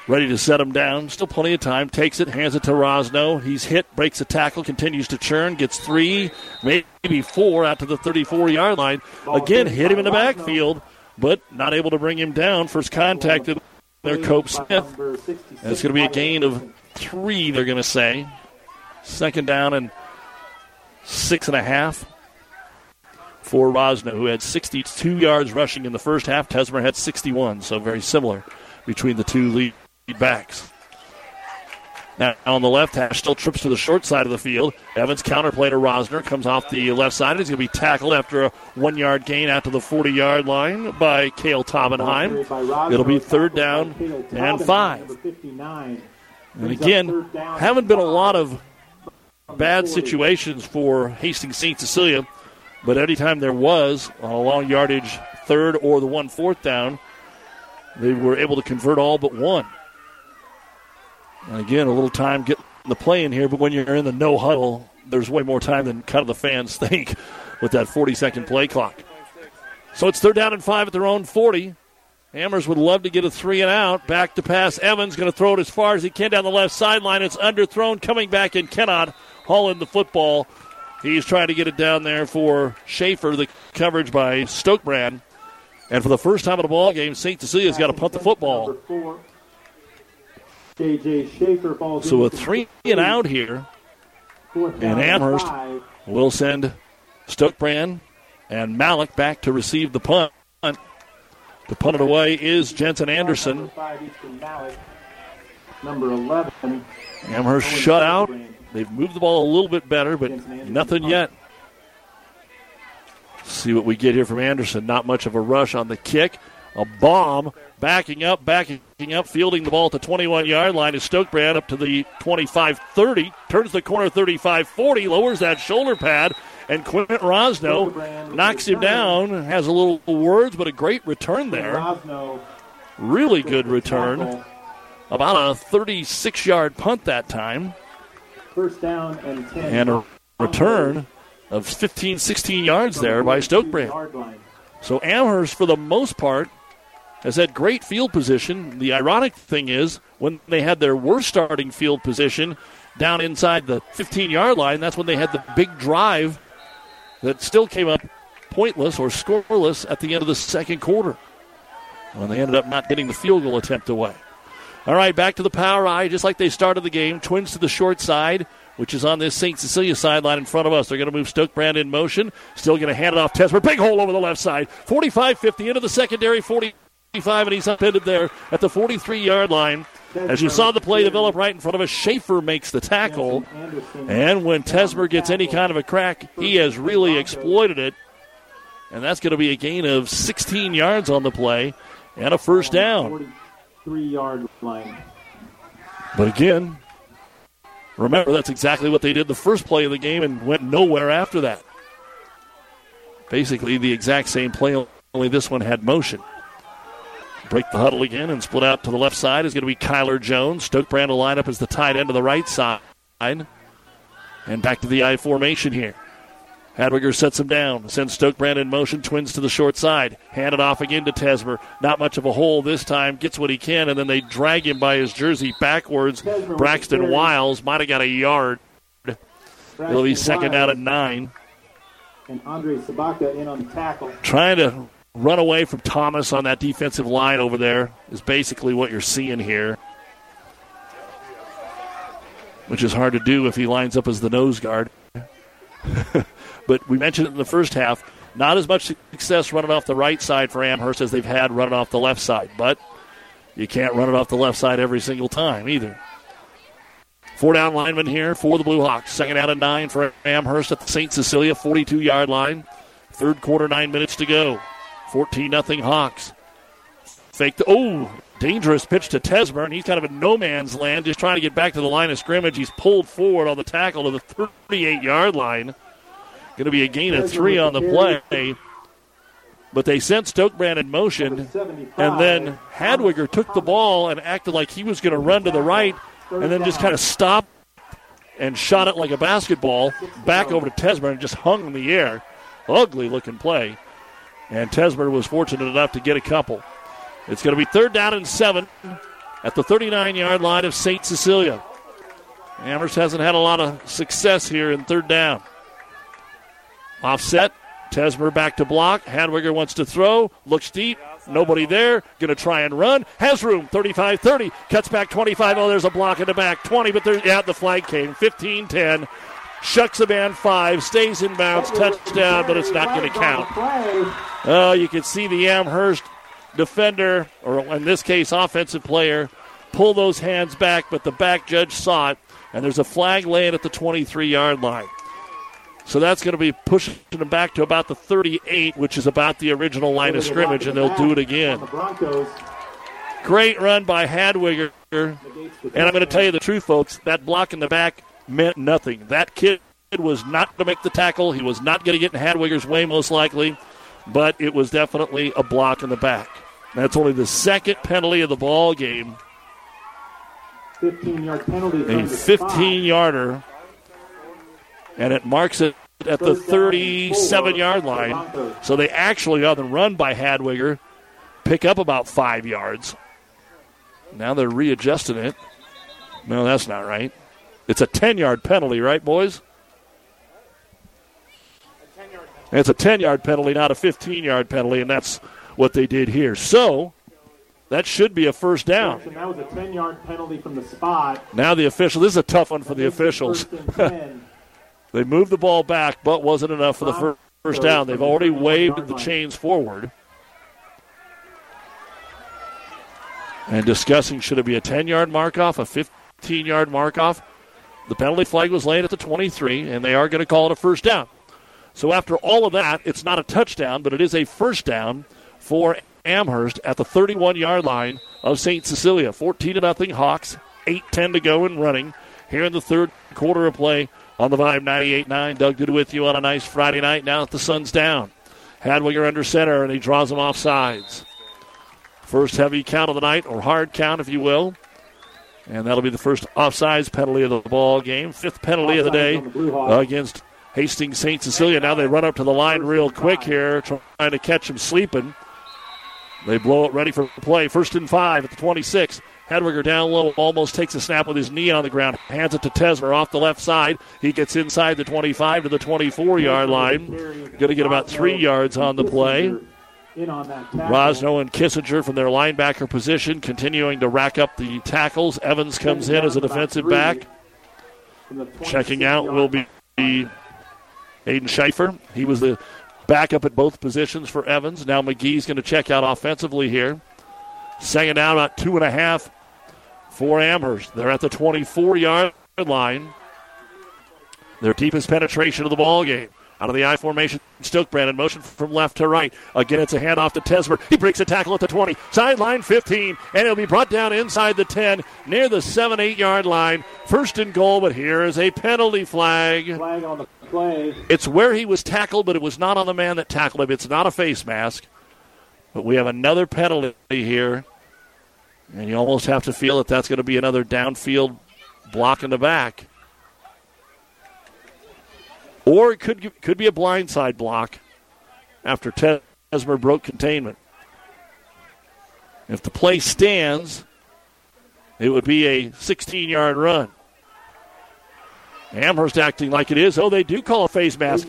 ready to set him down. Still plenty of time. Takes it, hands it to Rosno. He's hit, breaks a tackle, continues to churn, gets three, maybe four out to the 34 yard line. Again, hit him in the backfield, but not able to bring him down. First contacted there, Cope Smith. And it's going to be a gain of three, they're going to say. Second down and six and a half for Rosno, who had 62 yards rushing in the first half. Tesmer had 61, so very similar between the two backs. Now on the left hash, still trips to the short side of the field. Evans counterplay to Rosno comes off the left side. He's going to be tackled after a one-yard gain out to the 40-yard line by Kale Tobenheim. It'll be third down and five. And again, haven't been a lot of bad situations for Hastings St. Cecilia, but anytime there was a long yardage third or the one fourth down, they were able to convert all but one. Again, a little time getting the play in here, but when you're in the no huddle, there's way more time than kind of the fans think with that 40 second play clock. So it's third down and five at their own 40. Hammers would love to get a three and out. Back to pass. Evans going to throw it as far as he can down the left sideline. It's underthrown. Coming back and cannot haul in the football. He's trying to get it down there for Schaefer. The coverage by Stokebrand. And for the first time in the ball game, St. Cecilia's got to punt the football.
JJ Schaefer falls
So a three and out here. And Amherst will send Stokebrand and Malik back to receive the punt. To punt it away is Jensen Anderson.
Number 11.
Amherst shut out. They've moved the ball a little bit better, but nothing yet. See what we get here from Anderson. Not much of a rush on the kick. A bomb backing up, backing up, fielding the ball at the 21 yard line is Stokebrand up to the 25 30. Turns the corner 35 40, lowers that shoulder pad, and Quint Rosno knocks him down. Has a little words, but a great return there. Really good return. About a 36 yard punt that time.
First down and 10.
And a return of 15, 16 yards there by Stokebrand. So Amherst, for the most part, has had great field position. The ironic thing is, when they had their worst starting field position down inside the 15 yard line, that's when they had the big drive that still came up pointless or scoreless at the end of the second quarter. When they ended up not getting the field goal attempt away. All right, back to the power eye, just like they started the game. Twins to the short side, which is on this St. Cecilia sideline in front of us. They're going to move Stokebrand in motion. Still going to hand it off Tesmer. Big hole over the left side. 45 50 into the secondary. 45, and he's upended there at the 43 yard line. As you saw the play develop right in front of us, Schaefer makes the tackle. And when Tesmer gets any kind of a crack, he has really exploited it. And that's going to be a gain of 16 yards on the play and a first down.
Three yard line.
But again, remember that's exactly what they did the first play of the game and went nowhere after that. Basically, the exact same play, only this one had motion. Break the huddle again and split out to the left side is going to be Kyler Jones. Stokebrand will line up as the tight end to the right side. And back to the I formation here. Hadwiger sets him down, sends Stoke Stokebrand in motion, twins to the short side. Hand it off again to Tesmer. Not much of a hole this time, gets what he can, and then they drag him by his jersey backwards. Braxton Wiles might have got a yard. It'll be second out at nine.
And Andre Sabaka in on the tackle.
Trying to run away from Thomas on that defensive line over there is basically what you're seeing here. Which is hard to do if he lines up as the nose guard. but we mentioned it in the first half. Not as much success running off the right side for Amherst as they've had running off the left side. But you can't run it off the left side every single time either. Four down lineman here for the Blue Hawks. Second out and nine for Amherst at the St. Cecilia 42 yard line. Third quarter, nine minutes to go. 14 nothing Hawks. Fake the, oh, dangerous pitch to Tesmer, and he's kind of in no man's land, just trying to get back to the line of scrimmage. He's pulled forward on the tackle to the 38 yard line. Going to be a gain of three on the play. But they sent Stokebrand in motion, and then Hadwiger took the ball and acted like he was going to run to the right, and then just kind of stopped and shot it like a basketball back over to Tesmer and just hung in the air. Ugly looking play. And Tesmer was fortunate enough to get a couple. It's going to be third down and seven at the 39 yard line of St. Cecilia. Amherst hasn't had a lot of success here in third down. Offset. Tesmer back to block. Hadwiger wants to throw. Looks deep. Nobody there. Going to try and run. Has room. 35 30. Cuts back 25. Oh, there's a block in the back. 20, but there, yeah, the flag came. 15 10. Shucks a man five. Stays in bounds. Touchdown, but it's not going to count. Oh, you can see the Amherst defender, or in this case, offensive player, pull those hands back, but the back judge saw it, and there's a flag laying at the 23 yard line. So that's going to be pushing them back to about the 38, which is about the original line of scrimmage, and they'll do it again. Great run by Hadwiger. And I'm going to tell you the truth, folks. That block in the back meant nothing. That kid was not going to make the tackle. He was not going to get in Hadwiger's way, most likely. But it was definitely a block in the back. That's only the second penalty of the ball game.
15 yard penalty.
A 15 yarder and it marks it at the 37 yard line. So they actually, on the run by Hadwiger, pick up about five yards. Now they're readjusting it. No, that's not right. It's a 10 yard penalty, right, boys? It's a 10 yard penalty, not a 15 yard penalty, and that's what they did here. So that should be a first down.
That was a 10 yard penalty from the spot.
Now the official, this is a tough one for the officials. They moved the ball back, but wasn't enough for the first down. They've already waved the chains forward. And discussing should it be a 10 yard mark off, a 15 yard mark off. The penalty flag was laid at the 23, and they are going to call it a first down. So after all of that, it's not a touchdown, but it is a first down for Amherst at the 31 yard line of St. Cecilia. 14 to nothing Hawks, 8 10 to go and running here in the third quarter of play on the Vibe 98.9. Doug Duda with you on a nice Friday night now that the sun's down. Hadwiger under center, and he draws them off sides. First heavy count of the night, or hard count, if you will. And that'll be the first offsides penalty of the ball game. Fifth penalty of the day against Hastings St. Cecilia. Now they run up to the line real quick here, trying to catch him sleeping. They blow it ready for play. First and five at the 26. Hadwiger down low, almost takes a snap with his knee on the ground, hands it to Tesmer off the left side. He gets inside the 25 to the 24 yard line. Going to get about three yards on the play. Rosno and Kissinger from their linebacker position continuing to rack up the tackles. Evans comes in as a defensive back. Checking out will be Aiden Schaefer. He was the backup at both positions for Evans. Now McGee's going to check out offensively here. Second down, about two and a half for Amherst. They're at the 24 yard line. Their deepest penetration of the ball game. Out of the I formation, Stokebrand in motion from left to right. Again, it's a handoff to Tesmer. He breaks a tackle at the 20, sideline 15, and it'll be brought down inside the 10, near the 7 8 yard line. First and goal, but here is a penalty flag.
Flag on the play.
It's where he was tackled, but it was not on the man that tackled him. It's not a face mask. But we have another penalty here. And you almost have to feel that that's going to be another downfield block in the back. Or it could, could be a blindside block after Tesmer broke containment. If the play stands, it would be a 16 yard run. Amherst acting like it is. Oh, they do call a face mask.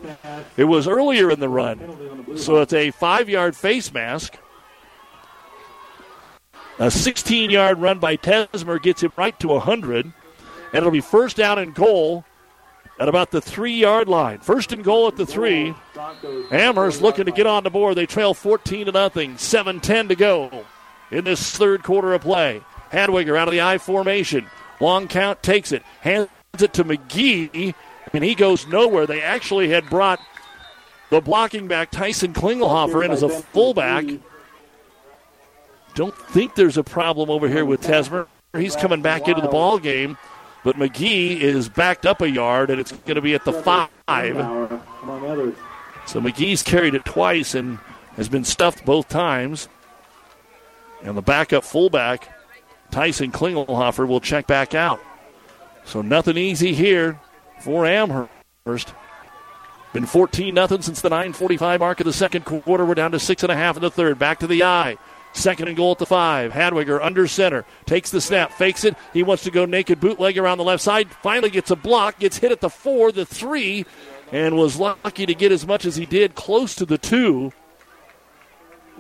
It was earlier in the run. So it's a five yard face mask. A 16 yard run by Tesmer gets him right to 100. And it'll be first down and goal at about the three yard line. First and goal at the three. Amherst looking to get on the board. They trail 14 to nothing. 7 10 to go in this third quarter of play. Hadwiger out of the I formation. Long count takes it, hands it to McGee, and he goes nowhere. They actually had brought the blocking back Tyson Klingelhofer in as a fullback. Don't think there's a problem over here with Tesmer. He's coming back into the ball game, but McGee is backed up a yard, and it's going to be at the five. So McGee's carried it twice and has been stuffed both times. And the backup fullback, Tyson Klingelhofer, will check back out. So nothing easy here for Amherst. Been 14 nothing since the 9:45 mark of the second quarter. We're down to six and a half in the third. Back to the eye. Second and goal at the five. Hadwiger under center. Takes the snap. Fakes it. He wants to go naked bootleg around the left side. Finally gets a block. Gets hit at the four, the three, and was lucky to get as much as he did close to the two.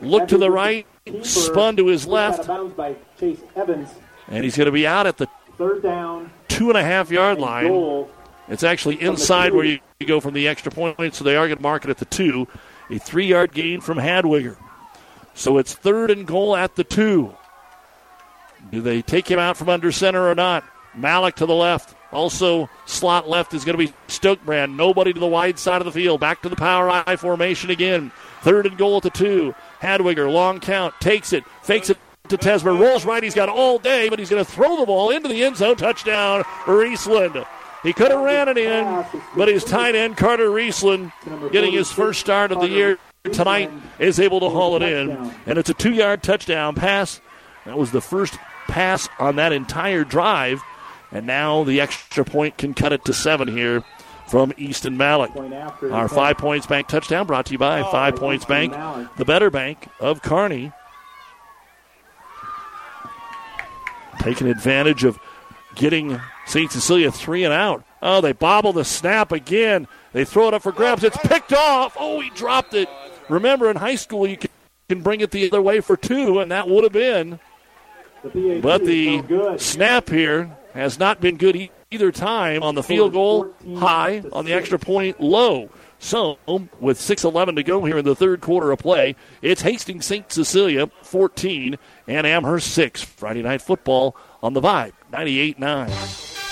Look to the right. Spun to his left. And he's going to be out at the
third down
two and a half yard line. It's actually inside where you, you go from the extra point, so they are going to mark it at the two. A three yard gain from Hadwiger. So it's third and goal at the two. Do they take him out from under center or not? Malik to the left. Also, slot left is going to be Stokebrand. Nobody to the wide side of the field. Back to the power I formation again. Third and goal at the two. Hadwiger, long count, takes it, fakes it to Tesmer, rolls right. He's got all day, but he's going to throw the ball into the end zone. Touchdown, Riesland. He could have ran it in, but his tight end, Carter Riesland, getting his first start of the year tonight, is able to haul it in. And it's a two yard touchdown pass. That was the first pass on that entire drive. And now the extra point can cut it to seven here from Easton Malik. Our Five Points Bank touchdown brought to you by Five Points Bank, the better bank of Kearney. Taking advantage of getting St. Cecilia three and out. Oh, they bobble the snap again. They throw it up for grabs. It's picked off. Oh, he dropped it. Remember, in high school, you can bring it the other way for two, and that would have been. But the snap here has not been good either time on the field goal high, on the extra point low. So, with 6.11 to go here in the third quarter of play, it's Hastings St. Cecilia 14 and Amherst 6. Friday Night Football on the Vibe 98 9.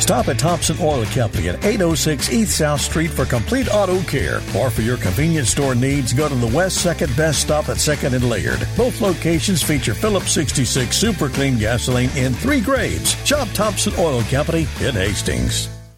Stop at Thompson Oil Company at 806 East South Street for complete auto care. Or for your convenience store needs, go to the West 2nd Best Stop at 2nd and Laird. Both locations feature Phillips 66 Super Clean gasoline in three grades. Shop Thompson Oil Company in Hastings.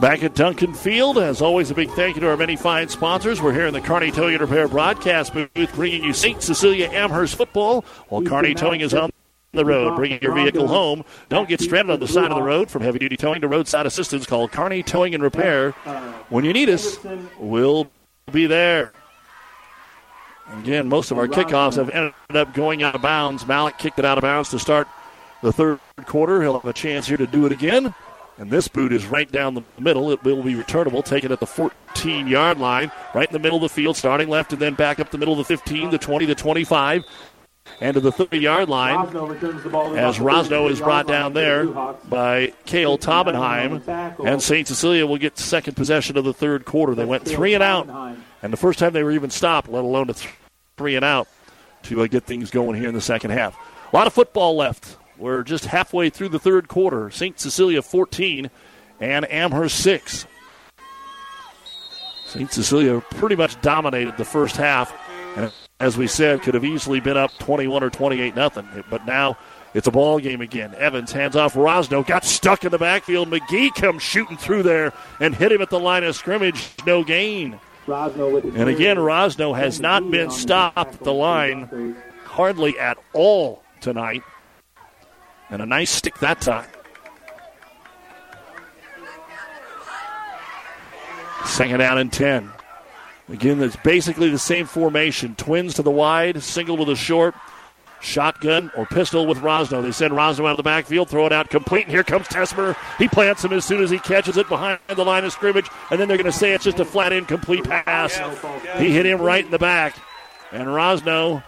Back at Duncan Field, as always, a big thank you to our many fine sponsors. We're here in the Kearney Towing and Repair broadcast booth, bringing you St. Cecilia Amherst football, while Kearney Towing is on the road, bringing your vehicle home. Don't get stranded on the side of the road. From heavy duty towing to roadside assistance, call Kearney Towing and Repair. When you need us, we'll be there. Again, most of our kickoffs have ended up going out of bounds. Malik kicked it out of bounds to start the third quarter. He'll have a chance here to do it again. And this boot is right down the middle. It will be returnable, taken at the 14 yard line, right in the middle of the field, starting left and then back up the middle of the 15, the 20, the 25, and to the 30 yard line. As Rosno is brought down there by Kale Tobenheim. And St. Cecilia will get second possession of the third quarter. They went three and out. And the first time they were even stopped, let alone a three and out, to uh, get things going here in the second half. A lot of football left. We're just halfway through the third quarter. St. Cecilia 14 and Amherst 6. St. Cecilia pretty much dominated the first half, and as we said, could have easily been up 21 or 28 nothing. But now it's a ball game again. Evans hands off Rosno, got stuck in the backfield. McGee comes shooting through there and hit him at the line of scrimmage. No gain. And again, Rosno has not been stopped at the line hardly at all tonight. And a nice stick that time. Second down and 10. Again, it's basically the same formation. Twins to the wide, single with a short, shotgun or pistol with Rosno. They send Rosno out of the backfield, throw it out complete, and here comes Tesmer. He plants him as soon as he catches it behind the line of scrimmage, and then they're going to say it's just a flat incomplete pass. He hit him right in the back, and Rosno,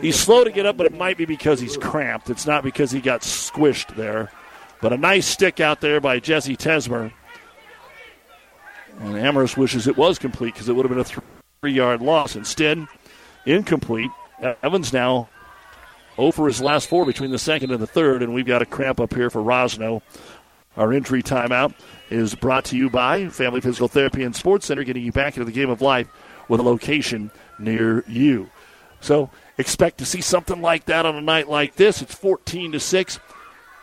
he's slow to get up, but it might be because he's cramped. It's not because he got squished there. But a nice stick out there by Jesse Tesmer. And Amherst wishes it was complete because it would have been a three yard loss. Instead, incomplete. Evans now 0 for his last four between the second and the third, and we've got a cramp up here for Rosno. Our injury timeout is brought to you by Family Physical Therapy and Sports Center, getting you back into the game of life with a location near you. So expect to see something like that on a night like this. It's 14 to 6.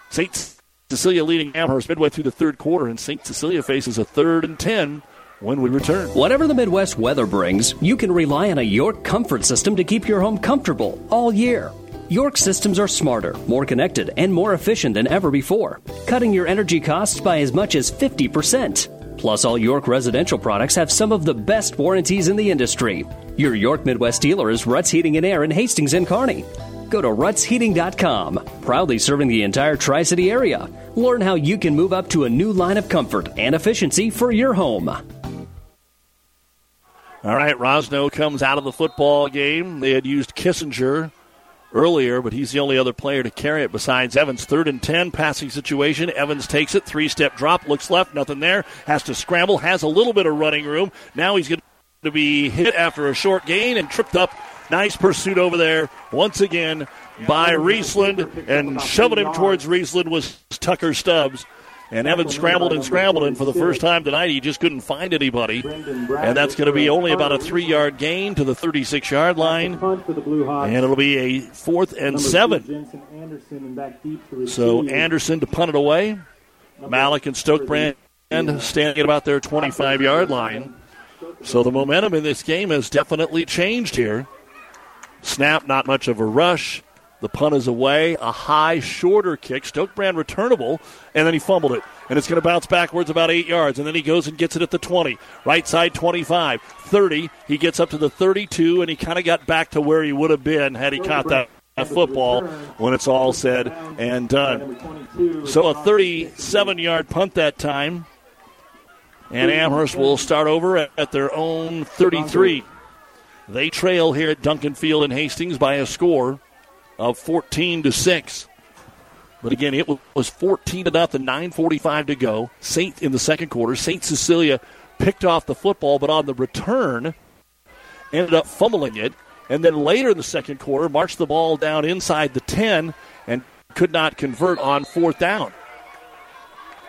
St. Cecilia leading Amherst midway through the third quarter, and St. Cecilia faces a third and 10 when we return.
Whatever the Midwest weather brings, you can rely on a York comfort system to keep your home comfortable all year. York systems are smarter, more connected, and more efficient than ever before, cutting your energy costs by as much as 50%. Plus, all York residential products have some of the best warranties in the industry. Your York Midwest dealer is Ruts Heating and Air in Hastings and Kearney. Go to rutsheating.com, proudly serving the entire Tri City area. Learn how you can move up to a new line of comfort and efficiency for your home.
All right, Rosno comes out of the football game. They had used Kissinger earlier, but he's the only other player to carry it besides Evans. Third and 10, passing situation. Evans takes it, three step drop, looks left, nothing there. Has to scramble, has a little bit of running room. Now he's going to be hit after a short gain and tripped up. Nice pursuit over there once again by Riesland, and shoving him towards Riesland was Tucker Stubbs. And Evans scrambled and scrambled, and for the first time tonight, he just couldn't find anybody. And that's going to be only about a three yard gain to the 36 yard line. And it'll be a fourth and seven. So Anderson to punt it away. Malik and Stokebrand standing at about their 25 yard line. So the momentum in this game has definitely changed here. Snap, not much of a rush. The punt is away. A high, shorter kick. Stokebrand returnable, and then he fumbled it. And it's going to bounce backwards about eight yards. And then he goes and gets it at the 20. Right side 25. 30. He gets up to the 32, and he kind of got back to where he would have been had he caught that football when it's all said and done. So a 37 yard punt that time. And Amherst will start over at, at their own 33. They trail here at Duncan Field in Hastings by a score of 14 to 6. But again, it was 14 to nothing, 9:45 to go. Saint in the second quarter. Saint Cecilia picked off the football, but on the return, ended up fumbling it. And then later in the second quarter, marched the ball down inside the 10 and could not convert on fourth down.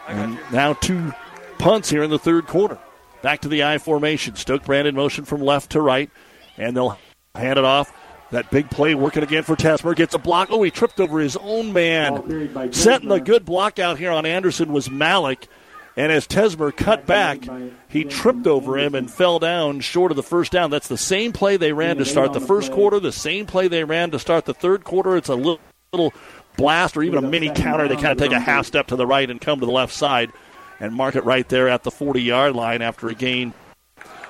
And now two punts here in the third quarter. Back to the I formation. Stokebrand in motion from left to right, and they'll hand it off that big play working again for Tesmer. Gets a block. Oh, he tripped over his own man. Setting the good block out here on Anderson was Malik. And as Tesmer cut back, he tripped over him and fell down short of the first down. That's the same play they ran to start the first quarter, the same play they ran to start the third quarter. It's a little, little blast or even a mini counter. They kind of take a half step to the right and come to the left side and mark it right there at the 40 yard line after a gain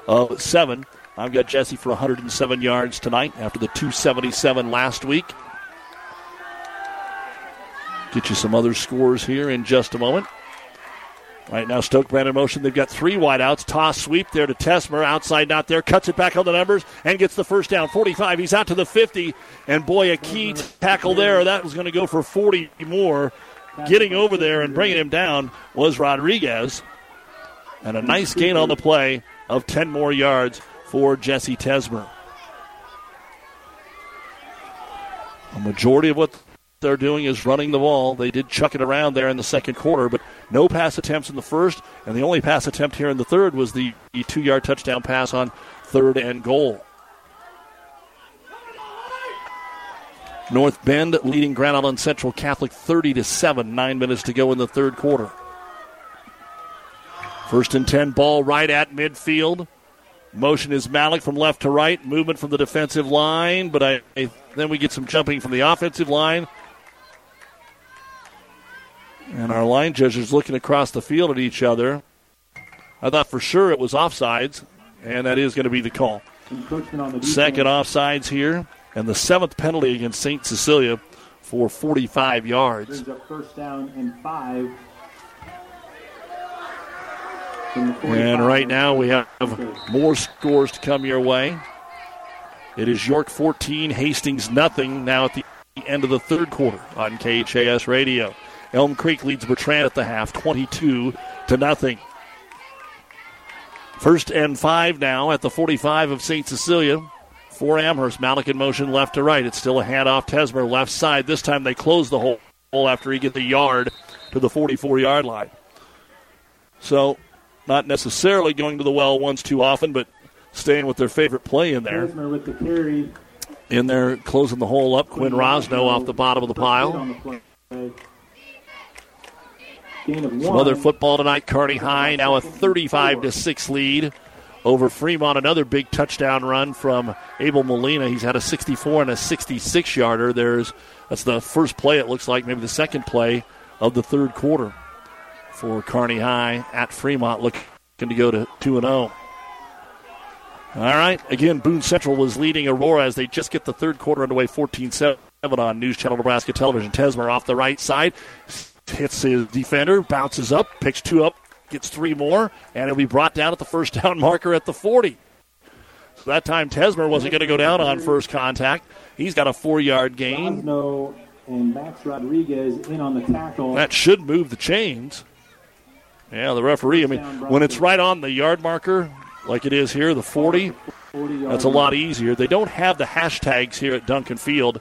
of seven. I've got Jesse for 107 yards tonight after the 277 last week. Get you some other scores here in just a moment. Right now, Stokebrand in motion. They've got three wideouts. Toss sweep there to Tesmer. Outside, not there. Cuts it back on the numbers and gets the first down. 45. He's out to the 50. And boy, a key tackle there. That was going to go for 40 more. Getting over there and bringing him down was Rodriguez. And a nice gain on the play of 10 more yards for Jesse Tesmer. A majority of what they're doing is running the ball. They did chuck it around there in the second quarter, but no pass attempts in the first, and the only pass attempt here in the third was the two yard touchdown pass on third and goal. North Bend leading Grand Island Central Catholic 30 to 7, nine minutes to go in the third quarter. First and 10 ball right at midfield. Motion is Malik from left to right. Movement from the defensive line, but I, I, then we get some jumping from the offensive line. And our line judges looking across the field at each other. I thought for sure it was offsides. And that is going to be the call. Second offsides here, and the seventh penalty against St. Cecilia for 45 yards.
Brings up first down and five.
And right now we have more scores to come your way. It is York 14, Hastings nothing now at the end of the third quarter on KHAS Radio. Elm Creek leads Bertrand at the half 22 to nothing. First and five now at the 45 of St. Cecilia for Amherst. Malik in motion left to right. It's still a handoff. Tesmer left side. This time they close the hole after he gets the yard to the 44 yard line. So, not necessarily going to the well once too often, but staying with their favorite play in there.
With the carry.
In there, closing the hole up. Quinn Rosno off the bottom of the pile.
On the play. Gain of
Some other football tonight. Kearney High now a 35 to six lead over Fremont. Another big touchdown run from Abel Molina. He's had a 64 and a 66 yarder. There's that's the first play. It looks like maybe the second play of the third quarter for Kearney High at Fremont, looking to go to two and zero. All right. Again, Boone Central was leading Aurora as they just get the third quarter underway 14 7 on News Channel Nebraska Television. Tesmer off the right side. Hits his defender, bounces up, picks two up, gets three more, and it'll be brought down at the first down marker at the 40. So that time Tesmer wasn't going to go down on first contact. He's got a four yard gain.
Rosno and Max Rodriguez in on the tackle.
That should move the chains. Yeah, the referee, I mean, when it's right on the yard marker, like it is here, the 40, that's a lot easier. They don't have the hashtags here at Duncan Field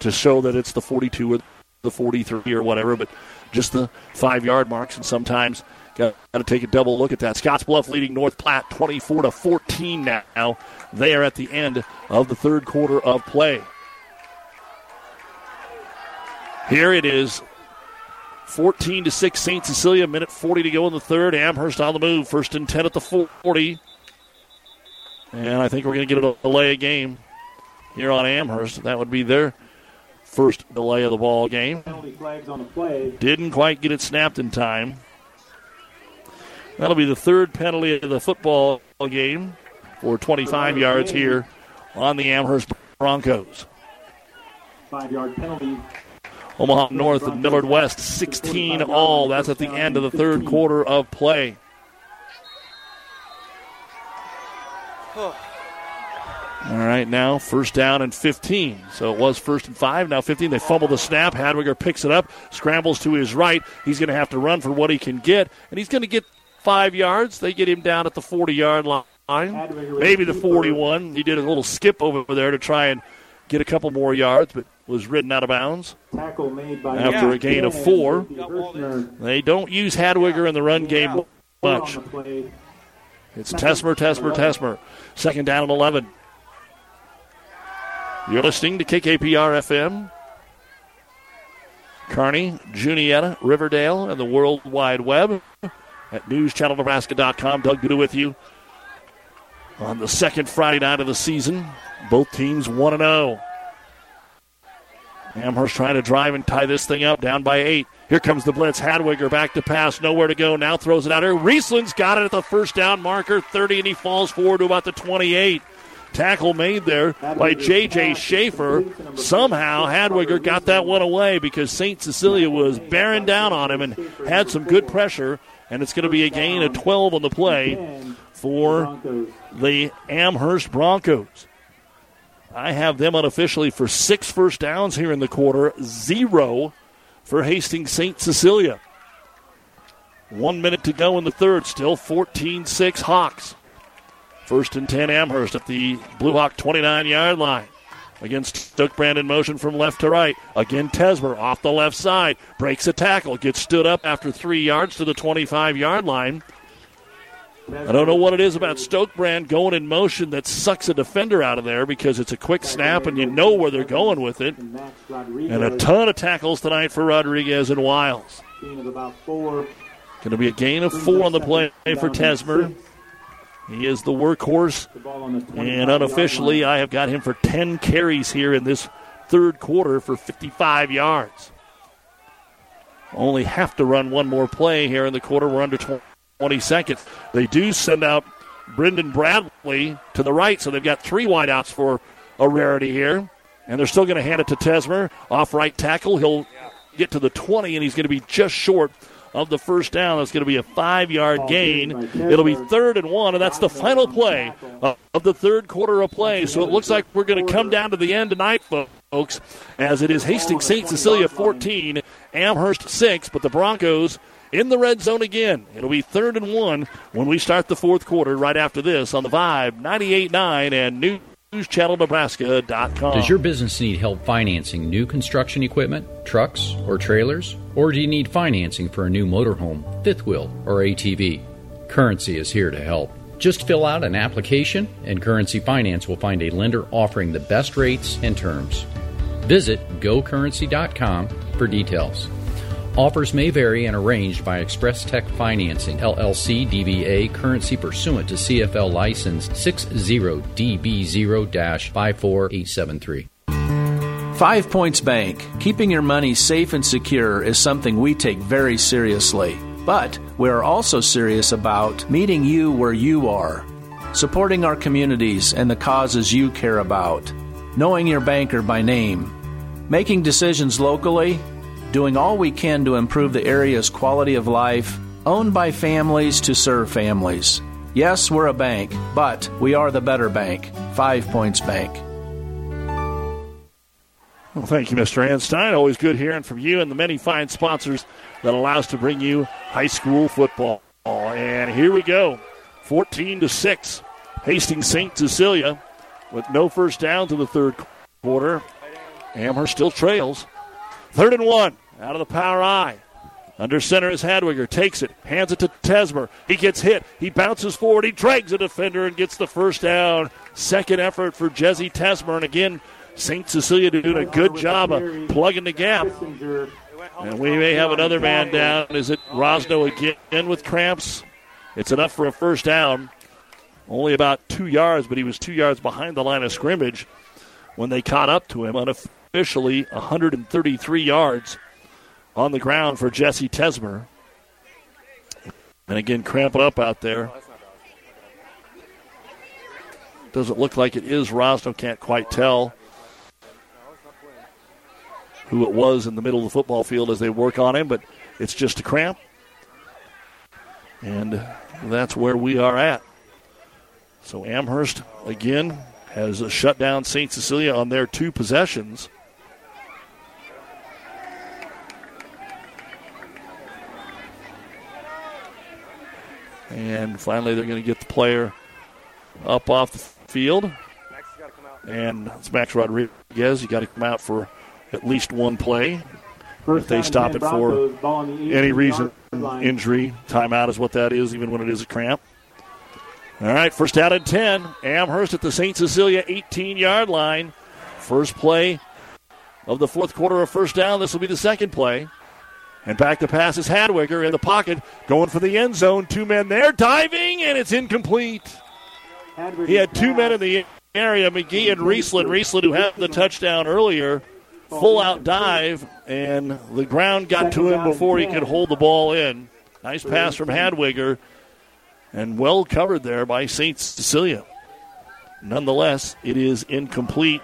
to show that it's the 42 or the 43 or whatever, but just the five yard marks, and sometimes got to take a double look at that. Scotts Bluff leading North Platte 24 to 14 now. They are at the end of the third quarter of play. Here it is 14 to 6 St. Cecilia, minute 40 to go in the third. Amherst on the move, first and 10 at the 40. And I think we're going to get a delay of game here on Amherst. That would be their first delay of the ball game.
The.
Didn't quite get it snapped in time. That'll be the third penalty of the football game for 25 yards here on the Amherst Broncos.
Five yard penalty.
Omaha North and Millard West 16 all. That's at the end of the third quarter of play. All right, now first down and 15. So it was first and five, now 15. They fumble the snap. Hadwiger picks it up, scrambles to his right. He's going to have to run for what he can get, and he's going to get five yards. They get him down at the 40 yard line, maybe the 41. He did a little skip over there to try and get a couple more yards, but was ridden out of bounds
Tackle made by
after a gain of four. They don't use Hadwiger in the run game much.
on the play.
It's Tesmer, Tesmer, Tesmer. Second down and 11. You're listening to KKPR FM. Kearney, Juniata, Riverdale, and the World Wide Web at newschannelnebraska.com. Doug Duda with you on the second Friday night of the season. Both teams 1 0. Amherst trying to drive and tie this thing up, down by eight. Here comes the blitz. Hadwiger back to pass, nowhere to go. Now throws it out here. Riesland's got it at the first down marker, 30, and he falls forward to about the 28. Tackle made there by J.J. Schaefer. Somehow Hadwiger got that one away because St. Cecilia was bearing down on him and had some good pressure, and it's going to be a gain of 12 on the play for the Amherst Broncos. I have them unofficially for six first downs here in the quarter, zero for Hastings St. Cecilia. One minute to go in the third, still 14 6 Hawks. First and 10 Amherst at the Blue Hawk 29 yard line. Against Stokebrand in motion from left to right. Again, Tesmer off the left side. Breaks a tackle. Gets stood up after three yards to the 25 yard line. I don't know what it is about Stokebrand going in motion that sucks a defender out of there because it's a quick snap and you know where they're going with it. And a ton of tackles tonight for Rodriguez and Wiles. Going to be a gain of four on the play for Tesmer. He is the workhorse.
The ball on the 25
And unofficially, I have got him for 10 carries here in this third quarter for 55 yards. Only have to run one more play here in the quarter. We're under 20 seconds. They do send out Brendan Bradley to the right. So they've got three wideouts for a rarity here. And they're still going to hand it to Tesmer. Off right tackle. He'll get to the 20, and he's going to be just short of the first down. That's going to be a five yard gain. It'll be third and one, and that's the final play of the third quarter of play. So it looks like we're going to come down to the end tonight, folks, as it is Hastings St. Cecilia 14, Amherst 6, but the Broncos in the red zone again. It'll be third and one when we start the fourth quarter right after this on the Vibe 98.9 and New. NewsChannelNebraska.com.
Does your business need help financing new construction equipment, trucks, or trailers? Or do you need financing for a new motorhome, fifth wheel, or ATV? Currency is here to help. Just fill out an application, and Currency Finance will find a lender offering the best rates and terms. Visit gocurrency.com for details. Offers may vary and arranged by Express Tech Financing, LLC DBA, currency pursuant to CFL license 60DB0 54873.
Five Points Bank. Keeping your money safe and secure is something we take very seriously. But we are also serious about meeting you where you are, supporting our communities and the causes you care about, knowing your banker by name, making decisions locally doing all we can to improve the area's quality of life, owned by families to serve families. Yes, we're a bank, but we are the better bank. Five Points Bank.
Well, thank you, Mr. Anstein. Always good hearing from you and the many fine sponsors that allow us to bring you high school football. And here we go 14 to 6. Hastings St. Cecilia with no first down to the third quarter. Amherst still trails. Third and one. Out of the power eye. Under center is Hadwiger. Takes it. Hands it to Tesmer. He gets hit. He bounces forward. He drags a defender and gets the first down. Second effort for Jesse Tesmer. And again, St. Cecilia doing a good job of plugging the gap. And we may have another man down. Is it Rosno again with cramps? It's enough for a first down. Only about two yards, but he was two yards behind the line of scrimmage when they caught up to him. Unofficially, 133 yards on the ground for Jesse Tesmer. And again, cramp it up out there. Doesn't look like it is Rosno. Can't quite tell who it was in the middle of the football field as they work on him, but it's just a cramp. And that's where we are at. So Amherst, again, has shut down St. Cecilia on their two possessions. And finally, they're going to get the player up off the field. And it's Max Rodriguez. You got to come out for at least one play. First if they stop it for any reason, injury, timeout is what that is, even when it is a cramp. All right, first out and 10. Amherst at the St. Cecilia 18 yard line. First play of the fourth quarter of first down. This will be the second play. And back to pass is Hadwiger in the pocket, going for the end zone. Two men there, diving, and it's incomplete. He had two men in the area, McGee and Riesland. Riesland, who had the touchdown earlier, full out dive, and the ground got to him before he could hold the ball in. Nice pass from Hadwiger, and well covered there by St. Cecilia. Nonetheless, it is incomplete,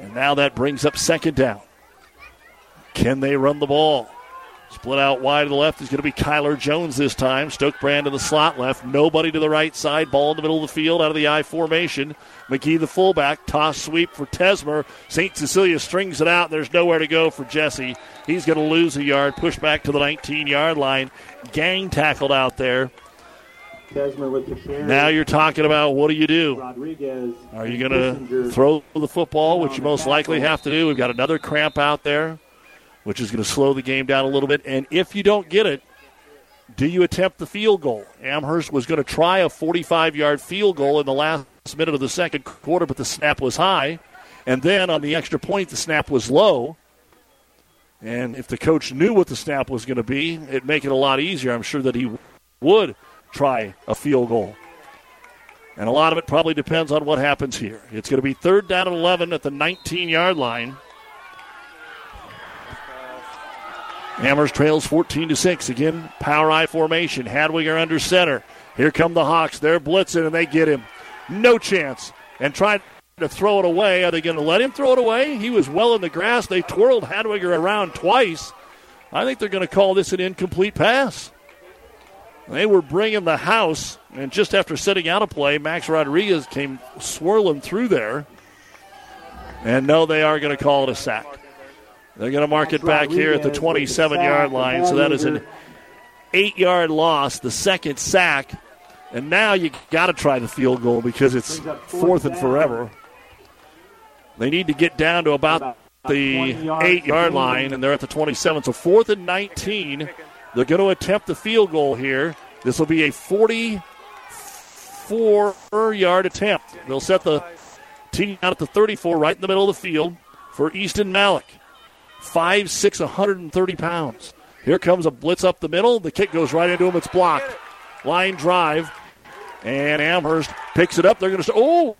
and now that brings up second down. Can they run the ball? Split out wide to the left is going to be Kyler Jones this time. Stokebrand in the slot left. Nobody to the right side. Ball in the middle of the field out of the I formation. McGee, the fullback. Toss sweep for Tesmer. St. Cecilia strings it out. There's nowhere to go for Jesse. He's going to lose a yard. Push back to the 19 yard line. Gang tackled out there. Tesmer with the chance. Now you're talking about what do you do? Rodriguez Are you going to throw the football, which you most likely have to do? We've got another cramp out there which is going to slow the game down a little bit. And if you don't get it, do you attempt the field goal? Amherst was going to try a 45 yard field goal in the last minute of the second quarter, but the snap was high. And then on the extra point, the snap was low. And if the coach knew what the snap was going to be, it'd make it a lot easier. I'm sure that he would try a field goal. And a lot of it probably depends on what happens here. It's going to be third down and 11 at the 19 yard line. Amherst trails 14 to 6. Again, power I formation. Hadwiger under center. Here come the Hawks. They're blitzing and they get him. No chance. And try to throw it away. Are they going to let him throw it away? He was well in the grass. They twirled Hadwiger around twice. I think they're going to call this an incomplete pass. They were bringing the house, and just after setting out a play, Max Rodriguez came swirling through there. And no, they are going to call it a sack. They're going to mark it back here at the 27 yard line. So that is an eight yard loss, the second sack. And now you got to try the field goal because it's fourth and forever. They need to get down to about the eight yard line, and they're at the 27. So fourth and 19. They're going to attempt the field goal here. This will be a 44 yard attempt. They'll set the tee out at the 34, right in the middle of the field for Easton Malik. 5'6, 130 pounds. Here comes a blitz up the middle. The kick goes right into him. It's blocked. Line drive. And Amherst picks it up. They're going to. Oh!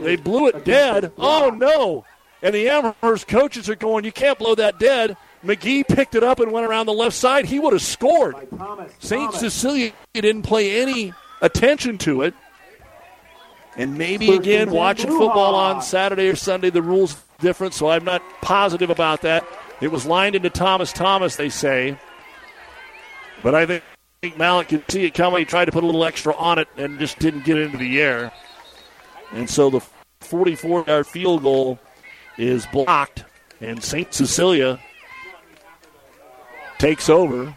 They blew it dead. Oh, no. And the Amherst coaches are going, you can't blow that dead. McGee picked it up and went around the left side. He would have scored. St. Cecilia didn't pay any attention to it. And maybe again, watching football on Saturday or Sunday, the rules different, so I'm not positive about that. It was lined into Thomas Thomas, they say. But I think Malik could see it coming. He tried to put a little extra on it and just didn't get into the air. And so the 44 yard field goal is blocked, and St. Cecilia takes over.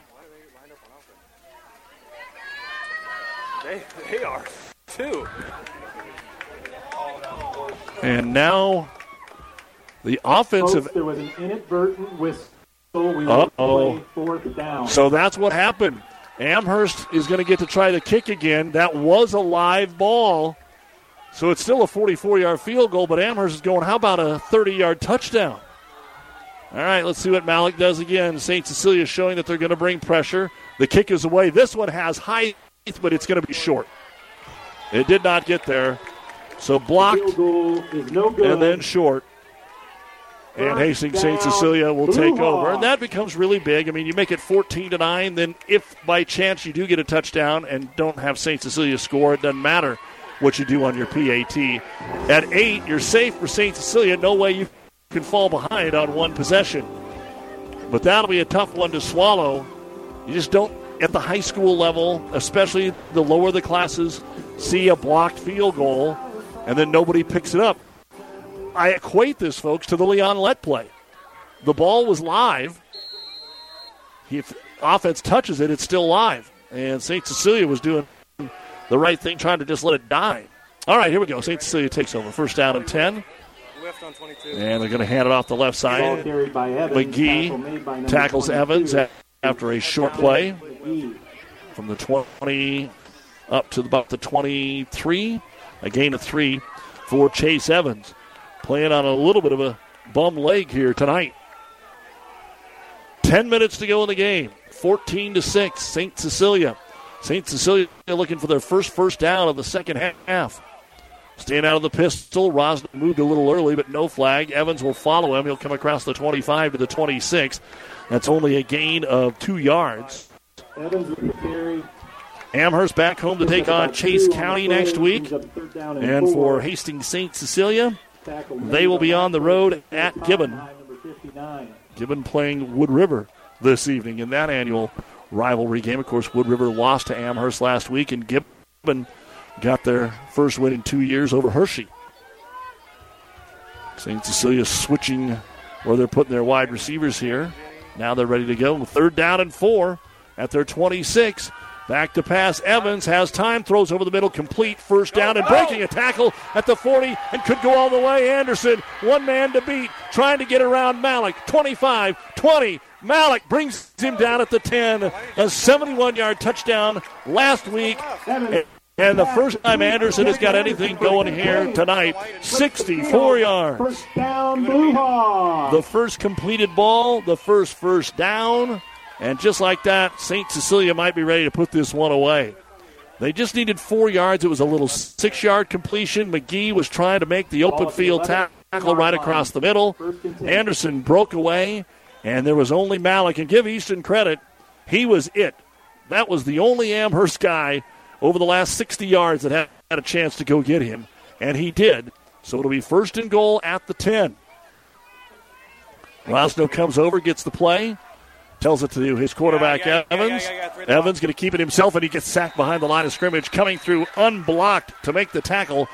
They, they are, too.
And now the offensive.
Folks, there was an inadvertent whistle. We
Uh-oh.
fourth down.
So that's what happened. Amherst is going to get to try the kick again. That was a live ball. So it's still a 44 yard field goal, but Amherst is going, how about a 30 yard touchdown? All right, let's see what Malik does again. St. Cecilia showing that they're going to bring pressure. The kick is away. This one has height, but it's going to be short. It did not get there. So blocked
Field goal is no good.
and then short. And Hastings St. Cecilia will take over. And that becomes really big. I mean, you make it 14 to 9, then if by chance you do get a touchdown and don't have St. Cecilia score, it doesn't matter what you do on your PAT. At 8, you're safe for St. Cecilia. No way you can fall behind on one possession. But that'll be a tough one to swallow. You just don't, at the high school level, especially the lower the classes, see a blocked field goal and then nobody picks it up. I equate this, folks, to the Leon Lett play. The ball was live. If offense touches it, it's still live. And St. Cecilia was doing the right thing, trying to just let it die. All right, here we go. St. Cecilia takes over. First down and 10.
Left on 22.
And they're going to hand it off the left side.
carried by Evans. Tackle by
McGee tackles
22.
Evans after a short play from the 20 up to about the 23. A gain of three for Chase Evans. Playing on a little bit of a bum leg here tonight. 10 minutes to go in the game. 14 to 6. St. Cecilia. St. Cecilia looking for their first first down of the second half. Staying out of the pistol. Rosno moved a little early, but no flag. Evans will follow him. He'll come across the 25 to the 26. That's only a gain of two yards.
Evans with the carry.
Amherst back home to take on Chase County next week. And for Hastings St. Cecilia, they will be on the road at Gibbon. Gibbon playing Wood River this evening in that annual rivalry game. Of course, Wood River lost to Amherst last week, and Gibbon got their first win in two years over Hershey. St. Cecilia switching where they're putting their wide receivers here. Now they're ready to go. Third down and four at their 26. Back to pass. Evans has time, throws over the middle, complete first down, and breaking a tackle at the 40 and could go all the way. Anderson, one man to beat, trying to get around Malik. 25, 20. Malik brings him down at the 10. A 71 yard touchdown last week. And the first time Anderson has got anything going here tonight, 64 yards.
First down,
The first completed ball, the first first down. And just like that, St. Cecilia might be ready to put this one away. They just needed four yards. It was a little six yard completion. McGee was trying to make the open field tackle right across the middle. Anderson broke away, and there was only Malik. And give Easton credit, he was it. that was the only Amherst guy over the last 60 yards that had, had a chance to go get him, and he did. So it'll be first and goal at the 10. Rosno comes over, gets the play, tells it to his quarterback, Evans. Evans going to keep it himself, and he gets sacked behind the line of scrimmage. Coming through unblocked to make the tackle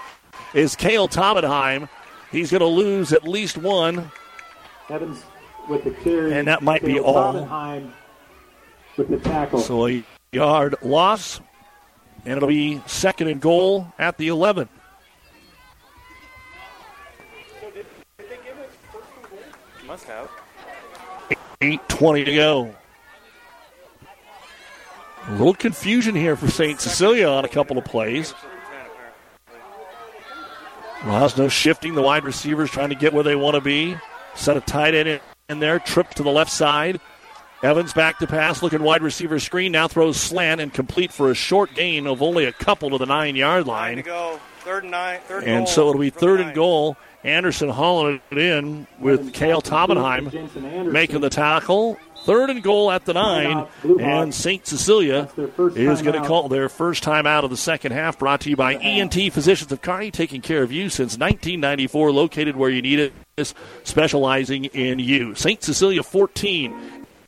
is Kale Tobenheim. He's going to lose at least one.
Evans with the carry.
And that might be all.
Tobenheim with the tackle.
So a yard loss, and it'll be second and goal at the 11.
Must have.
8.20 to go. A little confusion here for St. Cecilia on a couple of plays. Rosno shifting the wide receivers, trying to get where they want to be. Set a tight end in, there, trip to the left side. Evans back to pass, looking wide receiver screen, now throws slant and complete for a short gain of only a couple to the nine yard line.
To go. Third and nine. Third
And
goal
so it'll be third and goal. Anderson hauling it in with Kale Tobenheim making the tackle. Third and goal at the nine. And St. Cecilia is going to call their first time out of the second half. Brought to you by ENT Physicians of Kearney, taking care of you since 1994, located where you need it, specializing in you. St. Cecilia 14.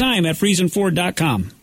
anytime at FriesenFord.com.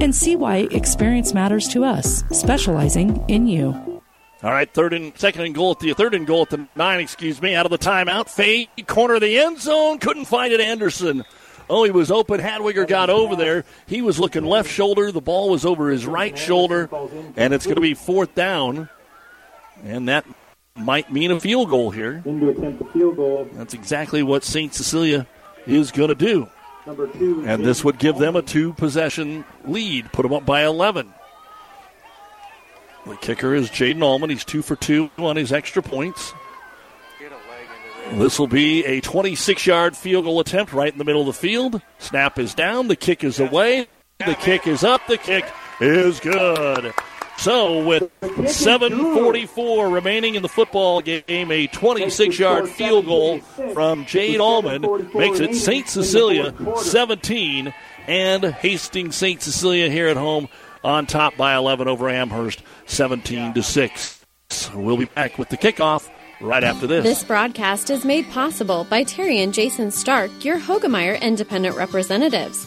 and see why experience matters to us, specializing in you.
All right, third and second and goal at the third and goal at the nine. Excuse me, out of the timeout. Fade corner of the end zone. Couldn't find it. Anderson. Oh, he was open. Hadwiger got over there. He was looking left shoulder. The ball was over his right shoulder, and it's going to be fourth down. And that might mean a field goal here.
In to attempt the field goal.
That's exactly what St. Cecilia is going to do.
Number two.
And this would give them a two possession lead, put them up by 11. The kicker is Jaden Allman. He's two for two on his extra points. This will be a 26 yard field goal attempt right in the middle of the field. Snap is down. The kick is away. The kick is up. The kick is good. So, with 7.44 remaining in the football game, a 26 yard field goal from Jade Allman makes it St. Cecilia 17 and Hastings St. Cecilia here at home on top by 11 over Amherst 17 to 6. We'll be back with the kickoff right after this.
This broadcast is made possible by Terry and Jason Stark, your Hoegemeyer Independent Representatives.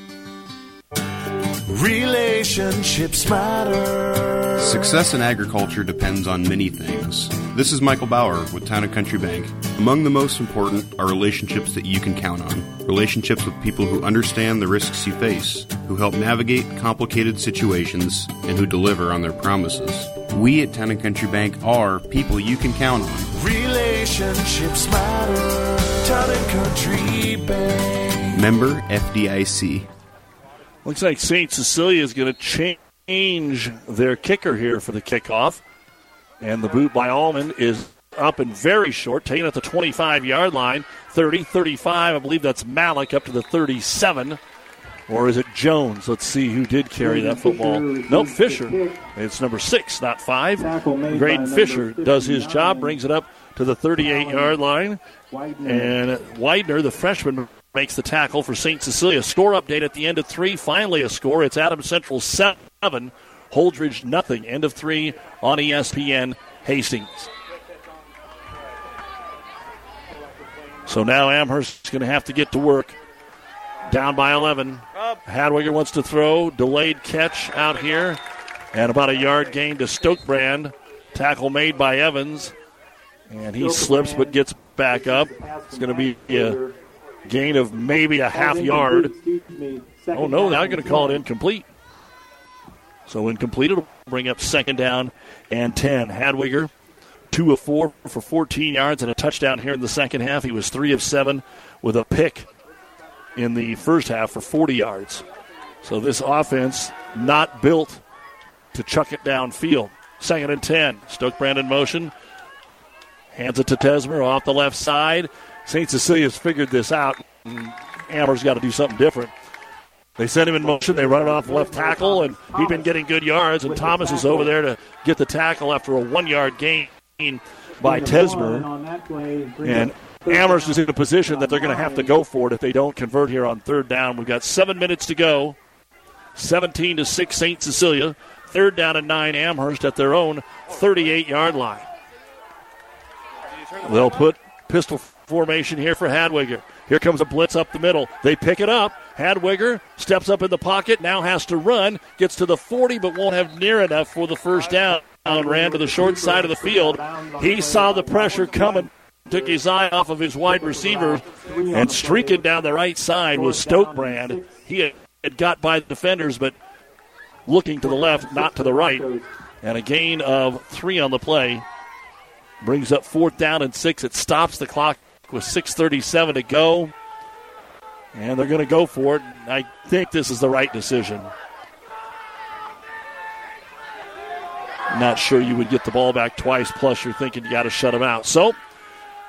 Relationships matter.
Success in agriculture depends on many things. This is Michael Bauer with Town and Country Bank. Among the most important are relationships that you can count on. Relationships with people who understand the risks you face, who help navigate complicated situations, and who deliver on their promises. We at Town and Country Bank are people you can count on.
Relationships matter. Town and Country Bank.
Member FDIC.
Looks like St. Cecilia is going to change their kicker here for the kickoff. And the boot by Allman is up and very short, taken at the 25 yard line. 30, 35. I believe that's Malik up to the 37. Or is it Jones? Let's see who did carry that football. No, Fisher. It's number six, not five. Graydon Fisher does his job, brings it up to the 38 yard line. And Widener, the freshman, makes the tackle for St. Cecilia. Score update at the end of three. Finally, a score. It's Adams Central 7, Holdrege nothing. End of three on ESPN Hastings. So now Amherst's going to have to get to work. Down by 11. Hadwiger wants to throw. Delayed catch out here. And about a yard gain to Stokebrand. Tackle made by Evans. And he slips but gets back up. It's going to be a gain of maybe a half yard. Oh, no, now going to call it incomplete. So incomplete, it'll bring up second down and 10. Hadwiger, 2 of 4 for 14 yards and a touchdown here in the second half. He was 3 of 7 with a pick in the first half for 40 yards. So this offense not built to chuck it downfield. Second and 10. Stokebrand in motion. Hands it to Tesmer off the left side. St. Cecilia's figured this out. Amber's got to do something different. They send him in motion. They run it off left tackle, and he's been getting good yards. And Thomas is over there to get the tackle after a one yard gain by Tesmer. And Amherst is in a position that they're going to have to go for it if they don't convert here on third down. We've got seven minutes to go. 17 to 6 St. Cecilia. Third down and nine Amherst at their own 38 yard line. They'll put pistol formation here for Hadwiger. Here comes a blitz up the middle. They pick it up. Hadwiger steps up in the pocket, now has to run, gets to the 40, but won't have near enough for the first down. Ran to the short side of the field. He saw the pressure coming, took his eye off of his wide receiver, and streaking down the right side was Stokebrand. He had got by the defenders, but looking to the left, not to the right. And a gain of three on the play brings up fourth down and six. It stops the clock with 6.37 to go. And they're going to go for it. I think this is the right decision. Not sure you would get the ball back twice, plus you're thinking you got to shut them out. So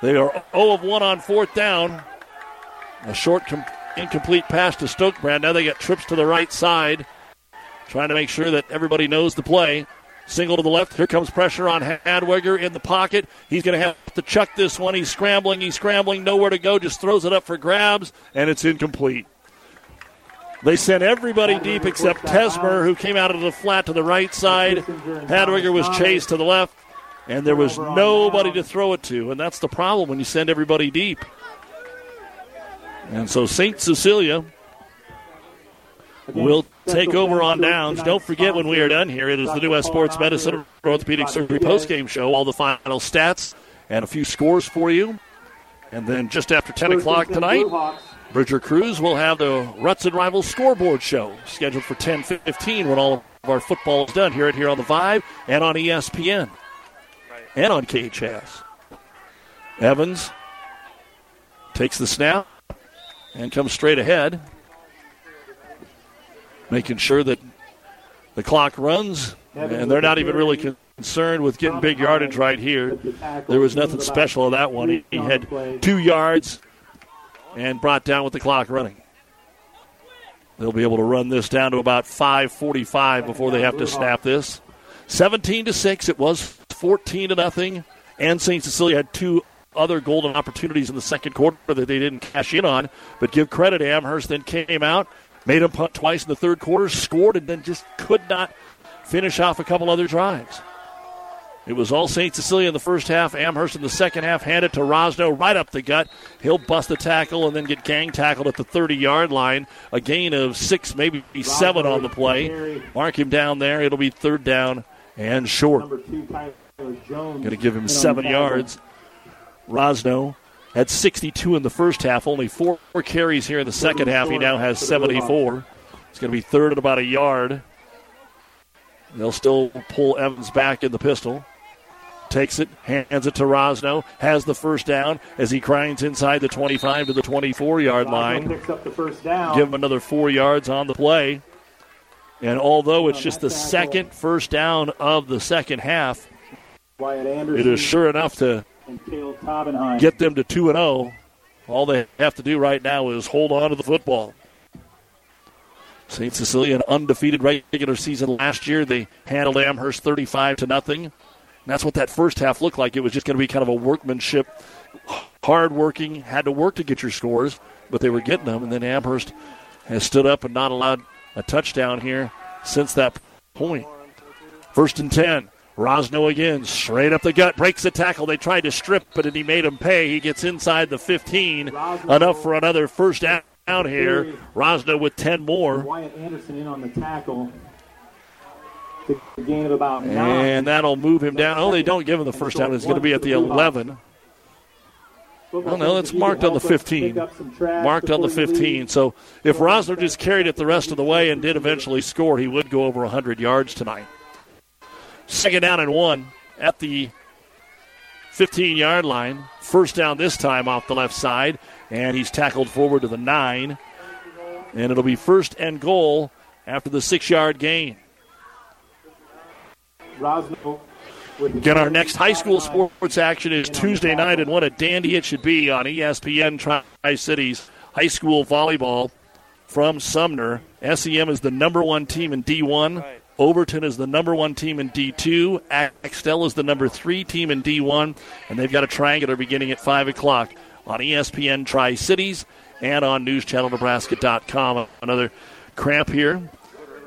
they are 0 of 1 on fourth down. A short, com- incomplete pass to Stokebrand. Now they get trips to the right side, trying to make sure that everybody knows the play. Single to the left. Here comes pressure on Hadwiger in the pocket. He's going to have to chuck this one. He's scrambling. He's scrambling. Nowhere to go. Just throws it up for grabs, and it's incomplete. They sent everybody deep except Tesmer, who came out of the flat to the right side. Hadwiger was chased to the left, and there was nobody to throw it to. And that's the problem when you send everybody deep. And so St. Cecilia will take over on downs. Don't forget when we are done here, it is the New West Sports Medicine Orthopedic Surgery postgame show. All the final stats and a few scores for you. And then just after 10 o'clock tonight, Bridger Cruz will have the Ruts and Rivals scoreboard show scheduled for 10:15 when all of our football is done here at here on the Vibe and on ESPN and on KHS. Evans takes the snap and comes straight ahead, making sure that the clock runs, and they're not even really concerned with getting big yardage right here. There was nothing special of that one. He, he had two yards and brought down with the clock running. They'll be able to run this down to about 5:45 before they have to snap this. 17 to 6 it was 14 to nothing and St. Cecilia had two other golden opportunities in the second quarter that they didn't cash in on, but give credit Amherst then came out, made them punt twice in the third quarter, scored and then just could not finish off a couple other drives. It was all St. Cecilia in the first half. Amherst in the second half handed to Rosno right up the gut. He'll bust the tackle and then get gang tackled at the 30 yard line. A gain of six, maybe seven on the play. Mark him down there. It'll be third down and short. Going to give him seven yards. Rosno had 62 in the first half, only four carries here in the second half. He now has 74. It's going to be third at about a yard. They'll still pull Evans back in the pistol takes it, hands it to Rosno, has the first down as he grinds inside the 25 to the 24 yard line.
Picks up the first down.
Give him another four yards on the play. And although it's just the second first down of the second half, it is sure enough to get them to 2 and 0. All they have to do right now is hold on to the football. St. Cecilia, an undefeated regular season last year. They handled Amherst 35 to nothing that's what that first half looked like. It was just going to be kind of a workmanship, hard working, had to work to get your scores, but they were getting them. And then Amherst has stood up and not allowed a touchdown here since that point. First and 10. Rosno again, straight up the gut, breaks the tackle. They tried to strip, but he made him pay. He gets inside the 15, enough for another first down here. Rosno with 10 more.
Wyatt Anderson in on the tackle. The gain of about nine.
And that'll move him down. Oh, they don't give him the first down. It's going to be at the 11. Oh, no, it's marked on the 15. Marked on the 15. So if Rosno just carried it the rest of the way and did eventually score, he would go over 100 yards tonight. Second down and one at the 15 yard line. First down this time off the left side. And he's tackled forward to the nine. And it'll be first and goal after the six yard gain. Again, our next high school sports action is Tuesday night, and what a dandy it should be on ESPN Tri Cities High School Volleyball from Sumner. SEM is the number one team in D1. Overton is the number one team in D2. Axtell is the number three team in D1, and they've got a triangular beginning at 5 o'clock on ESPN Tri Cities and on NewsChannelNebraska.com. Another cramp here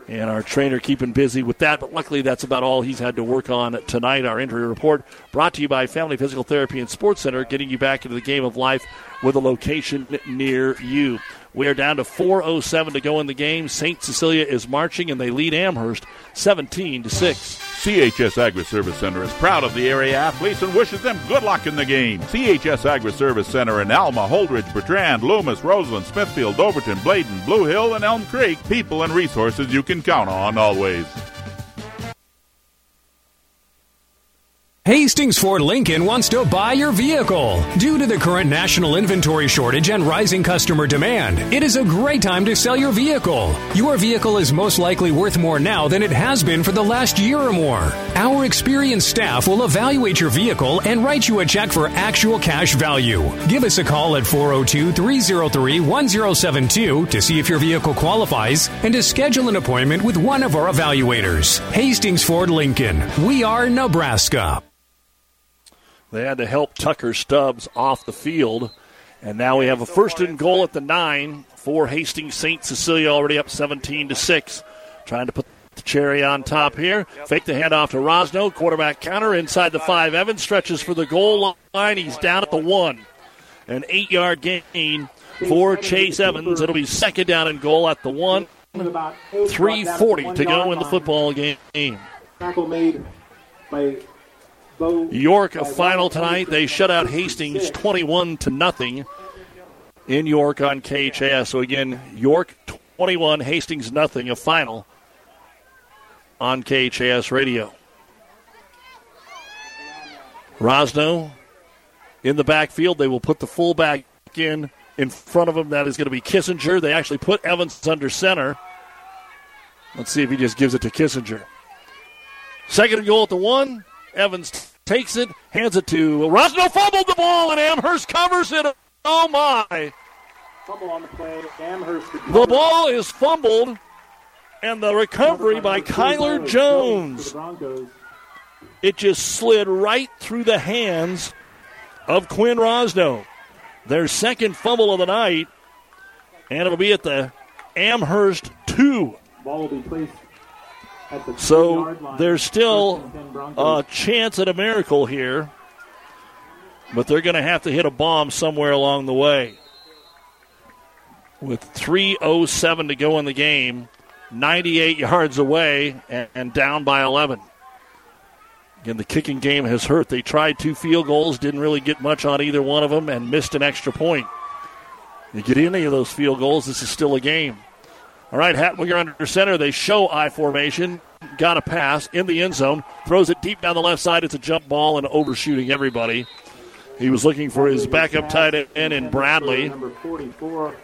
and our trainer keeping busy with that. But luckily, that's about all he's had to work on tonight. Our injury report brought to you by Family Physical Therapy and Sports Center, getting you back into the game of life with a location near you. We are down to 4:07 to go in the game. St. Cecilia is marching, and they lead Amherst 17 to six.
CHS Agri Service Center is proud of the area athletes and wishes them good luck in the game. CHS Agri Service Center in Alma, Holdrege, Bertrand, Loomis, Roseland, Smithfield, Overton, Bladen, Blue Hill, and Elm Creek. People and resources you can count on always.
Hastings Ford Lincoln wants to buy your vehicle. Due to the current national inventory shortage and rising customer demand, it is a great time to sell your vehicle. Your vehicle is most likely worth more now than it has been for the last year or more. Our experienced staff will evaluate your vehicle and write you a check for actual cash value. Give us a call at 402 303 1072 to see if your vehicle qualifies and to schedule an appointment with one of our evaluators. Hastings Ford Lincoln. We are Nebraska.
They had to help Tucker Stubbs off the field. And now we have a first and goal at the nine for Hastings St. Cecilia, already up 17 to 6. Trying to put the cherry on top here. Fake the handoff to Rosno. Quarterback counter inside the five. Evans stretches for the goal line. He's down at the one. An eight yard gain for Chase Evans. It'll be second down and goal at the one. 3.40 to go in the football game.
Tackle made by.
York final tonight. They shut out Hastings 21 to nothing in York on KHS. So again, York 21, Hastings nothing. A final on KHS radio. Rosno in the backfield. They will put the fullback in in front of him. That is going to be Kissinger. They actually put Evans under center. Let's see if he just gives it to Kissinger. Second and goal at the one. Evans takes it, hands it to Rosno. Fumbled the ball, and Amherst covers it. Oh my!
Fumble on the play. Amherst.
The ball is fumbled, and the recovery by Kyler Jones. It just slid right through the hands of Quinn Rosno. Their second fumble of the night, and it'll be at the Amherst two.
Ball will be placed the
So there's still
First and 10 Broncos.
a chance at a miracle here, but they're going to have to hit a bomb somewhere along the way. With 3.07 to go in the game, 98 yards away, and, and down by 11. Again, the kicking game has hurt. They tried two field goals, didn't really get much on either one of them, and missed an extra point. You get any of those field goals, this is still a game. All right, Hadwiger under center. They show I formation. Got a pass in the end zone. Throws it deep down the left side. It's a jump ball and overshooting everybody. He was looking for his backup tight end in Bradley,
Number 44,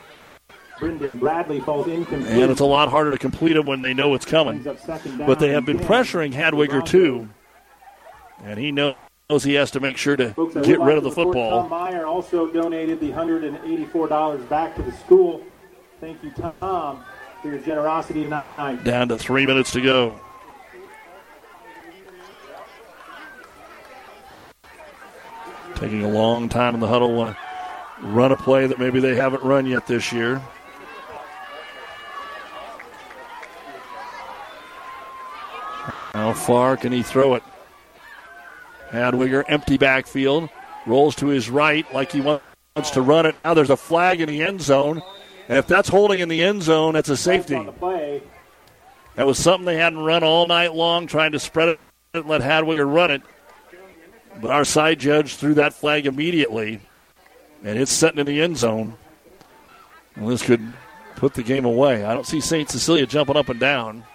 Brendan Bradley falls incomplete.
and it's a lot harder to complete it when they know it's coming.
Brings up second down
But they have been pressuring Hadwiger too, and he knows he has to make sure to
Folks,
get rid of the football.
Tom Meyer also donated the $184 back to the school. Thank you, Tom, for your generosity tonight.
Down to three minutes to go. Taking a long time in the huddle. To run a play that maybe they haven't run yet this year. How far can he throw it? Hadwiger, empty backfield, rolls to his right like he wants to run it. Now there's a flag in the end zone. And if that's holding in the end zone, that's a safety. That was something they hadn't run all night long, trying to spread it and let Hadwiger run it. But our side judge threw that flag immediately, and it's setting in the end zone. And this could put the game away. I don't see St. Cecilia jumping up and down.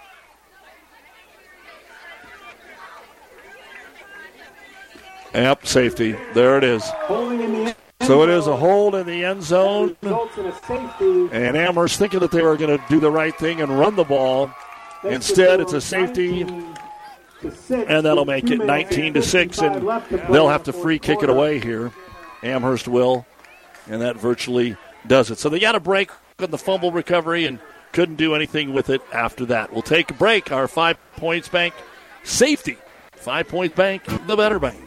Yep, safety. There it is. So it is a hold in the end zone. And Amherst thinking that they were going to do the right thing and run the ball. Instead, it's a safety, and that'll make it 19 to 6, and they'll have to free kick it away here. Amherst will, and that virtually does it. So they got a break on the fumble recovery and couldn't do anything with it after that. We'll take a break. Our five points bank safety. Five point bank, the better bank.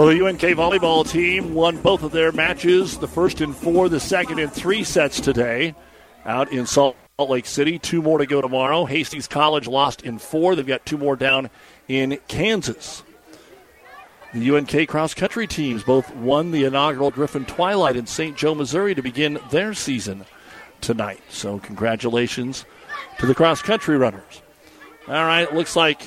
Well, the UNK volleyball team won both of their matches, the first in four, the second in three sets today out in Salt Lake City. Two more to go tomorrow. Hastings College lost in four. They've got two more down in Kansas. The UNK cross country teams both won the inaugural Griffon Twilight in St. Joe, Missouri to begin their season tonight. So, congratulations to the cross country runners. All right, it looks like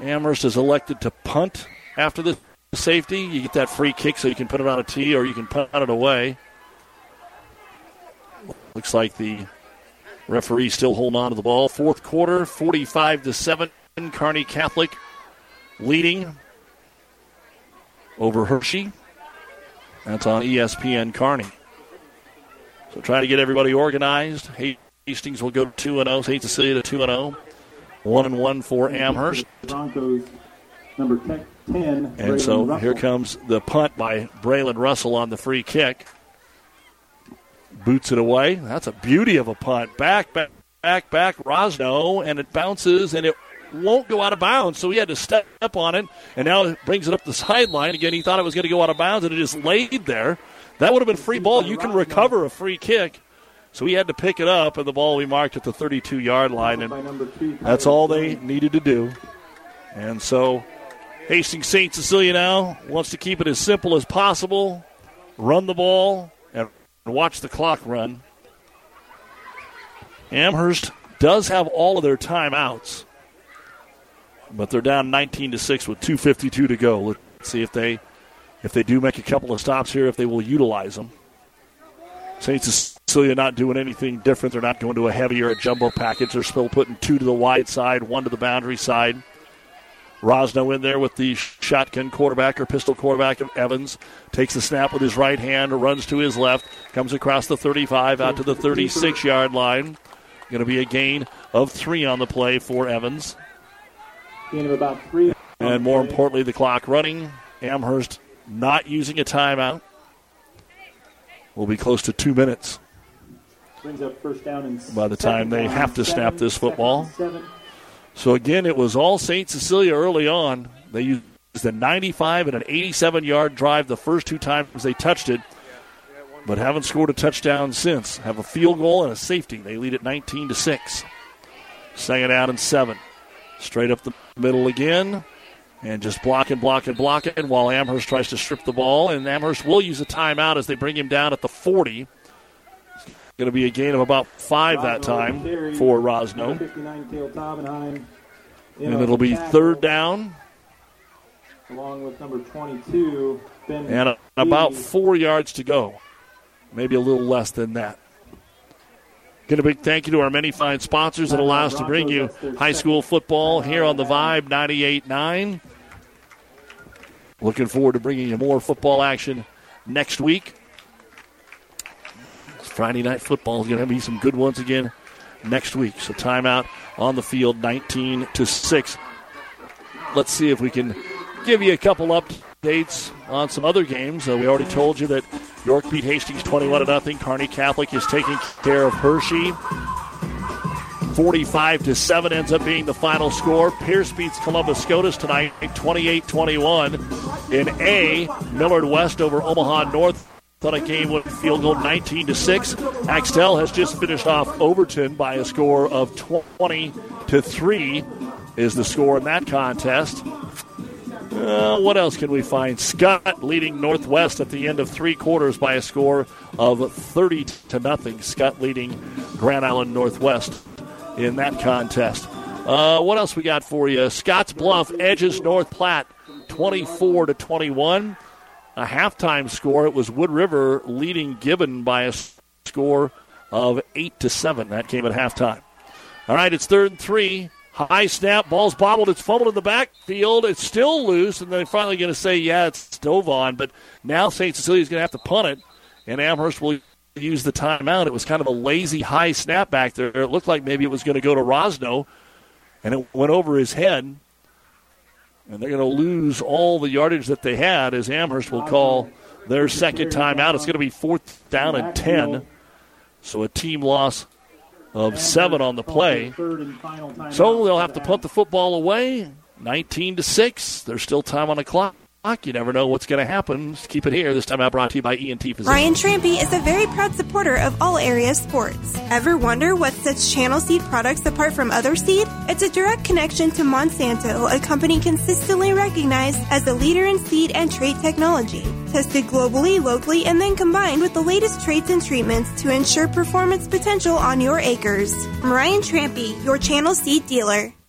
Amherst is elected to punt after the safety. You get that free kick so you can put it on a tee or you can punt it away. Looks like the referee still holding on to the ball. Fourth quarter, 45 to 7. Kearney Catholic leading over Hershey. That's on ESPN Kearney. So trying to get everybody organized. Hastings will go 2 0. St. Cecilia to 2 0. 1 and 1 for Amherst.
Broncos, number 10. 10
And so
Braylon
here comes the punt by Braylon Russell on the free kick. Boots it away. That's a beauty of a punt. Back, back, back, back. Rosno, and it bounces, and it won't go out of bounds. So he had to step up on it, and now it brings it up the sideline. Again, he thought it was going to go out of bounds, and it just laid there. That would have been free ball. You can recover a free kick. So he had to pick it up, and the ball we marked at the 32 yard line, and that's all they needed to do. And so Hastings St. Cecilia now wants to keep it as simple as possible, run the ball, and watch the clock run. Amherst does have all of their timeouts, but they're down 19 to 6 with 252 to go. Let's see if they if they do make a couple of stops here, if they will utilize them. St. Cecilia not doing anything different. They're not going to a heavier jumbo package. They're still putting two to the wide side, one to the boundary side. Rosno in there with the shotgun quarterback or pistol quarterback of Evans. Takes the snap with his right hand, runs to his left, comes across the 35 out to the 36 yard line. Going to be a gain of three on the play for Evans.
Gain of about three.
And more importantly, the clock running. Amherst not using a timeout. Will be close to two minutes
Brings up first down and
by the time they have to snap this football.
Seven.
So again, it was all St. Cecilia early on. They used a 95 and an 87 yard drive the first two times they touched it, but haven't scored a touchdown since. Have a field goal and a safety. They lead at 19 to six. Second out and seven. Straight up the middle again. And just blocking, blocking, blocking while Amherst tries to strip the ball. And Amherst will use a timeout as they bring him down at the 40. Going to be a gain of about five that time for Rosno. And it'll be third down.
Along with number 22, Ben
And about four yards to go. Maybe a little less than that. Get a big thank you to our many fine sponsors that allow us to bring you high school football here on the Vibe 98.9. Looking forward to bringing you more football action next week. Friday night football is going to be some good ones again next week. So timeout on the field, 19 to six. Let's see if we can give you a couple updates on some other games. Uh, we already told you that York beat Hastings 21 to nothing. Kearney Catholic is taking care of Hershey. 45 to 7 ends up being the final score. Pierce beats Columbus Scotus tonight 28 21. In A, Millard West over Omaha North on a game with field goal 19 to 6. Axtell has just finished off Overton by a score of 20 to 3 is the score in that contest. Uh, what else can we find? Scott leading Northwest at the end of three quarters by a score of 30 to nothing. Scott leading Grand Island Northwest in that contest. Uh, what else we got for you? Scotts Bluff edges North Platte 24 to 21. A halftime score. It was Wood River leading Gibbon by a score of 8 to 7. That came at halftime. All right, it's third and three. High snap, ball's bobbled, it's fumbled in the backfield, it's still loose, and they're finally going to say, yeah, it's dove on. But now St. Cecilia's going to have to punt it, and Amherst will use the timeout. It was kind of a lazy high snap back there. It looked like maybe it was going to go to Rosno, and it went over his head. And they're going to lose all the yardage that they had as Amherst will call their second timeout. It's going to be fourth down and 10. So a team loss of seven on the play. So they'll have to punt the football away. 19 to 6. There's still time on the clock. You never know what's going to happen. Just keep it here. This time out brought to you by ENT Physicians.
Ryan Trampy is a very proud supporter of all area sports. Ever wonder what sets Channel Seed products apart from other seed? It's a direct connection to Monsanto, a company consistently recognized as a leader in seed and trait technology. Tested globally, locally, and then combined with the latest traits and treatments to ensure performance potential on your acres. I'm Ryan Trampy, your Channel Seed dealer.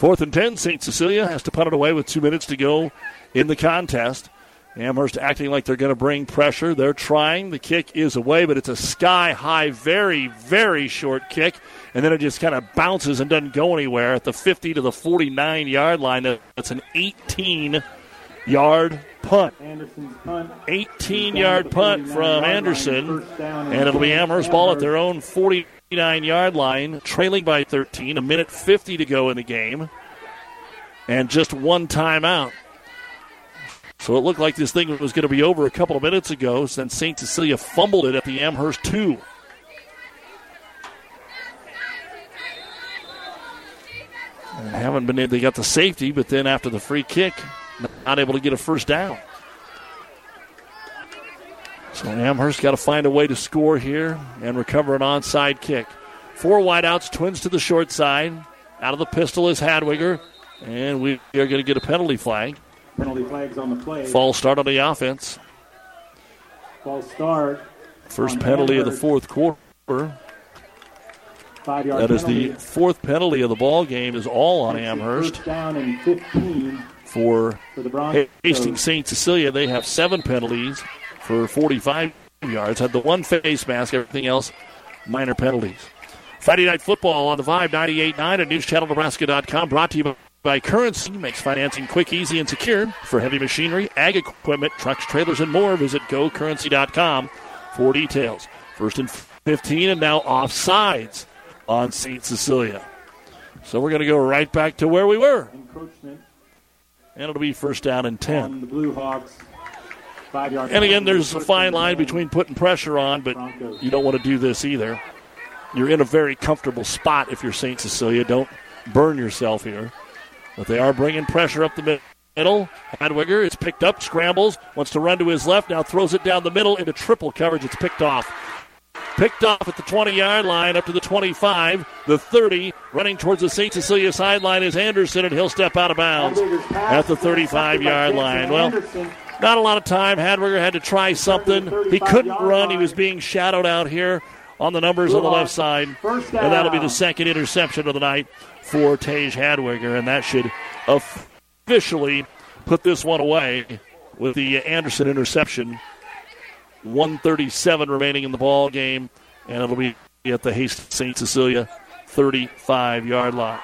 Fourth and 10, St. Cecilia has to punt it away with two minutes to go in the contest. Amherst acting like they're going to bring pressure. They're trying. The kick is away, but it's a sky high, very, very short kick. And then it just kind of bounces and doesn't go anywhere at the 50 to the 49 yard line. That's an 18 yard punt. 18 yard punt from Anderson. And it'll be Amherst ball at their own 49 yard line, trailing by 13. A minute 50 to go in the game. And just one timeout. So it looked like this thing was going to be over a couple of minutes ago since St. Cecilia fumbled it at the Amherst 2. And haven't been able, they got the safety, but then after the free kick, not able to get a first down. So Amherst got to find a way to score here and recover an onside kick. Four wideouts, twins to the short side. Out of the pistol is Hadwiger, and we are going to get a penalty flag.
Penalty flags on the play.
False start on the offense.
False start.
First penalty of the fourth quarter.
Five yard
That is
penalty.
the fourth penalty of the ball game. Is all on Amherst
down and 15
for
for the.
Hastings St. Cecilia. They have seven penalties for 45 yards. Had the one face mask. Everything else minor penalties. Friday night football on the Vibe 98.9 at newschannelnebraska.com. Brought to you by Currency. Makes financing quick, easy, and secure for heavy machinery, ag equipment, trucks, trailers, and more. Visit gocurrency.com for details. First and 15, and now offsides on St. Cecilia. So we're going to go right back to where we were. And it'll be first down and 10.
On the Blue Hawks.
And again, there's a fine line between putting pressure on, but you don't want to do this either. You're in a very comfortable spot if you're St. Cecilia. Don't burn yourself here. But they are bringing pressure up the middle. Hadwiger is picked up, scrambles, wants to run to his left, now throws it down the middle into triple coverage. It's picked off. Picked off at the 20 yard line up to the 25, the 30. Running towards the St. Cecilia sideline is Anderson, and he'll step out of bounds at the 35 yard line. Well, not a lot of time. Hadwiger had to try something. He couldn't run. He was being shadowed out here on the numbers on the left side. And that'll be the second interception of the night for Tage Hadwiger, and that should officially put this one away with the Anderson interception. 137 remaining in the ball game, and it'll be at the Hastings St. Cecilia 35 yard line.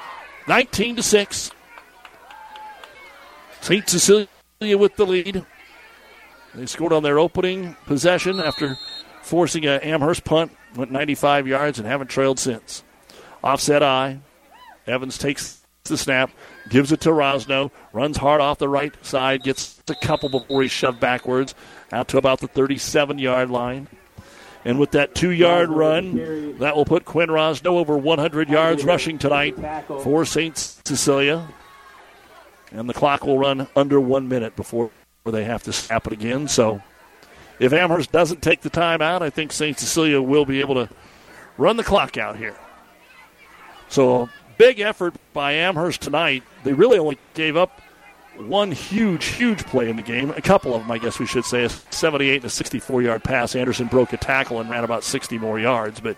19 to 6. St. Cecilia with the lead. They scored on their opening possession after forcing a Amherst punt, went 95 yards, and haven't trailed since. Offset eye. Evans takes the snap, gives it to Rosno, runs hard off the right side, gets a couple before he's shoved backwards out to about the 37 yard line. And with that two yard run, that will put Quinn Rosno over 100 yards rushing tonight for St. Cecilia. And the clock will run under one minute before they have to snap it again. So if Amherst doesn't take the time out, I think St. Cecilia will be able to run the clock out here. So big effort by Amherst tonight. They really only gave up one huge, huge play in the game. A couple of them, I guess we should say. A 78 and a 64 yard pass. Anderson broke a tackle and ran about 60 more yards, but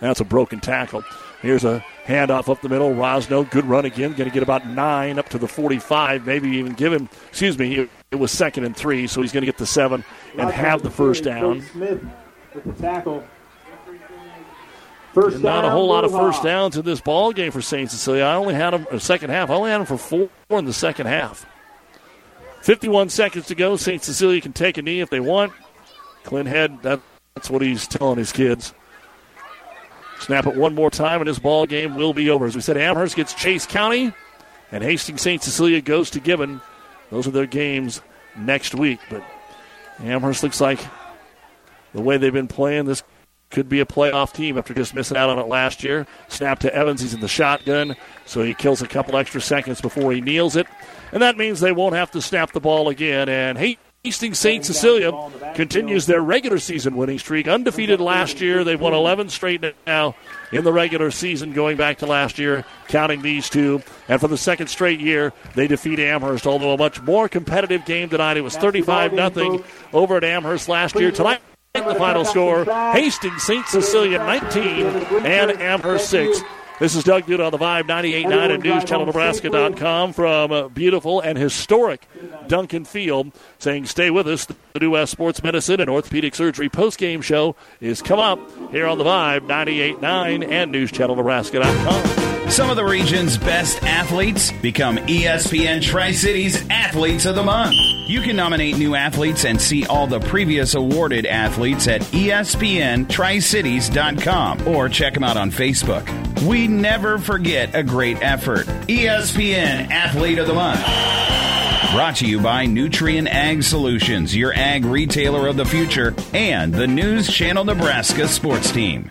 that's a broken tackle. Here's a handoff up the middle. Rosno, good run again. Going to get about nine up to the 45. Maybe even give him, excuse me, it, was second and three, so he's going to get the seven and have the first down.
Smith with the tackle. First
Not a whole lot of first downs in this ball game for St. Cecilia. I only had them uh, second half. I only had them for four in the second half. 51 seconds to go. St. Cecilia can take a knee if they want. Clint Head, that, that's what he's telling his kids. Snap it one more time, and this ball game will be over. As we said, Amherst gets Chase County, and Hastings St. Cecilia goes to Gibbon. Those are their games next week. But Amherst looks like the way they've been playing, this could be a playoff team after just missing out on it last year. Snap to Evans. He's in the shotgun, so he kills a couple extra seconds before he kneels it. And that means they won't have to snap the ball again. And Hastings St. Cecilia continues their regular season winning streak. Undefeated last year. They've won 11 straight now in the regular season going back to last year, counting these two. And for the second straight year, they defeat Amherst, although a much more competitive game tonight. It was 35 0 over at Amherst last year. Tonight, the final score Hastings St. Cecilia 19 and Amherst 6. This is Doug Duda on the Vibe 98.9 and NewsChannelNebraska.com from uh, beautiful and historic Duncan Field saying, Stay with us. The New West Sports Medicine and Orthopedic Surgery post-game show is come up here on the Vibe 98.9 and NewsChannelNebraska.com.
Some of the region's best athletes become ESPN Tri Cities Athletes of the Month. You can nominate new athletes and see all the previous awarded athletes at ESPNTriCities.com or check them out on Facebook. We never forget a great effort. ESPN Athlete of the Month. Brought to you by Nutrient Ag Solutions, your ag retailer of the future, and the News Channel Nebraska sports team.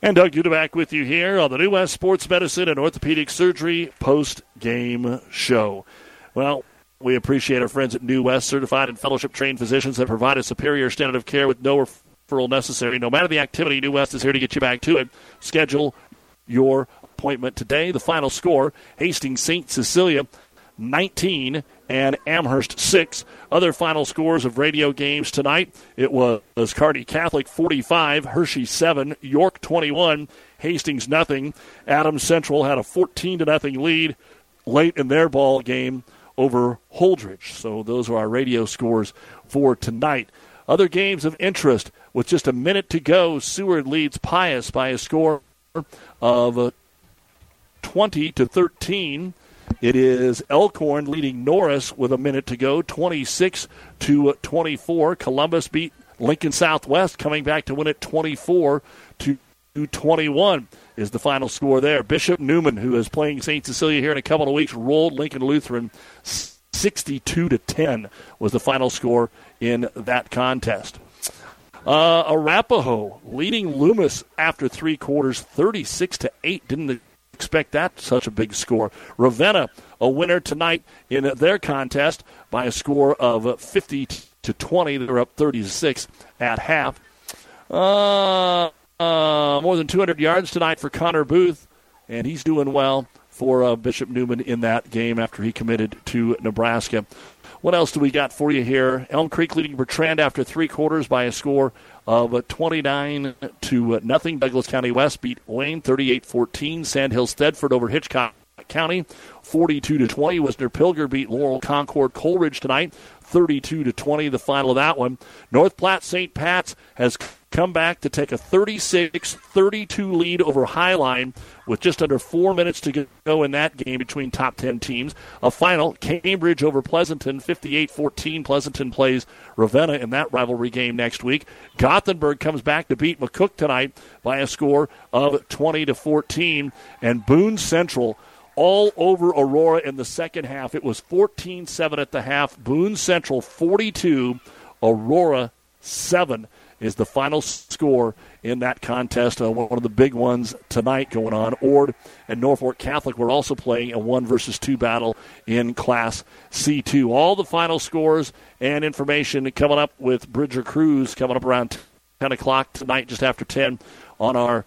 And Doug Duda back with you here on the New West Sports Medicine and Orthopedic Surgery post game show. Well, we appreciate our friends at New West, certified and fellowship trained physicians that provide a superior standard of care with no referral necessary. No matter the activity, New West is here to get you back to it. Schedule your appointment today. The final score Hastings St. Cecilia 19 and Amherst 6. Other final scores of radio games tonight it was Kearney Catholic 45, Hershey 7, York 21, Hastings nothing. Adams Central had a 14 to nothing lead late in their ball game over Holdrege. So those are our radio scores for tonight. Other games of interest with just a minute to go, Seward leads Pius by a score of uh, 20 to 13. It is Elkhorn leading Norris with a minute to go, 26 to 24. Columbus beat Lincoln Southwest, coming back to win it 24 to 21 is the final score there. Bishop Newman, who is playing St. Cecilia here in a couple of weeks, rolled Lincoln Lutheran 62 to 10 was the final score in that contest. Uh, Arapahoe leading Loomis after three quarters, 36 to 8. Didn't expect that such a big score. Ravenna, a winner tonight in their contest by a score of 50 to 20. They're up 36 at half. Uh, uh, more than 200 yards tonight for Connor Booth, and he's doing well for uh, Bishop Newman in that game after he committed to Nebraska. What else do we got for you here? Elm Creek leading Bertrand after three quarters by a score of 29 to nothing. Douglas County West beat Wayne 38-14. Sandhill Thedford over Hitchcock County 42 to 20. Wisner Pilger beat Laurel Concord Coleridge tonight 32 to 20. The final of that one. North Platte St. Pat's has come back to take a 36 32 lead over Hi-Line with just under four minutes to go in that game between top 10 teams. A final, Cambridge over Pleasanton, 58 14. Pleasanton plays Ravenna in that rivalry game next week. Gothenburg comes back to beat McCook tonight by a score of 20 to 14. And Boone Central all over Aurora in the second half. It was 14 7 at the half. Boone Central 42, Aurora 7 is the final score in that contest. Uh, one of the big ones tonight going on. Ord and Norfolk Catholic were also playing a one versus two battle in Class C2. All the final scores and information coming up with Bridger Cruz coming up around 10 o'clock tonight, just after 10 on our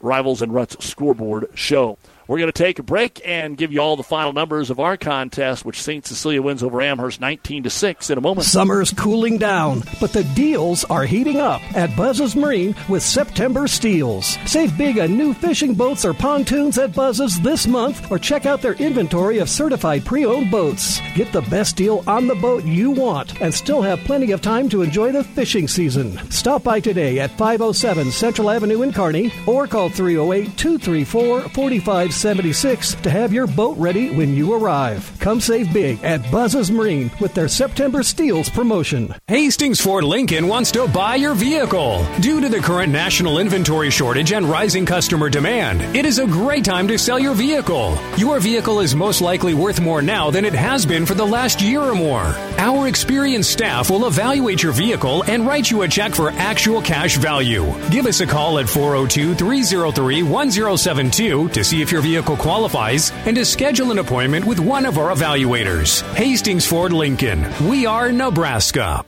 Rivals and Ruts scoreboard show. We're going to take a break and give you all the final numbers of our contest, which St. Cecilia wins over Amherst 19 to 6 in a moment.
Summer's cooling down, but the deals are heating up at Buzz's Marine with September steals. Save big on new fishing boats or pontoons at Buzz's this month or check out their inventory of certified pre-owned boats. Get the best deal on the boat you want and still have plenty of time to enjoy the fishing season. Stop by today at 507 Central Avenue in Kearney or call 308 234 45 76 to have your boat ready when you arrive. Come save big at Buzz's Marine with their September Steals promotion.
Hastings Ford Lincoln wants to buy your vehicle. Due to the current national inventory shortage and rising customer demand, it is a great time to sell your vehicle. Your vehicle is most likely worth more now than it has been for the last year or more. Our experienced staff will evaluate your vehicle and write you a check for actual cash value. Give us a call at 402 303 1072 to see if your vehicle qualifies and to schedule an appointment with one of our evaluators. Hastings Ford Lincoln. We are Nebraska.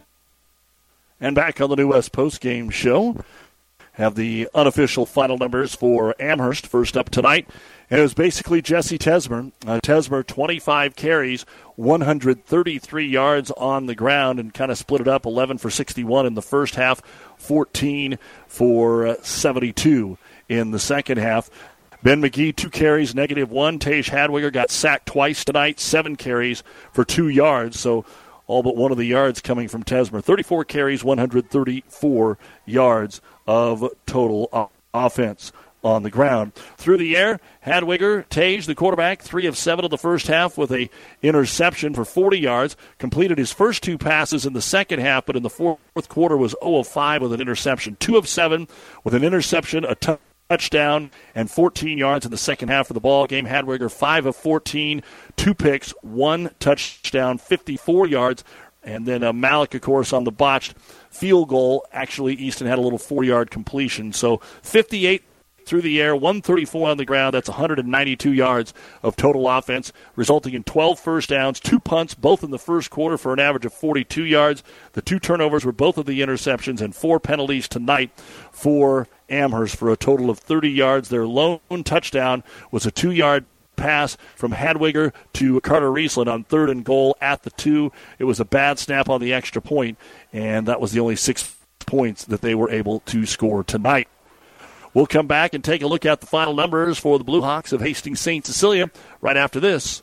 And back on the New West Post Game Show, have the unofficial final numbers for Amherst first up tonight. It was basically Jesse Tesmer. Uh, Tesmer, 25 carries, 133 yards on the ground, and kind of split it up 11 for 61 in the first half, 14 for uh, 72 in the second half. Ben McGee, two carries, negative one. Tage Hadwiger got sacked twice tonight, seven carries for two yards. So all but one of the yards coming from Tesmer. 34 carries, 134 yards of total offense. on the ground. Through the air, Hadwiger, Tage, the quarterback, three of seven of the first half with a interception for 40 yards. Completed his first two passes in the second half, but in the fourth quarter was 0 of 5 with an interception. Two of seven with an interception, a touchdown, and 14 yards in the second half of the ball game. Hadwiger, 5 of 14, two picks, one touchdown, 54 yards. And then uh, Malik, of course, on the botched field goal. Actually, Easton had a little four yard completion. So 58 through the air, 134 on the ground. That's 192 yards of total offense, resulting in 12 first downs, two punts, both in the first quarter for an average of 42 yards. The two turnovers were both of the interceptions, and four penalties tonight for Amherst for a total of 30 yards. Their lone touchdown was a two yard pass from Hadwiger to Carter Riesland on third and goal at the two. It was a bad snap on the extra point, and that was the only six points that they were able to score tonight. We'll come back and take a look at the final numbers for the Blue Hawks of Hastings St. Cecilia right after this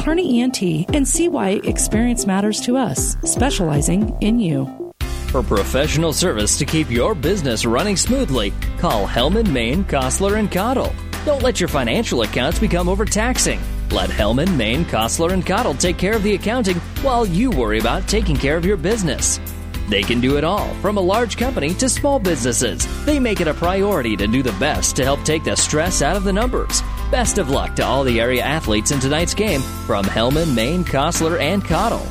Kearney ENT and see why experience matters to us, specializing in you.
For professional service to keep your business running smoothly, call Hellman, Maine, Kostler, and Cottle. Don't let your financial accounts become overtaxing. Let Hellman, Maine, Kostler, and Cottle take care of the accounting while you worry about taking care of your business. They can do it all, from a large company to small businesses. They make it a priority to do the best to help take the stress out of the numbers. Best of luck to all the area athletes in tonight's game from Hellman, Maine, Kostler, and Cottle.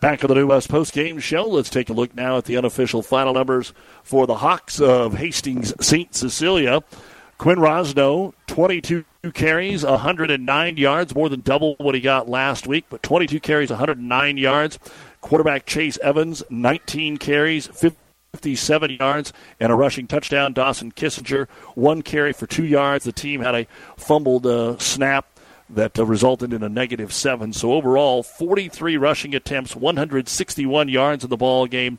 Back on the New West Post Game Show, let's take a look now at the unofficial final numbers for the Hawks of Hastings St. Cecilia. Quinn Rosno, 22 carries, 109 yards, more than double what he got last week, but 22 carries, 109 yards. Quarterback Chase Evans, 19 carries, 57 yards, and a rushing touchdown. Dawson Kissinger, one carry for two yards. The team had a fumbled uh, snap that uh, resulted in a negative seven. So overall, 43 rushing attempts, 161 yards in the ball game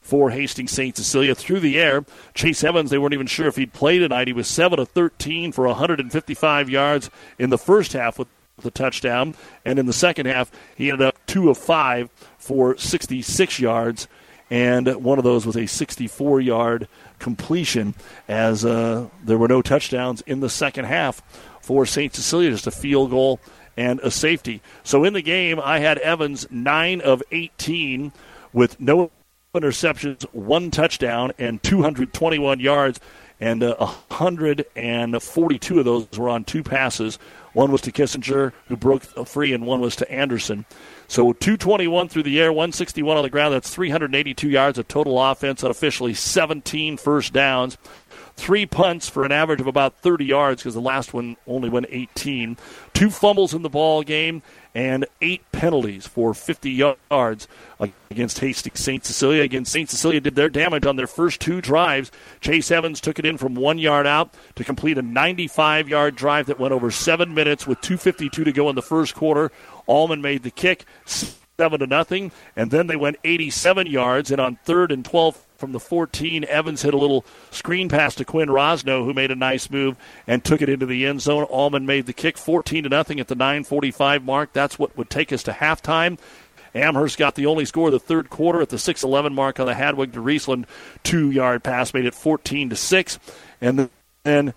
for Hastings St. Cecilia through the air. Chase Evans, they weren't even sure if he'd play tonight. He was 7 of 13 for 155 yards in the first half with the touchdown. And in the second half, he ended up 2 of 5 for 66 yards. And one of those was a 64 yard completion, as uh, there were no touchdowns in the second half for St. Cecilia, just a field goal and a safety. So in the game, I had Evans 9 of 18 with no interceptions, one touchdown, and 221 yards. And uh, 142 of those were on two passes. One was to Kissinger, who broke free, and one was to Anderson. So 221 through the air, 161 on the ground. That's 382 yards of total offense, unofficially 17 first downs. Three punts for an average of about 30 yards because the last one only went 18. Two fumbles in the ball game and eight penalties for 50 yards against Hastings St. Cecilia. Again, St. Cecilia did their damage on their first two drives. Chase Evans took it in from one yard out to complete a 95 yard drive that went over seven minutes with 2.52 to go in the first quarter. Allman made the kick, seven to nothing, and then they went 87 yards. And on third and 12 from the 14, Evans hit a little screen pass to Quinn Rosno, who made a nice move and took it into the end zone. Allman made the kick, 14 to nothing at the 9:45 mark. That's what would take us to halftime. Amherst got the only score of the third quarter at the 6-11 mark on the Hadwiger to Riesland two-yard pass, made it 14 to six, and then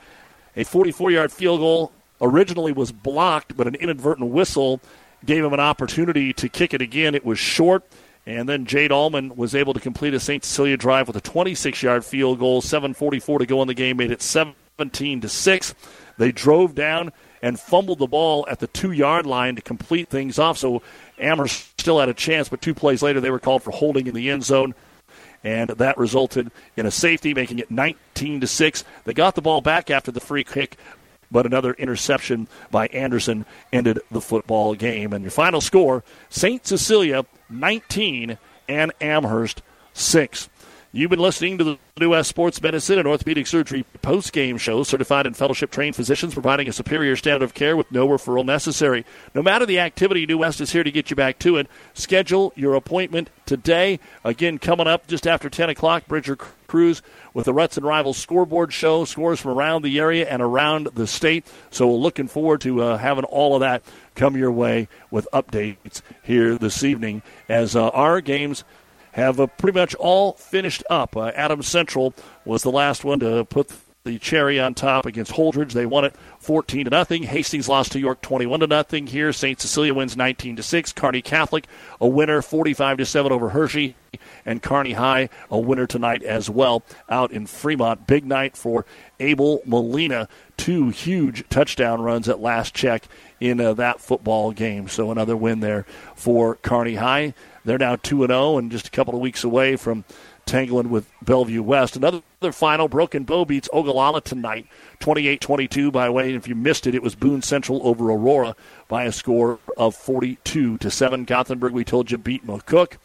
a 44-yard field goal originally was blocked, but an inadvertent whistle gave him an opportunity to kick it again. It was short. And then Jade Allman was able to complete a St. Cecilia drive with a 26 yard field goal, 7.44 to go in the game, made it 17 to 6. They drove down and fumbled the ball at the two yard line to complete things off. So Amherst still had a chance, but two plays later they were called for holding in the end zone. And that resulted in a safety, making it 19 to 6. They got the ball back after the free kick, but another interception by Anderson ended the football game. And your final score St. Cecilia 19 and Amherst 6. You've been listening to the New West Sports Medicine and Orthopedic Surgery post-game show. Certified and fellowship-trained physicians providing a superior standard of care with no referral necessary. No matter the activity, New West is here to get you back to it. Schedule your appointment today. Again, coming up just after 10 o'clock, Bridger Cruz with the Ruts and Rivals scoreboard show, scores from around the area and around the state. So we're looking forward to uh, having all of that come your way with updates here this evening as uh, our games – have uh, pretty much all finished up. Uh, Adams Central was the last one to put the cherry on top against Holdrege. They won it 14 to nothing. Hastings lost to York 21 to nothing. Here, St. Cecilia wins 19 to 6. Kearney Catholic a winner 45 to 7 over Hershey, and Kearney High a winner tonight as well out in Fremont. Big night for Abel Molina. Two huge touchdown runs at last check in uh, that football game. So another win there for Kearney High. They're now 2 0 and just a couple of weeks away from tangling with Bellevue West. Another final, Broken Bow beats Ogallala tonight, 28 22 by way. If you missed it, it was Boone Central over Aurora by a score of 42 to 7. Gothenburg, we told you, beat McCook.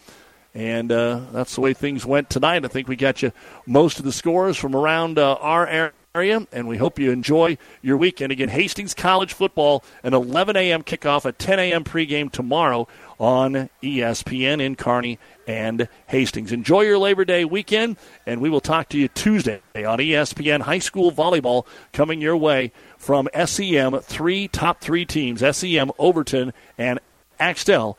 And uh, that's the way things went tonight. I think we got you most of the scores from around uh, our area, and we hope you enjoy your weekend. Again, Hastings College football, an 11 a.m. kickoff, a 10 a.m. pregame tomorrow on ESPN in Kearney and Hastings. Enjoy your Labor Day weekend, and we will talk to you Tuesday on ESPN High School Volleyball coming your way from SEM, three top three teams SEM, Overton, and Axtell.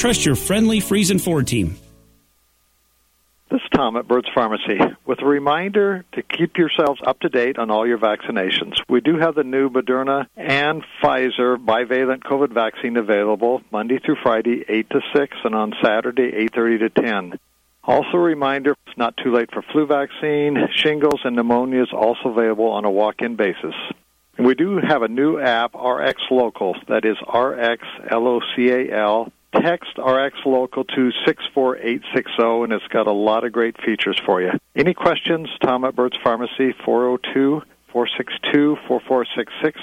trust your friendly Friesen Ford team.
This is Tom at Bird's Pharmacy with a reminder to keep yourselves up to date on all your vaccinations. We do have the new Moderna and Pfizer bivalent COVID vaccine available Monday through Friday, 8 to 6, and on Saturday, 8.30 to 10. Also, a reminder it's not too late for flu vaccine, shingles, and pneumonia is also available on a walk in basis. And we do have a new app, RX Local, that is RX L O C A L. Text RX Local to 64860, and it's got a lot of great features for you. Any questions? Tom at Bird's Pharmacy, 402 462 4466,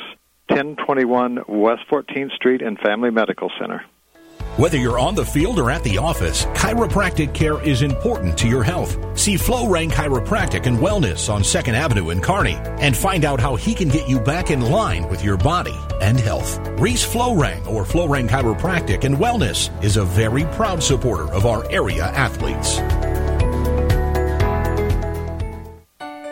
1021 West 14th Street and Family Medical Center.
Whether you're on the field or at the office, chiropractic care is important to your health. See Flow-Rang Chiropractic and Wellness on 2nd Avenue in Kearney and find out how he can get you back in line with your body and health. Reese Flow-Rang or Flow-Rang Chiropractic and Wellness is a very proud supporter of our area athletes.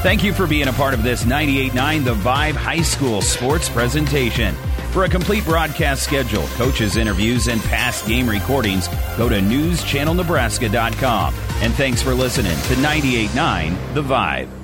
Thank you for being a part of this 98.9 The Vibe High School sports presentation. For a complete broadcast schedule, coaches' interviews, and past game recordings, go to newschannelnebraska.com. And thanks for listening to 98.9 The Vibe.